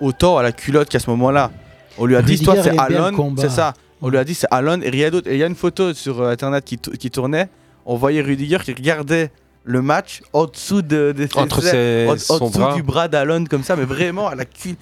autant à la culotte qu'à ce moment-là. On lui a dit, Rudiger toi, c'est combat. C'est ça. On lui a dit, c'est Haaland et rien d'autre. Et il y a une photo sur euh, internet qui, qui tournait. On voyait Rudiger qui regardait le match en dessous de, de- Entre ses- en- dessous bras. du bras d'Haaland comme ça, mais vraiment à la culotte.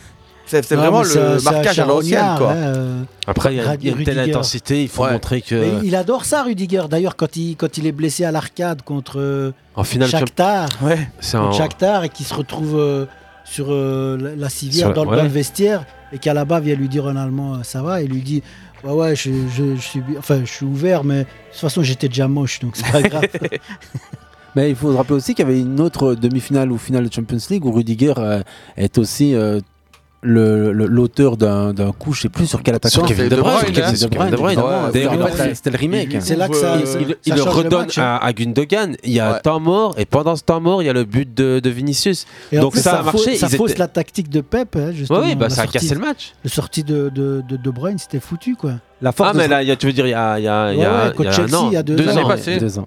C'est vraiment le marquage à l'ancienne, quoi. hein, euh. Après, il y a, il y a une telle intensité, il faut Ouais. montrer que. Mais il adore ça, Rudiger. D'ailleurs, quand il, quand il est blessé à l'arcade contre euh, En finale, Shakhtar, Ouais. contre un. Shakhtar et qui se retrouve euh, sur euh, la, la civière Sur dans, le- ouais. dans le vestiaire et qu'à la bas vient lui dire en allemand euh, ça va et lui dit ouais ouais je, je, je suis enfin je suis ouvert mais de toute façon j'étais déjà moche donc c'est pas *laughs* grave *laughs* Mais il faut se rappeler aussi qu'il y avait une autre demi-finale ou finale de Champions League où Rudiger euh, est aussi euh, l'auteur d'un d'un coup, je sais plus sur quel attaquant. Sur Kevin De Bruyne, Sur Kevin hein. Sur Kevin De Bruyne. c'était le remake. Hein. c'est là que ça, Il, ça- il- ça il le redonne match. à, à Gundogan. Il y a un Ouais. temps mort et pendant ce temps mort, il y a le but de, de Vinicius. Donc ça a marché, ça fausse étaient- la tactique de Pep hein, justement Ouais, oui, bah, ça a sortie- cassé le match. le sortie de de, de, de Bruyne c'était foutu quoi La force Ah, mais là, il y a- tu veux dire, il y a, il y a, il y a, un an. deux ans.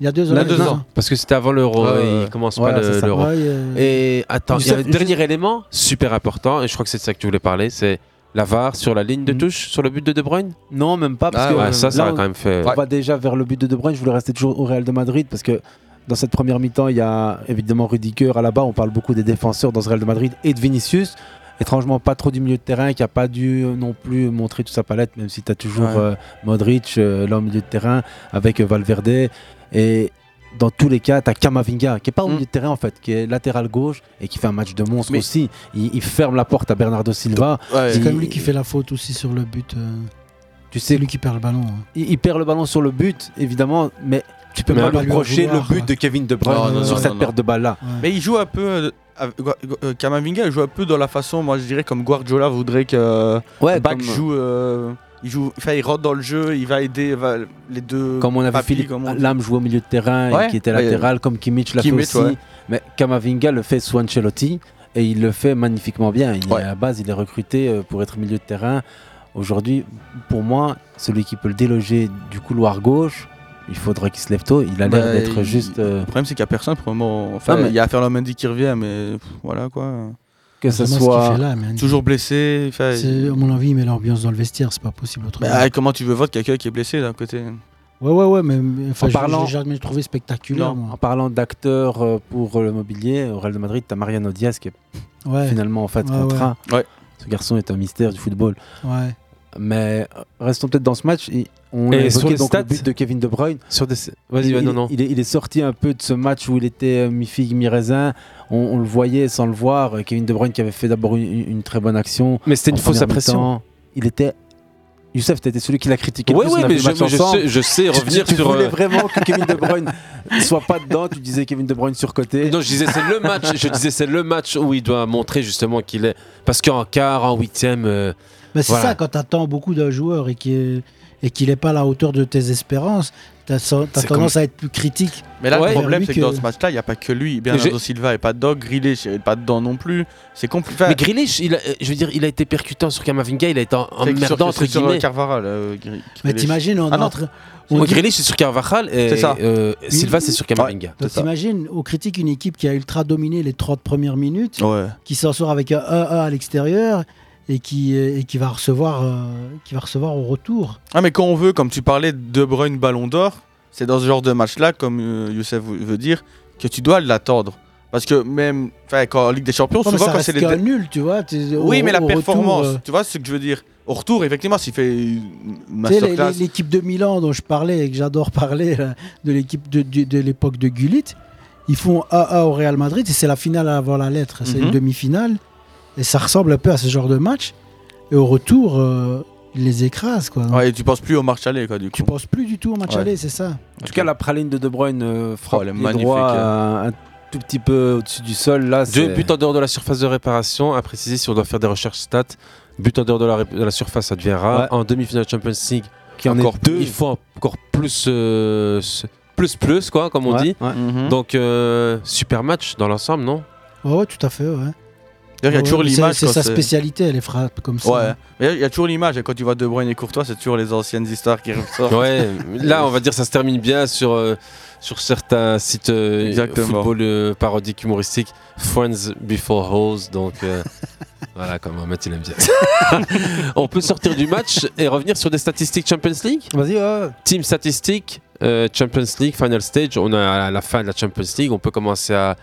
Il y a deux ans il y a deux ans. Parce que c'était avant l'euro, et ouais. il commence Ouais, pas le- l'euro. Ouais, euh, Et attends, il y a un dernier élément super important, et je crois que c'est de ça que tu voulais parler, c'est la VAR sur la ligne de Mhm. touche, sur le but de De Bruyne? Non, même pas. Parce Ah que Ouais, ça, ça là, a quand même fait. On va déjà vers le but de De Bruyne. Je voulais rester toujours au Real de Madrid parce que dans cette première mi-temps, il y a évidemment Rudiger à la bas. On parle beaucoup des défenseurs dans ce Real de Madrid et de Vinicius. Étrangement, pas trop du milieu de terrain qui a pas dû euh, non plus montrer toute sa palette, même si tu as toujours Ouais. euh, Modric euh, là au milieu de terrain avec euh, Valverde. Et dans tous les cas, tu as Kamavinga qui est pas au Mm. milieu de terrain en fait, qui est latéral gauche et qui fait un match de monstre Mais- aussi. Il, il ferme la porte à Bernardo Silva. Ouais. c'est Il- comme lui qui fait la faute aussi sur le but euh, Tu c'est sais, lui qui perd le ballon hein. il, il perd le ballon sur le but, évidemment, mais tu peux Mais pas lui reprocher le but de Kevin De Bruyne Non, non, sur non, cette non, perte de balle là. Mais il joue un peu. euh, euh, Kamavinga il joue un peu dans la façon, moi je dirais, comme Guardiola voudrait que Ouais, Bach comme, joue. euh, il joue, enfin, il rentre dans le jeu, il va aider va- les deux. comme on avait Philippe on. Lam jouer au milieu de terrain Ouais, et qui était ouais, latéral, comme Kimmich l'a fait aussi. ouais. Mais Kamavinga le fait sous Ancelotti et il le fait magnifiquement bien. Il, À la base, il est recruté euh, pour être milieu de terrain. Aujourd'hui, pour moi, celui qui peut le déloger du couloir gauche, il faudrait qu'il se lève tôt. Il a l'air Bah, d'être juste. euh, Le problème, c'est qu'il n'y a personne pour le moment. Enfin, il y a Ferland Mendy qui revient, mais pff, voilà quoi. Que ce soit- qu'il fait là. Toujours blessé. À mon avis, il met l'ambiance dans le vestiaire, c'est pas possible autrement. Bah, comment tu veux voir quelqu'un qui est blessé d'un côté? Ouais, ouais, ouais, mais enfin, En je- parlant- j'ai jamais trouvé spectaculaire. Non, moi. en parlant d'acteurs euh, pour le mobilier, au Real de Madrid, tu as Mariano Diaz qui est Ouais. finalement en fait Ouais, contrat. ouais. Ce garçon est un mystère du football. Ouais. Mais restons peut-être dans ce match. Et on Et a sur les donc stats le but de Kevin De Bruyne. Sur des... Vas-y, il, non, non. Il est, il est sorti un peu de ce match où il était euh, mi-figue, mi-raisin. On, on le voyait sans le voir. Euh, Kevin De Bruyne qui avait fait d'abord une, une très bonne action. Mais c'était une fausse impression. Il était. Youssef, tu étais celui qui l'a critiqué. on a mais je- sais- je sais Tu- revenir tu, sur, voulais euh, vraiment que Kevin De Bruyne *laughs* soit pas dedans. Tu disais Kevin De Bruyne surcoté. Non, je disais c'est le match. Je disais c'est le match où il doit montrer justement qu'il est. Parce qu'en quart, en huitième. euh, Mais c'est voilà. ça, quand tu attends beaucoup d'un joueur et qu'il n'est pas à la hauteur de tes espérances, tu as, tendance comme- à être plus critique. Mais là, Ouais, le problème, c'est que dans ce match-là, il n'y a pas que lui. Bernardo Silva et pas Dog, Grealish n'est pas dedans non plus. C'est compliqué. Mais Grealish, il a- euh, je veux dire, il a été percutant sur Kamavinga, il a été emmerdant sur- entre sur, guillemets. euh, Carvajal, euh, Mais t'imagines, on Ah est non. en train- Ouais, on Grealish c'est sur Carvajal et C'est ça. euh, Silva c'est sur Kamavinga. Mais t'imagines, on critique une équipe qui a ultra dominé les 30 premières minutes, Ouais. qui s'en sort avec un 1-1 à l'extérieur et qui, et qui, va recevoir, euh, qui va recevoir au retour. Ah, mais quand on veut, comme tu parlais de Bruyne Ballon d'Or, c'est dans ce genre de match-là, comme euh, Youssef veut dire, que tu dois l'attendre. Parce que même quand en Ligue des Champions, souvent quand c'est les. qu'un nul, tu vois. Oui, au- mais la retour, performance, euh, tu vois ce que je veux dire. Au retour, effectivement, s'il fait l'équipe de Milan dont je parlais et que j'adore parler, là, de l'équipe de, de- de l'époque de Gullit, ils font 1-1 au Real Madrid et c'est la finale avant la lettre. C'est Mhm. une demi-finale et ça ressemble un peu à ce genre de match. Et au retour, euh, ils les écrasent. Quoi. Ouais, et tu penses plus au match aller, quoi, du coup. Tu penses plus du tout au match Ouais. aller, c'est ça. En tout cas, la praline de De Bruyne euh, frappe Oh, elle est les magnifique, droits hein. euh, un tout petit peu au-dessus du sol. Là, Deux buts en dehors de la surface de réparation. À préciser si on doit faire des recherches stats. But en dehors de la, ré- de la surface, ça. Ouais. En demi-finale de Champions League, Qui en est encore deux. Il faut encore plus, euh, plus, plus, quoi, comme on Ouais, dit. ouais. Mhm. Donc, euh, super match dans l'ensemble, non? Ouais, ouais, tout à fait. Ouais. D'ailleurs, il y a toujours l'image. C'est sa spécialité, les frappes comme ça. Ouais. Il y a toujours l'image. Quand tu vois De Bruyne et Courtois, c'est toujours les anciennes histoires qui ressortent. Ouais, *laughs* là on va dire ça se termine bien sur, euh, sur certains sites euh, football euh, parodiques humoristiques. Friends before hoes, donc euh, *laughs* voilà, comme Mohamed il aime bien. *laughs* on peut sortir du match et revenir sur des statistiques Champions League Vas-y, ouais. Team statistiques, Champions League, Final Stage, on est à la fin de la Champions League, on peut commencer à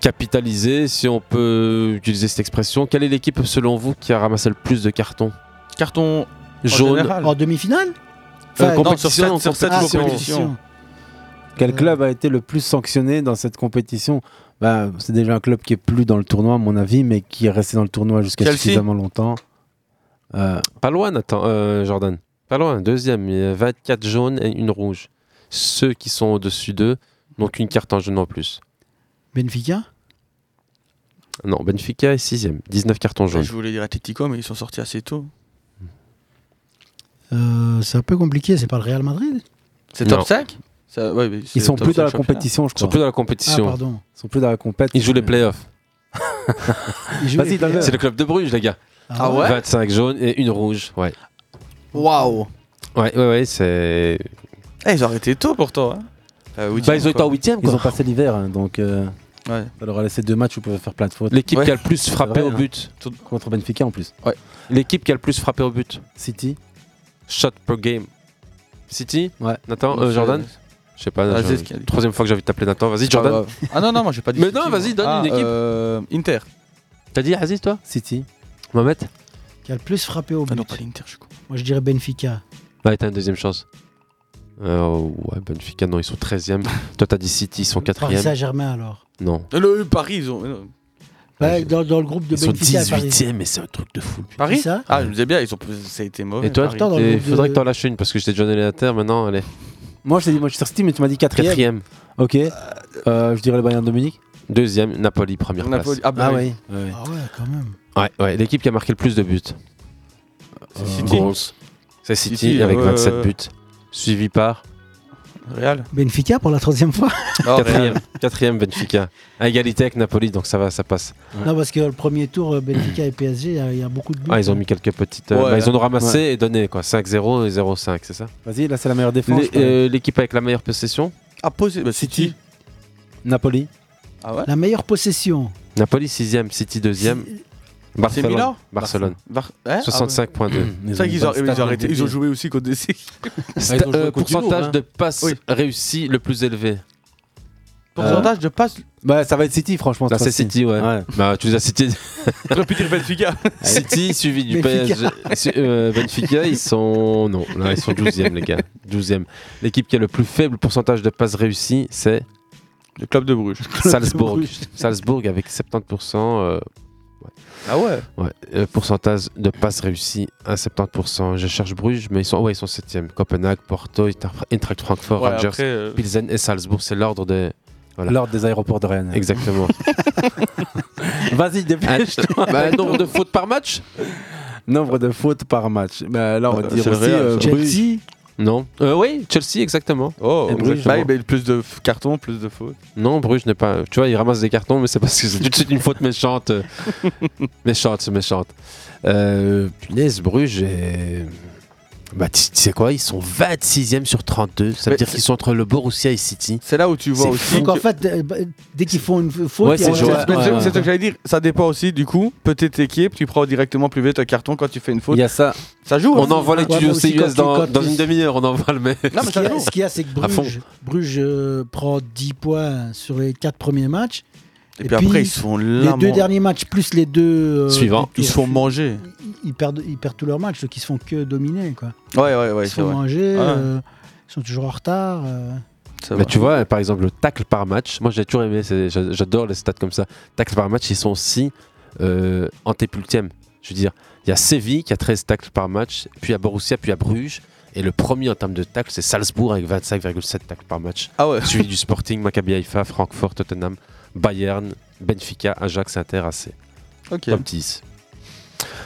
capitaliser, si on peut utiliser cette expression. Quelle est l'équipe selon vous qui a ramassé le plus de cartons Carton jaune général. En demi-finale Euh, Enfin, compétition, non, sur cette- sur cette ah, compétition. compétition. Quel club a été le plus sanctionné dans cette compétition? Bah, C'est déjà un club qui est plus dans le tournoi, à mon avis, mais qui est resté dans le tournoi jusqu'à suffisamment longtemps. Euh, Pas loin, Nathan, euh, Jordan. Pas loin, deuxième. Il y a 24 jaunes et une rouge. Ceux qui sont au-dessus d'eux n'ont qu'une carte en jaune en plus. Benfica Non, Benfica est sixième. 19 cartons jaunes. Je voulais dire Atletico, mais ils sont sortis assez tôt. Euh, C'est un peu compliqué, c'est pas le Real Madrid C'est Non. top 5 Ça- ouais, mais c'est ils sont top plus dans 5 la compétition, je Ils sont crois. plus dans la Ah, compétition. pardon. Ils sont plus dans la compétition. Ils jouent les playoffs. *laughs* Vas-y. C'est le club de Bruges, les gars. Ah ouais 25 jaunes et une rouge. Ouais. Waouh Ouais, ouais, ouais, c'est. Eh, Ils ont arrêté tôt pourtant. Hein. Euh, huitième, Bah, ils ont été en huitième, Ils quoi. ont passé l'hiver, hein, donc euh, Ouais. ça leur a laissé deux matchs où ils pouvaient faire plein de fautes. L'équipe Ouais. qui a le plus frappé vrai, au hein. but. Contre Benfica en plus. L'équipe qui a le plus frappé au but. City. Shot per game. City Ouais. Nathan, euh, Jordan Je sais pas. Ah, je-. Troisième fois que j'ai envie de t'appeler Nathan. Vas-y, Jordan. Ah non, non, moi j'ai pas dit. Mais City, non, vas-y, donne Ah, une équipe. euh, Inter. T'as dit Aziz, toi City. Mohamed Qui a le plus frappé au Ah non, but pas l'Inter, je suis con. Moi je dirais Benfica. Ouais, t'as une deuxième chance. Euh, ouais, Benfica, non, ils sont 13e. Toi, t'as dit City, ils sont Paris 4e. Saint-Germain alors. Non. Le Paris, ils ont. euh, dans, dans le groupe de Ils sont Benfica et Paris. 18e, mais c'est un truc de fou. Paris ça Ah, je me disais bien, ils ont... ça a été mauvais. Et toi, Paris. Attends, dans le il faudrait de- que t'en lâches une parce que j'étais déjà donné la terre. Maintenant, allez. Moi, je t'ai dit Manchester City, mais tu m'as dit quatrième. Quatrième. Ok. Euh, je dirais le Bayern de Munich. Deuxième, Napoli, première Napoli. place. Ah, bah Ah oui. Ah ouais, quand même. Ouais, ouais. L'équipe qui a marqué le plus de buts. C'est City. C'est City, City, avec ouais, 27 ouais. buts. Suivi par. Real. Benfica pour la troisième fois. Quatrième, quatrième Benfica. À égalité avec Napoli, donc ça va, ça passe. Non, parce que le premier tour, euh, Benfica et PSG, il y a- il y, a beaucoup de buts. Ah, ils ont mis quelques petites. euh, Ouais. bah, ils ont ramassé Ouais. et donné quoi. 5-0 et 0-5, c'est ça Vas-y, là c'est la meilleure défense. Euh, L'équipe avec la meilleure possession Ah, posé. Bah, City. Napoli. Ah ouais La meilleure possession. Napoli 6ème, City 2ème. Barcelone. Milan Barcelone. Bar- hein 65.2. C'est vrai qu'ils ont, ils ont arrêté. Ils ont joué aussi contre des *laughs* Sta- euh, pourcentage hein. de passes réussies le plus élevé. Pourcentage de passes. Bah, ça va être City, franchement. Bah, c'est. City, ouais. Bah, tu les as *laughs* pu dire Benfica. *laughs* City suivi du. PSG. Euh, Benfica, ils sont. Non, là, ils sont 12e, les gars. 12e. L'équipe qui a le plus faible pourcentage de passes réussies, c'est. Le club de Bruges. Salzbourg. de Bruges. Salzbourg avec 70%. euh, Ah ouais? Ouais, euh, pourcentage de passes réussies à 70%. Je cherche Bruges, mais ils sont, ouais, ils sont 7e. Copenhague, Porto, Inter- Eintracht Francfort, Ouais, Rangers, après, euh, Pilsen et Salzbourg. C'est l'ordre des. Voilà. L'ordre des aéroports de Rennes. Exactement. *laughs* Vas-y, dépêche-toi. Bah, nombre de fautes par match? Nombre de fautes par match. Bah, là, on va Euh, dire aussi euh. Bruges. Non. Euh, oui, Chelsea, exactement. Oh, Et Bruges, bah, bah, plus de cartons, plus de fautes. Non, Bruges n'est pas. Tu vois, il ramasse des cartons, mais c'est parce que c'est tout de suite une faute méchante. *laughs* méchante, c'est méchante. Euh, punaise, Bruges est. Bah, tu sais quoi, ils sont 26e sur 32. Ça veut Mais dire qu'ils sont entre le Borussia et City. C'est là où tu vois aussi. Donc en fait, euh, bah, dès qu'ils font une faute, Ouais, il y a- c'est. Mais Ouais, c'est ce que j'allais dire, ça dépend aussi du coup. Petite équipe, tu prends directement plus vite un carton quand tu fais une faute. Il y a ça. Ça joue. On hein. envoie les Ouais, mais tuyaux aussi CUS quand tu- dans, une demi-heure, on envoie le mail. Non, mais Ce ça qu'il y a- joue. ce qu'il y a, c'est que À fond. Bruges, Bruges euh, prend 10 points sur les 4 premiers matchs. Et puis après, ils se font Les deux derniers matchs, plus les deux. euh, Suivants. Ils se font manger. Ils perdent, ils perdent tous leurs matchs, donc ils se font que dominer. Quoi. Ouais, ouais, ouais. ils se font vrai. manger, Ouais. euh, ils sont toujours en retard. euh. Bah, tu vois, par exemple, le tacle par match, moi j'ai toujours aimé, j'adore les stats comme ça. Tacle par match, ils sont aussi euh, antépultièmes. Je veux dire, il y a Séville qui a 13 tacles par match, puis à Borussia, puis à Bruges. Et le premier en termes de tacles, c'est Salzbourg avec 25,7 tacles par match. Ah ouais. Suivi du Sporting, Maccabi Haïfa, Francfort, Tottenham, Bayern, Benfica, Ajax, Inter, AC. Ok. Top 10.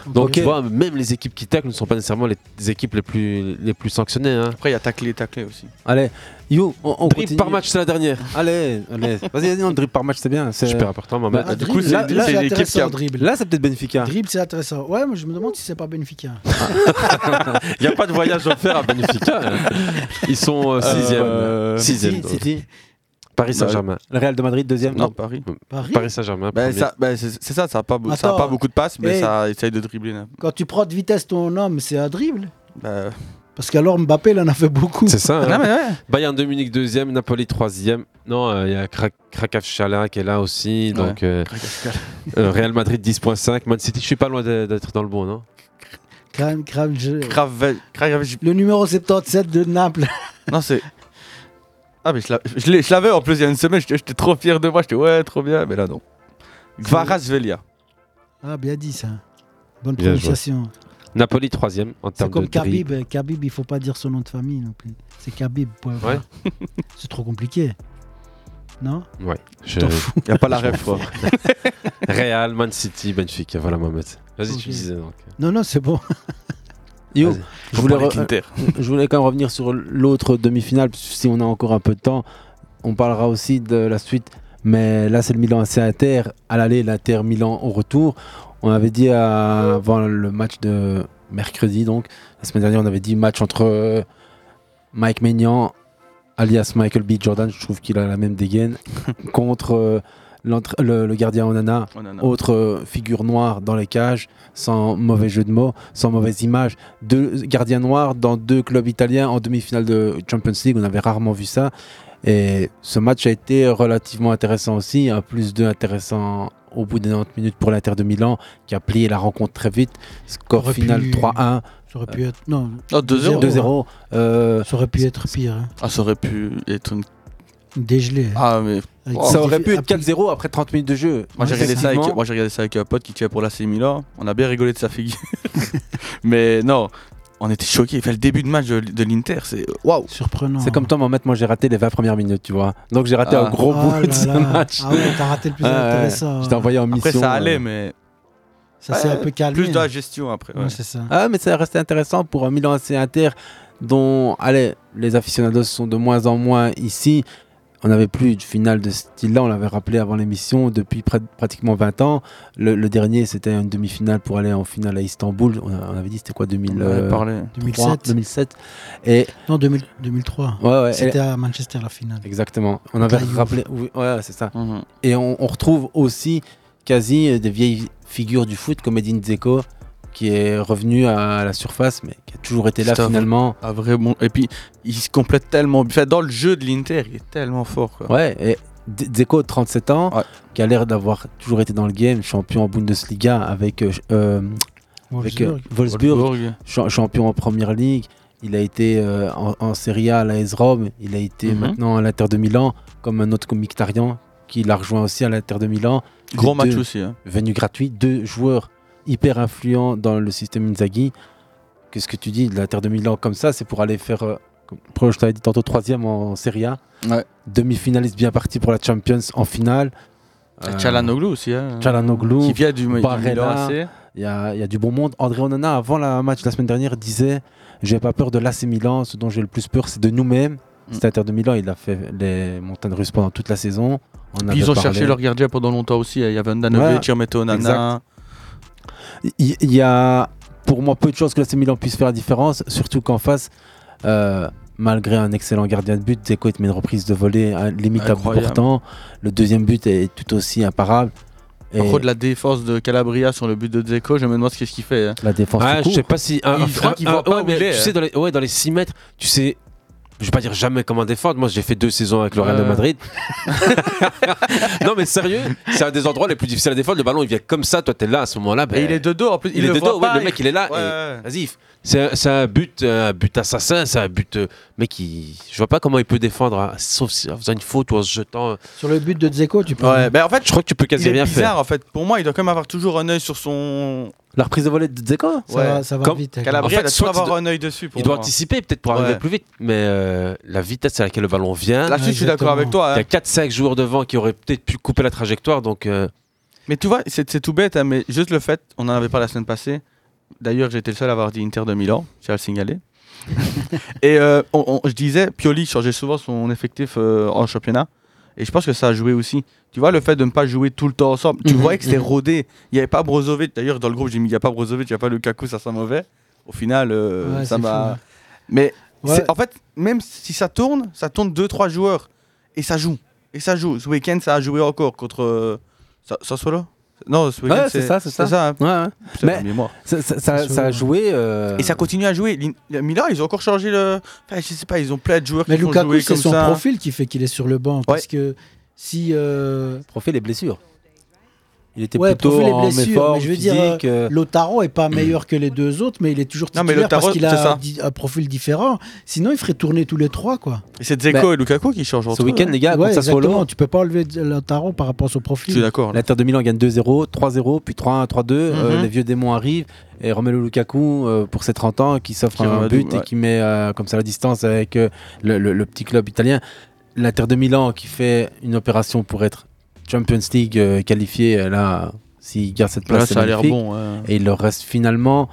Donc tu vois, même les équipes qui taclent ne sont pas nécessairement les équipes les plus, les plus sanctionnées. Hein. Après, il y a taclé, taclé aussi. Allez, You, on, on continue. par match, c'est la dernière. Allez, allez. Vas-y, vas-y, non, dribble par match, c'est bien. c'est- Super important, maman. Bah, Ah, du dribble, coup, là, c'est- l'équipe qui a- dribble. là, c'est peut-être Benfica. Dribble, c'est intéressant. Ouais, moi je me demande si c'est pas Benfica. *laughs* Il n'y a pas de voyage offert à Benfica. hein. Ils sont euh, sixième. Euh, Sixième. City. Paris Saint-Germain. Le Real de Madrid, deuxième. Non, Paris. Paris Paris Saint-Germain. Bah, bah, c'est ça, ça n'a pas, beaucoup de passes, mais Hey. ça essaye de dribbler. là. Quand tu prends de vitesse ton homme, c'est un dribble. Bah, Parce qu'alors Mbappé, il en a fait beaucoup. C'est ça. hein. non, ouais. Bayern de Munich deuxième, Napoli troisième. Non, euh, il y a Krak- Krakowchala qui est là aussi. Donc euh, euh, Real Madrid 10.5, Man City. Je suis pas loin d'être dans le bon, non? Je- grave, Le numéro 77 de Naples. Non, c'est. Ah, mais je l'avais en plus il y a une semaine, j'étais j'étais trop fier de moi, j'étais ouais, trop bien, mais là non. Gvarasvelia. Ah, bien dit ça. Bonne Bien joué. prononciation. Napoli troisième en C'est termes de comme dribble. Khabib. Khabib, il faut pas dire son nom de famille non plus. C'est Khabib. point Ouais. *laughs* C'est trop compliqué. Non? Ouais. Je... Y a pas la ref. *laughs* Real, Man City, Benfica. Voilà, Mohamed. Vas-y, tu disais donc. Non, non, c'est bon. *laughs* Yo, *laughs* je voulais, je quand même revenir sur l'autre demi-finale, si on a encore un peu de temps, on parlera aussi de la suite. Mais là, c'est le Milan AC Inter. À l'aller, l'Inter Milan au retour. On avait dit avant le match de mercredi, donc la semaine dernière, on avait dit match entre euh, Mike Maignan, alias Michael B. Jordan, je trouve qu'il a la même dégaine, *laughs* contre euh, le, le gardien Onana, Onana. autre euh, figure noire dans les cages, sans mauvais jeu de mots, sans mauvaise image. Deux gardiens noirs dans deux clubs italiens en demi-finale de Champions League, on avait rarement vu ça. Et ce match a été relativement intéressant aussi, un plus 2 intéressant au bout des 90 minutes pour l'Inter de Milan, qui a plié la rencontre très vite. Score Aurait final pu- 3-1. Ça aurait pu être. Non, Oh, 2-0. 2-0. Euh, ça aurait pu être pire. hein. Ah, ça aurait pu être une. Dégelé. Ah, mais. Ça aurait pu être après- 4-0 après 30 minutes de jeu. Moi j'ai regardé ça avec, regardé ça un pote qui tient pour l'AC Milan. On a bien rigolé de sa figure. *laughs* mais non, on était choqués. Il fait le début de match de, de l'Inter, c'est waouh. Surprenant. C'est comme toi, Mohamed, moi j'ai raté les 20 premières minutes, tu vois. Donc j'ai raté Ah. un gros Ah bout de là ce match. Ah ouais, t'as raté le plus Ah ouais. intéressant. Je t'ai envoyé en mission. Après ça allait, euh, mais. Ça s'est Ouais, un peu calmé. Plus de la gestion après. Ouais, ouais. c'est ça. Ah, mais ça restait intéressant pour un Milan AC Inter. dont allez, les aficionados sont de moins en moins ici. On n'avait plus de finale de ce style-là, on l'avait rappelé avant l'émission, depuis pratiquement 20 ans. Le, le dernier, c'était une demi-finale pour aller en finale à Istanbul. On, a- on avait dit c'était quoi 2000, On avait euh, parlé. 2007. 2007. Et Non, 2000 2003. Ouais, ouais, C'était à Manchester la finale. Exactement. On avait La rappelé. oui, ouais, c'est ça. Mhm. Et on, on retrouve aussi quasi des vieilles figures du foot comme Edin Dzeko qui est revenu à la surface mais qui a toujours été là finalement. un vrai bon- Et puis, il se complète tellement. Enfin, dans le jeu de l'Inter, il est tellement fort. Quoi. Ouais, et Dzeko, 37 ans, qui a l'air d'avoir toujours été dans le game, champion en Bundesliga avec, euh, euh, avec euh, Wolfsburg. Wolfsburg, Wolfsburg. cha- champion en Première Ligue. Il a été euh, en, en Serie A à l'AS Rome, il a été Mhm. maintenant à l'Inter de Milan, comme un autre comme Mkhitaryan, qui l'a rejoint aussi à l'Inter de Milan. Gros match aussi, hein. Venu gratuit, deux joueurs hyper influents dans le système Inzaghi. Qu'est-ce que tu dis de l'Inter de Milan comme ça? C'est pour aller faire, euh, comme je t'avais dit tantôt, troisième en Serie A. Ouais. Demi-finaliste bien parti pour la Champions en finale. Çalhanoğlu aussi. Hein. Çalhanoğlu, Qui vient du, du Milan Barella, AC. Il y a, il y a du bon monde. André Onana, avant le match la semaine dernière, disait J'ai pas peur de l'AC Milan, ce dont j'ai le plus peur, c'est de nous-mêmes. Mm. Cet Inter de Milan, il a fait les montagnes russes pendant toute la saison. On ils ont parlé. cherché leur gardien pendant longtemps aussi. Il y avait Andanovic, Ouais. Onana. Il y a pour moi peu de chances que l'AC Milan puisse faire la différence, surtout qu'en face, euh, malgré un excellent gardien de but, Dzeko te met une reprise de volée hein, limite à portant. Le deuxième but est tout aussi imparable. Par Et contre, la défense de Calabria sur le but de Dzeko, je me demande ce qu'il fait. hein. la défense Ah, je sais pas si. un- Il- un- pas ouais, où mais il est, Tu hein. sais, dans les, ouais, dans les 6 mètres, tu sais. Je vais pas dire jamais comment défendre. Moi, j'ai fait deux saisons avec le Real de Ouais. Madrid. *laughs* non, mais sérieux, c'est un des endroits les plus difficiles à défendre. Le ballon, il vient comme ça. Toi, t'es là à ce moment-là. ben, Et il est de dos en plus. Il, est le de dos, pas, ouais, le mec il est là. Ouais. Vas-y, c'est un, but, un but assassin, c'est un but. euh, mec, il- je vois pas comment il peut défendre, hein, sauf si- en faisant une faute ou en se jetant. Sur le but de Dzeko, tu peux. Ouais, ben en fait, Je crois que tu peux quasi rien bizarre faire. en fait. Pour moi, il doit quand même avoir toujours un œil sur son. La reprise de volée de Dzeko? Ça Ouais. va, ça va Comme vite. hein. Calabria, En fait, il doit soit avoir doit- un œil dessus. Pour Il doit moi. anticiper peut-être pour arriver plus vite, mais euh, la vitesse à laquelle le ballon vient. Là-dessus, je suis d'accord avec toi. Il y hein. a 4-5 joueurs devant qui auraient peut-être pu couper la trajectoire, donc euh, Mais tu vois, c'est tout bête, hein, mais juste le fait, on en avait parlé la semaine passée. D'ailleurs, j'étais le seul à avoir dit Inter de Milan, j'ai à le signaler. *laughs* et euh, on- on- je disais, Pioli changeait souvent son effectif euh, en championnat. Et je pense que ça a joué aussi. Tu vois, le fait de ne pas jouer tout le temps ensemble. Tu Mhm, voyais que c'était mhm. rodé. Il n'y avait pas Brozovic. D'ailleurs, dans le groupe, j'ai mis il n'y a pas Brozovic, il n'y a pas Lukaku, ça sent mauvais. Au final, euh, Ouais, ça c'est m'a. Mais Ouais. c'est- en fait, même si ça tourne, ça tourne 2-3 joueurs. Et ça joue. Et ça joue. Ce week-end, ça a joué encore contre. Euh, Sa- Sassuolo? Non, ce week-end, Ouais, c'est ça, c'est ça. hein. Ouais, ouais. Putain, Mais ça, ça- ça- ça a joué. euh, Et ça continue à jouer. Milan, ils ont encore changé le. Enfin, je sais pas, ils ont plein de joueurs Mais qui Lukaku, c'est comme son ça. profil qui fait qu'il est sur le banc. Parce que si. euh, Profil et blessures. Il était ouais, plutôt et en blessures, méforme mais je veux dire, physique, euh, euh, Lautaro est pas meilleur que les deux autres, mais il est toujours Non, mais titulaire parce Lautaro, qu'il c'est a un profil différent. Sinon, il ferait tourner tous les trois, quoi. Et c'est Dzeko et Lukaku qui changent ce week-end, hein. les gars, Ouais, contre Sassuolo, exactement. Tu peux pas enlever Lautaro par rapport à son profil. Je suis d'accord. l'Inter de Milan gagne 2-0, 3-0, puis 3-1, 3-2. euh, Mhm. les vieux démons arrivent. Et Romelu Lukaku, euh, pour ses 30 ans, qui s'offre un but ouais. et qui met euh, comme ça la distance avec euh, le, le- le petit club italien. L'Inter de Milan qui fait une opération pour être Champions League euh, qualifié, euh, là, s'il garde cette place, Là, ça a l'air bon. ouais. Et il leur reste finalement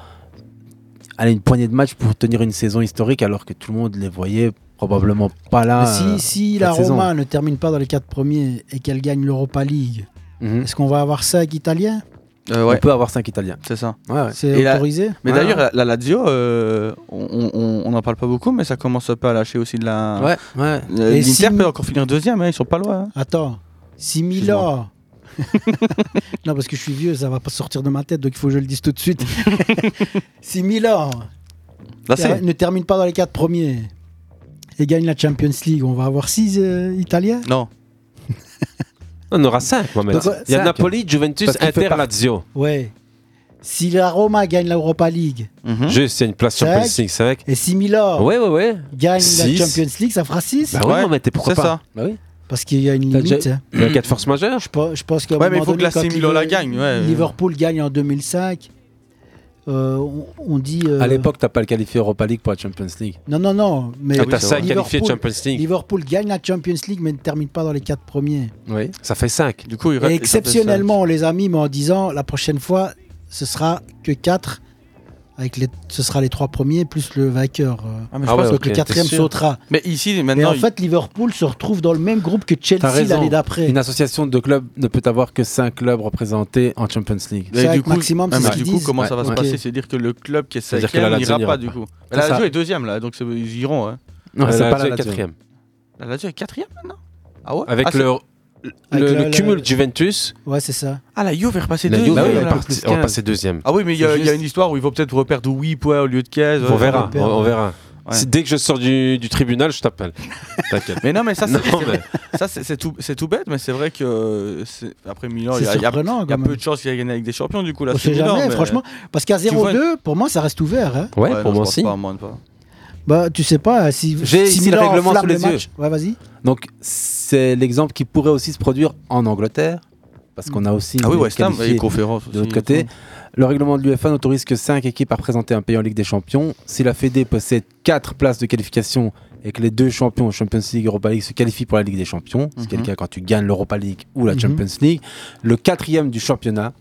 allez, une poignée de matchs pour tenir une saison historique alors que tout le monde les voyait probablement pas là. Mais euh, si, si la saison. Roma ne termine pas dans les quatre premiers et qu'elle gagne l'Europa League, Mhm. est-ce qu'on va avoir cinq Italiens? Euh, On peut avoir 5 Italiens. c'est ça. Ouais, ouais. C'est la- autorisé Mais Ouais, d'ailleurs, ouais. la, la Lazio, euh, on- n'en parle pas beaucoup, mais ça commence un peu à lâcher aussi de la. Ouais, ouais. Euh, Et L'Inter si- peut encore finir deuxième, hein, ils sont pas loin. hein. Attends, si Milan. *laughs* non, parce que je suis vieux, ça va pas sortir de ma tête, donc il faut que je le dise tout de suite. *laughs* si Milan Là, ter- c'est. ne termine pas dans les quatre premiers et gagne la Champions League, on va avoir six euh, Italiens? Non. *laughs* on aura 5, Mohamed. Donc, Il y a cinq. Napoli, Juventus, Parce Inter, pas- Lazio. Ouais. Si la Roma gagne l'Europa League Mhm. Juste, il y a une place. Champions League, c'est vrai. que- et si Milan Ouais, ouais, ouais. gagne Six. la Champions League, ça fera 6 Bah ouais, Ouais, Mohamed, et pourquoi pas ça. Bah oui. Parce qu'il y a une limite. déjà- hein. Il y a 4 forces majeures. Je, pense- un Ouais, mais il moment faut que donné, la quand Milan la gagne, ouais. Liverpool gagne en 2005. Euh, on, on dit. euh, À l'époque, t'as pas le qualifié Europa League pour la Champions League. Non, non, non. Mais Ah, t'as ça Liverpool- qualifié Champions League. Liverpool gagne la Champions League, mais ne termine pas dans les quatre premiers. Oui. Ça fait 5. Du coup, il Et exceptionnellement, on les a mis, mais en disant la prochaine fois, ce sera que 4 Avec les, ce sera les trois premiers plus le vainqueur. euh. Ah, mais je Je pense que le quatrième sautera. Mais ici, Mais maintenant. en il- fait, Liverpool se retrouve dans le même groupe que Chelsea l'année d'après. Une association de clubs ne peut avoir que 5 clubs représentés en Champions League. Mais du coup, maximum, ah, c'est mais ce du coup, comment ça va Ouais. se passer? C'est-à-dire que le club qui est C'est-à-dire que la cinquième n'ira pas du coup. C'est La. Lazio est deuxième là, donc c'est- ils iront. hein. Non, c'est pas la quatrième. La Lazio est quatrième maintenant? Ah ouais? Avec Ah, c'est- le, le, la- le la- cumul Juventus, Ouais, c'est ça. Ah, la Juve est repassée la deux. Juve Bah est avec partie- plus on va 15. passer deuxième. Ah oui, mais il y, y a une histoire où ils vont peut-être reperdre 8 points au lieu de 15. On verra, on, on verra. Ouais. Dès que je sors du, du tribunal, je t'appelle. *laughs* T'inquiète. Mais non, mais ça, c'est Non, mais- tout, tout bête, mais c'est vrai que après Milan, il y a, y a- y a peu de chances qu'il y ait gagné avec des champions du coup. Là, On c'est sait Milan, jamais, mais- franchement. Parce qu'à Tu vois- 0-2, pour moi, ça reste ouvert. hein. Ouais, non, pour je moi aussi. Pas, moi, pas. Bah, tu sais pas, si, J'ai si ici le règlement sous les le match- Ouais, vas-y. Donc, c'est l'exemple qui pourrait aussi se produire en Angleterre, parce qu'on a aussi Ah oui, West Ham, et conférence de aussi. l'autre côté. Le règlement de l'UEFA n'autorise que 5 équipes à présenter un pays en Ligue des Champions. Si la Fédé possède 4 places de qualification et que les deux champions Champions League et Europa League se qualifient pour la Ligue des Champions, c'est Mhm. le cas quand tu gagnes l'Europa League ou la Mhm. Champions League, le quatrième du championnat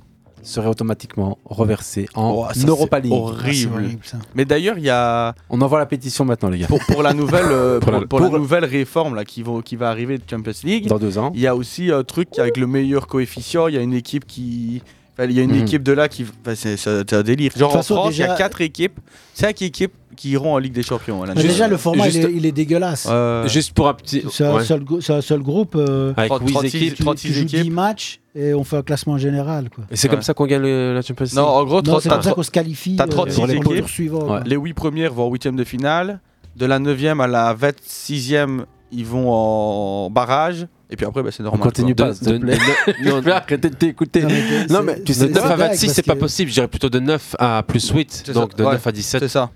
serait automatiquement reversé en Oh, ça, Europa League. Ah, c'est Horrible. ça. Mais d'ailleurs, il y a On envoie la pétition maintenant, les gars. pour, pour la nouvelle euh, *laughs* Pour pour, la- pour la pour- nouvelle réforme là qui va qui va arriver de Champions League. Dans deux ans. Il y a aussi un truc avec le meilleur coefficient. Il y a une équipe qui. Il y a une Mhm. équipe de là qui. enfin, c'est un délire. Genre en France, il y a déjà- 4 équipes. 5 équipes qui iront en Ligue des Champions. l'année déjà, le format, juste- il, est, il est dégueulasse. Euh, Juste pour un petit. C'est un, ouais. un seul groupe. euh, Avec 30, huit 36, équipes. tu, 36 tu joues équipes. 10 matchs et on fait un classement général. Quoi. Et c'est Ouais. comme ça qu'on gagne le- la Champions League. Non, en gros, c'est comme ça qu'on se qualifie t'as euh, 36 pour le équipes. tour suivant. Ouais. les 8 premières vont en huitième de finale. De la 9e à la 26e, ils vont en barrage. Et puis après, bah, c'est On normal. continue De- pas, s'il te de- plaît. de- non, Je vais arrêter de t'écouter. Non, mais Non, mais tu sais, De c'est 9 à dingue 26, parce c'est pas que- possible. Je dirais plutôt de 9 à plus 8. C'est Donc ça, de ouais. 9 à 17. C'est ça.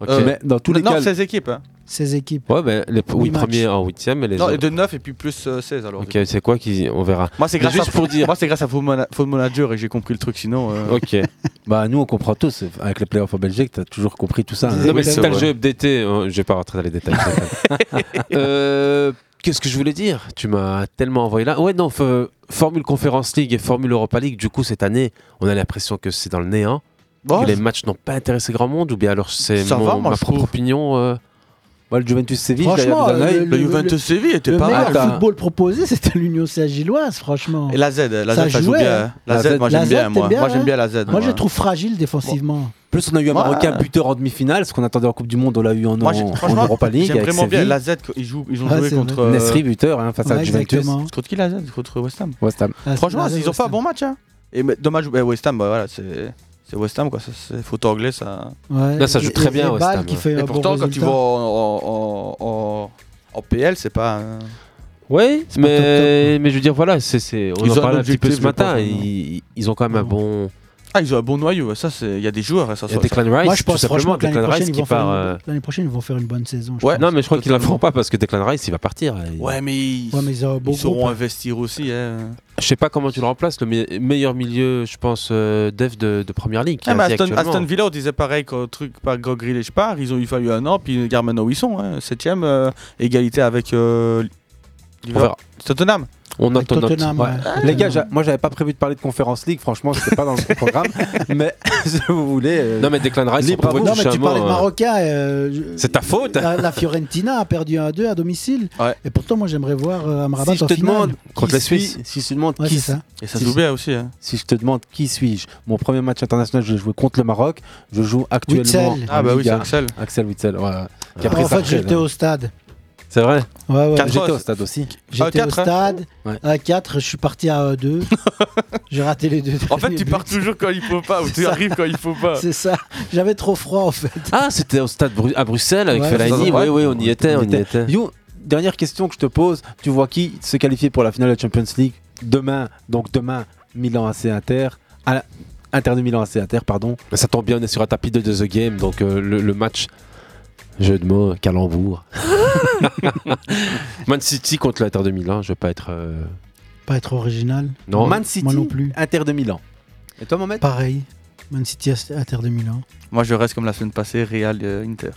Ok. Euh, Mais dans tous les non, cas, 16 équipes. hein. 16 équipes. Ouais, ben les 8 matchs. premiers en 8ème et les Non, et autres. de 9 et puis plus euh, 16 alors. Ok, c'est quoi qui. On verra. Moi, c'est Mais grâce, juste à... pour dire. Moi, c'est grâce à Football Mana- Football Manager et que j'ai compris le truc. Sinon, euh, Ok. *laughs* bah, nous on comprend tous. Avec les playoffs en Belgique, t'as toujours compris tout ça. hein. Non, mais c'est si t'as le jeu updaté, euh, je vais pas rentrer dans les détails. *laughs* Euh, Qu'est-ce que je voulais dire? Tu m'as tellement envoyé là. Ouais, non, Formule Conference League et Formule Europa League, du coup, cette année, on a l'impression que c'est dans le néant. bon, que les matchs n'ont pas intéressé grand monde, ou bien alors c'est ma propre trouve. opinion. euh, Moi, le Juventus Séville, Franchement, j'ai regardé d'un œil. le- le Juventus Séville était Le pas mal. t'as- football proposé, c'était l'Union Saint-Gilloise, franchement. Et la Z, la Ça Z, ça joue bien. hein. La La Z, moi j'aime bien. Moi, bien, moi j'aime hein bien la Z. Moi, moi. je les trouve fragiles défensivement. Plus on a eu un Moi, Marocain euh, buteur en demi-finale, ce qu'on attendait en Coupe du Monde, on l'a eu en, Moi, en, Europa League. J'aime vraiment bien la Z. Ils, jouent, ils ont Ouais, joué contre. euh, Nesri buteur hein, face à Ouais, Juventus. exactement. Contre qui la Z? Contre West Ham. West Ham. Ah, Franchement, ils ont fait un bon match. Hein. Et mais, dommage, ouais, West Ham, bah, voilà, c'est c'est West Ham quoi. ça, C'est foot anglais, ça. Ouais, Là, ça joue et- très et- bien, West Ham, qui fait Et pourtant, bon quand tu vas en, en, en, en PL, c'est pas. un- Oui, mais, mais je veux dire, voilà, c'est, on Ils en parlait un petit peu ce matin. pense, ils, ils ont quand même un bon. Ah, ils ont un bon noyau. Ça, c'est. Il y a des joueurs. Ça, Il y a ça- Declan Rice, Moi, je tout simplement. que Declan prochaine, Rice ils qui vont faire part. une- euh, l'année prochaine, ils vont faire une bonne saison. je Ouais. pense. Non, mais je crois qu'il la totalement. feront pas parce que Declan Rice, il va partir. Il- Ouais, mais ils, Ouais, mais ils ils sauront investir aussi. Hein. Je sais pas comment tu le remplaces, le me- meilleur milieu, je pense, euh, dev de, de première ligue. Ah, mais Aston, Villa, on disait pareil quand le truc par Greg Grealish part. Ils ont eu fallu un an, puis où ils sont. Hein. Septième, euh, égalité avec. Euh, On verra. Tottenham. On note, on note. Tottenham, Ouais. ouais. Les gars, j'a- moi j'avais pas prévu de parler de Conférence League, franchement, c'était pas dans le programme. *laughs* mais *laughs* si vous voulez. euh, Non, mais Declan Rice, Libre à pourrait vous. Non, mais tu parlais de euh, Marocain. euh, je- C'est ta faute La, la Fiorentina a perdu 1-2 à domicile. Ouais. Et pourtant, moi, j'aimerais voir euh, Amrabat si je en te finale. demande Contre la Suisse. suis- si je te demande Ouais, qui c'est ça. Et ça Si- joue bien aussi. Hein. Si je te demande qui suis-je, mon premier match international, je l'ai joué contre le Maroc. Je joue actuellement. Witzel. Ah, bah oui, c'est. Axel. Axel Witzel, ouais, qui a Ah, pris en fait, j'étais au stade. C'est vrai Ouais, ouais. J'étais au stade aussi. J'étais quatre, au hein. stade. À 4, je suis parti à 2. *laughs* J'ai raté les deux. En fait, tu pars toujours quand il faut pas, ou *laughs* tu arrives quand il faut pas. C'est ça. J'avais trop froid, en fait. Ah, c'était au stade à Bruxelles avec Fellaini. Oui, oui, on y était, on y était. dernière question que je te pose. Tu vois qui se qualifier pour la finale de la Champions League demain Donc demain, Milan AC Inter. À la- Inter de Milan AC Inter, pardon. Ça tombe bien, on est sur un tapis de The Game, donc euh, le, le match, jeu de mots, calembour. *laughs* Man City contre l'Inter de Milan, je vais pas être. euh, Pas être original. Non. Man City, Moi non plus. Inter de Milan. Et toi, Mohamed? Pareil. Man City à Inter de Milan. Moi, je reste comme la semaine passée, Real euh, Inter.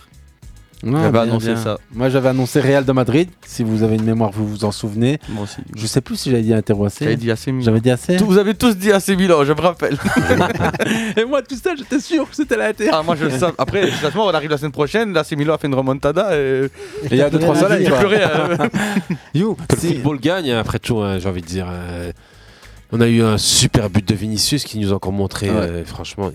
Ouais, J'avais bien, annoncé bien. ça. Moi, j'avais annoncé Real de Madrid. Si vous avez une mémoire, vous vous en souvenez. Moi aussi. Je sais plus si j'avais dit Inter ou AC. J'avais dit AC Milan. J'avais dit AC. Tout- Vous avez tous dit AC Milan, je me rappelle. *laughs* Et moi, tout ça, j'étais sûr que c'était la Inter. Ah, moi je le sais. Après, façon, on arrive la semaine prochaine. L'AC Milan a fait une remontada. Et il y a deux, trois soleils, J'ai quoi. plus rien. *laughs* You, Que le football gagne, après tout, hein, j'ai envie de dire. euh, on a eu un super but de Vinicius qui nous a encore montré, Ouais. euh, franchement.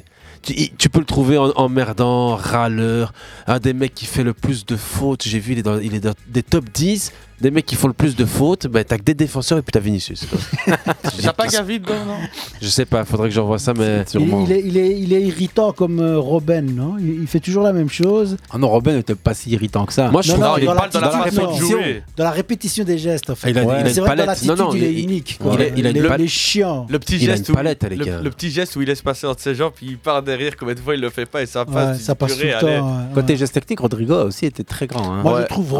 Tu, peux le trouver en, emmerdant, râleur, un des mecs qui fait le plus de fautes. J'ai vu, il est, dans, il est dans des top 10 des mecs qui font le plus de fautes. Bah, t'as que des défenseurs et puis t'as Vinicius. *laughs* T'as pas Gavi dedans, non? Je sais pas, faudrait que j'envoie ça, mais Il, il est, il, est, il est irritant comme euh, Robben, non? Il, il fait toujours la même chose. Ah non, Robin n'était pas si irritant que ça. Moi, je Non, trouve non, qu'il dans est la pas dans la répétition. Dans la des gestes, en fait. Il a- il a une vrai que dans palette. l'attitude, Non, non, il est il- unique. il quoi. a- il a une palette. les chiants. Le petit Il a geste une le, petit geste où il laisse passer entre ses jambes, puis il part derrière, combien de fois il le fait pas et ça passe. Ouais, ça tout le temps. ouais, Côté ouais. geste technique, Rodrigo aussi était très grand. hein. Moi, Ouais, je trouve ouais,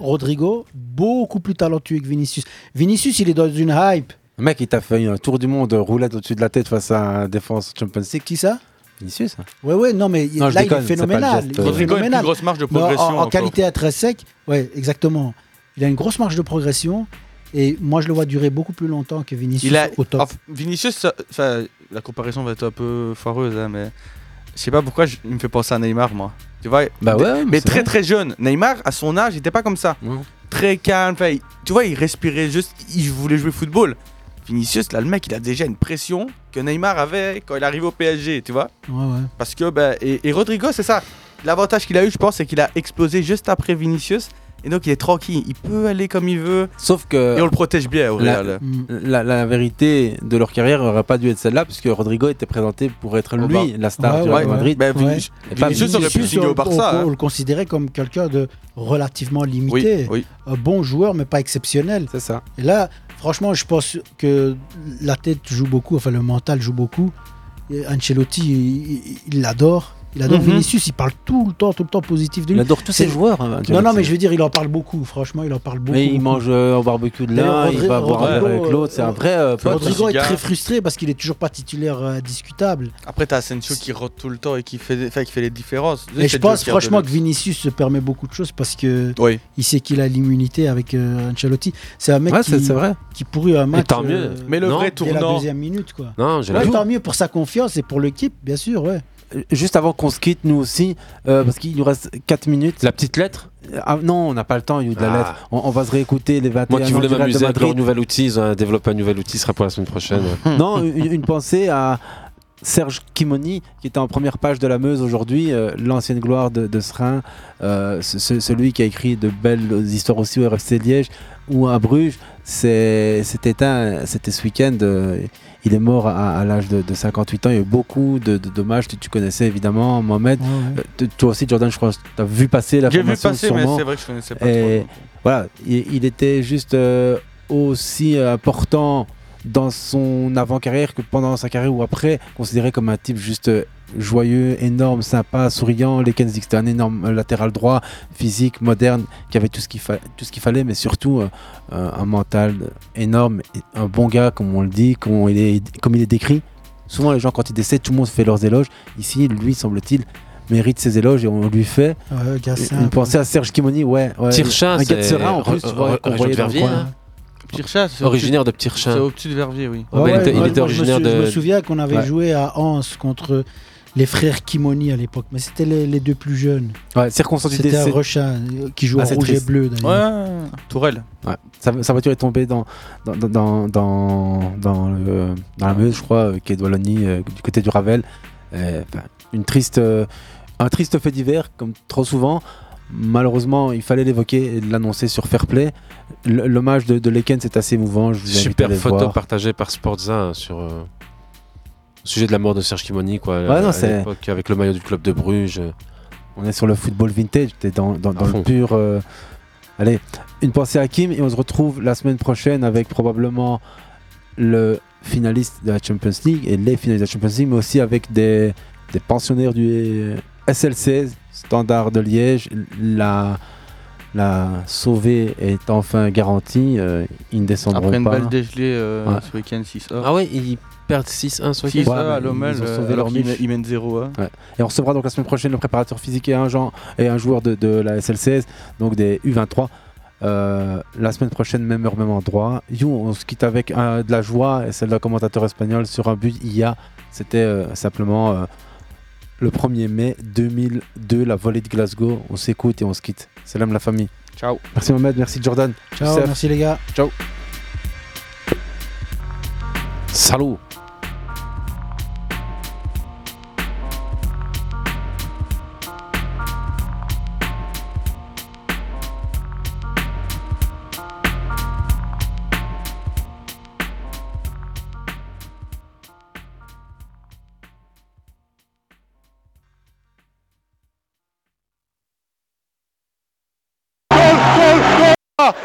Rodrigo beaucoup plus talentueux que Vinicius. Vinicius, il est dans une hype. Le mec, il t'a fait un tour du monde roulette au-dessus de la tête face à un défense Champions League. Qui ça? Vinicius. hein. Ouais, ouais, non, mais Non, là, déconne, il est phénoménal. geste, il est euh, une phénoménal. plus grosse marge de en- progression. En, en encore. qualité intrinsèque, ouais, exactement. Il a une grosse marge de progression. Et moi, je le vois durer beaucoup plus longtemps que Vinicius Il a, au top. Vinicius, ça- la comparaison va être un peu foireuse, hein, mais je sais pas pourquoi je- il me fait penser à Neymar, moi. Tu vois, Bah ouais, mais, très vrai. très jeune. Neymar, à son âge, il était pas comme ça. Très calme. enfin, il- tu vois, il respirait juste, il voulait jouer football. Vinicius, là, le mec, il a déjà une pression que Neymar avait quand il arrivait au PSG, tu vois. Ouais, ouais. Parce que, ben, et, et Rodrigo, c'est ça. L'avantage qu'il a eu, je pense, c'est qu'il a explosé juste après Vinicius. Et donc, il est tranquille. Il peut aller comme il veut. Sauf que Et on le protège bien au la, Real. La- la vérité de leur carrière n'aurait pas dû être celle-là, puisque Rodrigo était présenté pour être Oh lui bah. la star Ouais, du ouais, Real ouais. Madrid. Ouais. Vinicius- Vinicius aurait pu signer au Barça. on- hein. on le considérait comme quelqu'un de relativement limité. Oui, oui. Un bon joueur, mais pas exceptionnel. C'est ça. Et là, franchement, je pense que la tête joue beaucoup, enfin le mental joue beaucoup. Ancelotti, il l'adore. Il adore Mhm. Vinicius, il parle tout le temps, tout le temps positif de lui. Il adore tous ses joueurs. hein, Non, non, mais je veux dire, il en parle beaucoup. Franchement, il en parle beaucoup. Mais il beaucoup. mange euh, au barbecue de l'un, il va boire avec l'autre. C'est un vrai euh, pote. Rodrigo est très frustré parce qu'il est toujours pas titulaire euh, discutable. Après, t'as Asensio qui rote tout le temps et qui fait, qui fait les différences. Et je pense franchement que. Vinicius se permet beaucoup de choses parce que Oui. il sait qu'il a l'immunité avec euh, Ancelotti. C'est un mec Ouais, qui, vrai. qui pourrit un match. tant mieux. euh, Mais le vrai dès la tournant. deuxième minute, quoi. non, j'ai tant mieux pour sa confiance et pour l'équipe, bien sûr, ouais. Juste avant qu'on se quitte, nous aussi, euh, parce qu'il nous reste 4 minutes. La petite lettre Ah, non, on n'a pas le temps, il y a eu de la Ah. lettre. On, on va se réécouter les 21 Moi qui voulais m'amuser avec leur Madrid. nouvel outil, ils ont développé un nouvel outil, ce sera pour la semaine prochaine. *laughs* Non, une, une pensée à Serge Kimoni, qui était en première page de la Meuse aujourd'hui, euh, l'ancienne gloire de, de Serein, euh, ce- ce- celui qui a écrit de belles histoires aussi au RFC Liège ou à Bruges. C'était un- c'était ce week-end. euh, il est mort à, à l'âge de, de 58 ans. Il y a eu beaucoup de, de dommages. Tu, tu connaissais évidemment Mohamed. Euh, toi aussi, Jordan, je crois que tu as vu passer la J'ai vu passer, mais c'est vrai que je connaissais pas Et trop. voilà, il, il était juste euh, aussi euh, important dans son avant-carrière que pendant sa carrière ou après, considéré comme un type juste joyeux, énorme, sympa, souriant. Lekens dit que c'était un énorme euh, latéral droit, physique, moderne, qui avait tout ce qu'il fa- tout ce qu'il fallait, mais surtout euh, euh, un mental énorme, un bon gars, comme on le dit, comme il est, comme il est décrit. Souvent, les gens, quand ils décèdent, tout le monde fait leurs éloges. Ici, lui, semble-t-il, mérite ses éloges et on lui fait Ouais, gars une simple. pensée à Serge Kimoni, ouais. ouais. Tirchin, un gars de c'est Serein en plus, re- tu vois, re- qu'on région voyait de dans le Verviers, coin. Tirchat, c'est Originaire au- de Tirchin. C'est au-dessus de Verviers, oui. Ouais, il était- il moi, était moi, je me originaire sou- Je me de- souviens qu'on avait Ouais. joué à Anse contre les frères Kimoni à l'époque, mais c'était les, les deux plus jeunes. Ouais, C'était. Rochin euh, qui joue Ah, en rouge triste. et bleu. Ouais, Tourelle. Ouais. Sa, sa voiture est tombée dans, dans, dans, dans, dans, dans le- dans la Meuse, je crois, euh, qui est de Wallonie, euh, du côté du Ravel. Euh, une triste, euh, un triste fait divers, comme trop souvent. Malheureusement, il fallait l'évoquer et l'annoncer sur Fairplay. L'hommage de, de Leken, c'est assez émouvant. Je vous invite à Super photo voir. partagée par Sportza sur euh, sujet de la mort de Serge Kimoni, quoi. Ouais, à- non, à c'est- l'époque, avec le maillot du club de Bruges. On est sur le football vintage, t'es dans, dans, dans le fond. pur. euh, Allez, une pensée à Kim et on se retrouve la semaine prochaine avec probablement le finaliste de la Champions League et les finalistes de la Champions League, mais aussi avec des, des pensionnaires du SLC, Standard de Liège, la, la sauvée est enfin garantie. euh, ils ne descendront Après une pas. belle dégelée euh, Ouais. ce week-end 6A. Ah ouais, ils perdent 6-1 ce week-end 6 Ouais, à ont euh, alors qu'ils mènent 0 hein. Ouais. Et on recevra donc la semaine prochaine le préparateur physique et un, genre, et un joueur de, de la SL16, donc des U23. Euh, la semaine prochaine, même heure, même endroit. You, on se quitte avec euh, de la joie et celle d'un commentateur espagnol sur un but IA. C'était euh, simplement euh, le 1er mai 2002, la volée de Glasgow. On s'écoute et on se quitte. Salam la famille. Ciao. Merci Mohamed, merci Jordan. Ciao, Youssef. merci les gars. Ciao. Salut.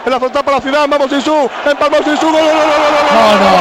En la frontal para la ciudad, vamos Sisu, empalmó Sisu, gol, gol, gol, gol, gol,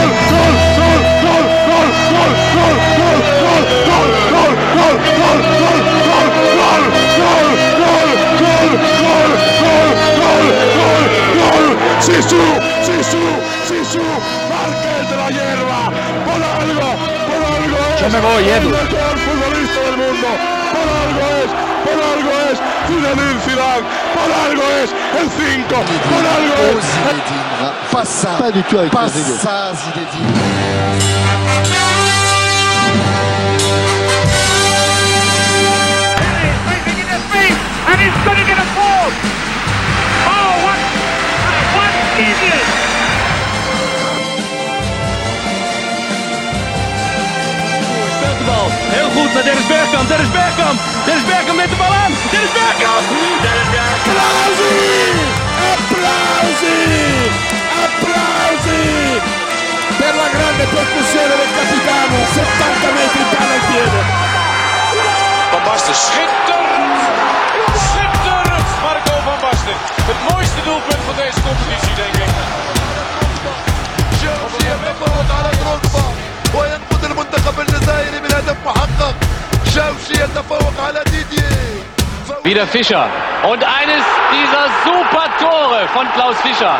Sisu, Sisu, Sisu, Márquez de la hierba, por algo, por algo es. Yo me voy, Edu. El mejor futbolista del mundo, por algo es, por algo es Zinedine Zidane, por algo es el 5, por algo es. Pas ça. Pas du tout avec Pas ça, And he's going to get a fourth. Bal. Heel goed naar Dennis Bergkamp. Dennis Bergkamp. Dennis Bergkamp met de bal aan. Dennis Bergkamp. Dennis Bergkamp. Applausi! Applausi! Per la grande percussione del capitano, 70 metri palla al piede. Van Basten! Schitterend! Marco van Basten. Het mooiste doelpunt van deze competitie, denk ik. يتفوق على دروجبا وينقذ المنتخب الجزائري من هدف محقق شاوشي يتفوق على ديدييه Wieder Fischer. Und eines dieser super Tore von Klaus Fischer.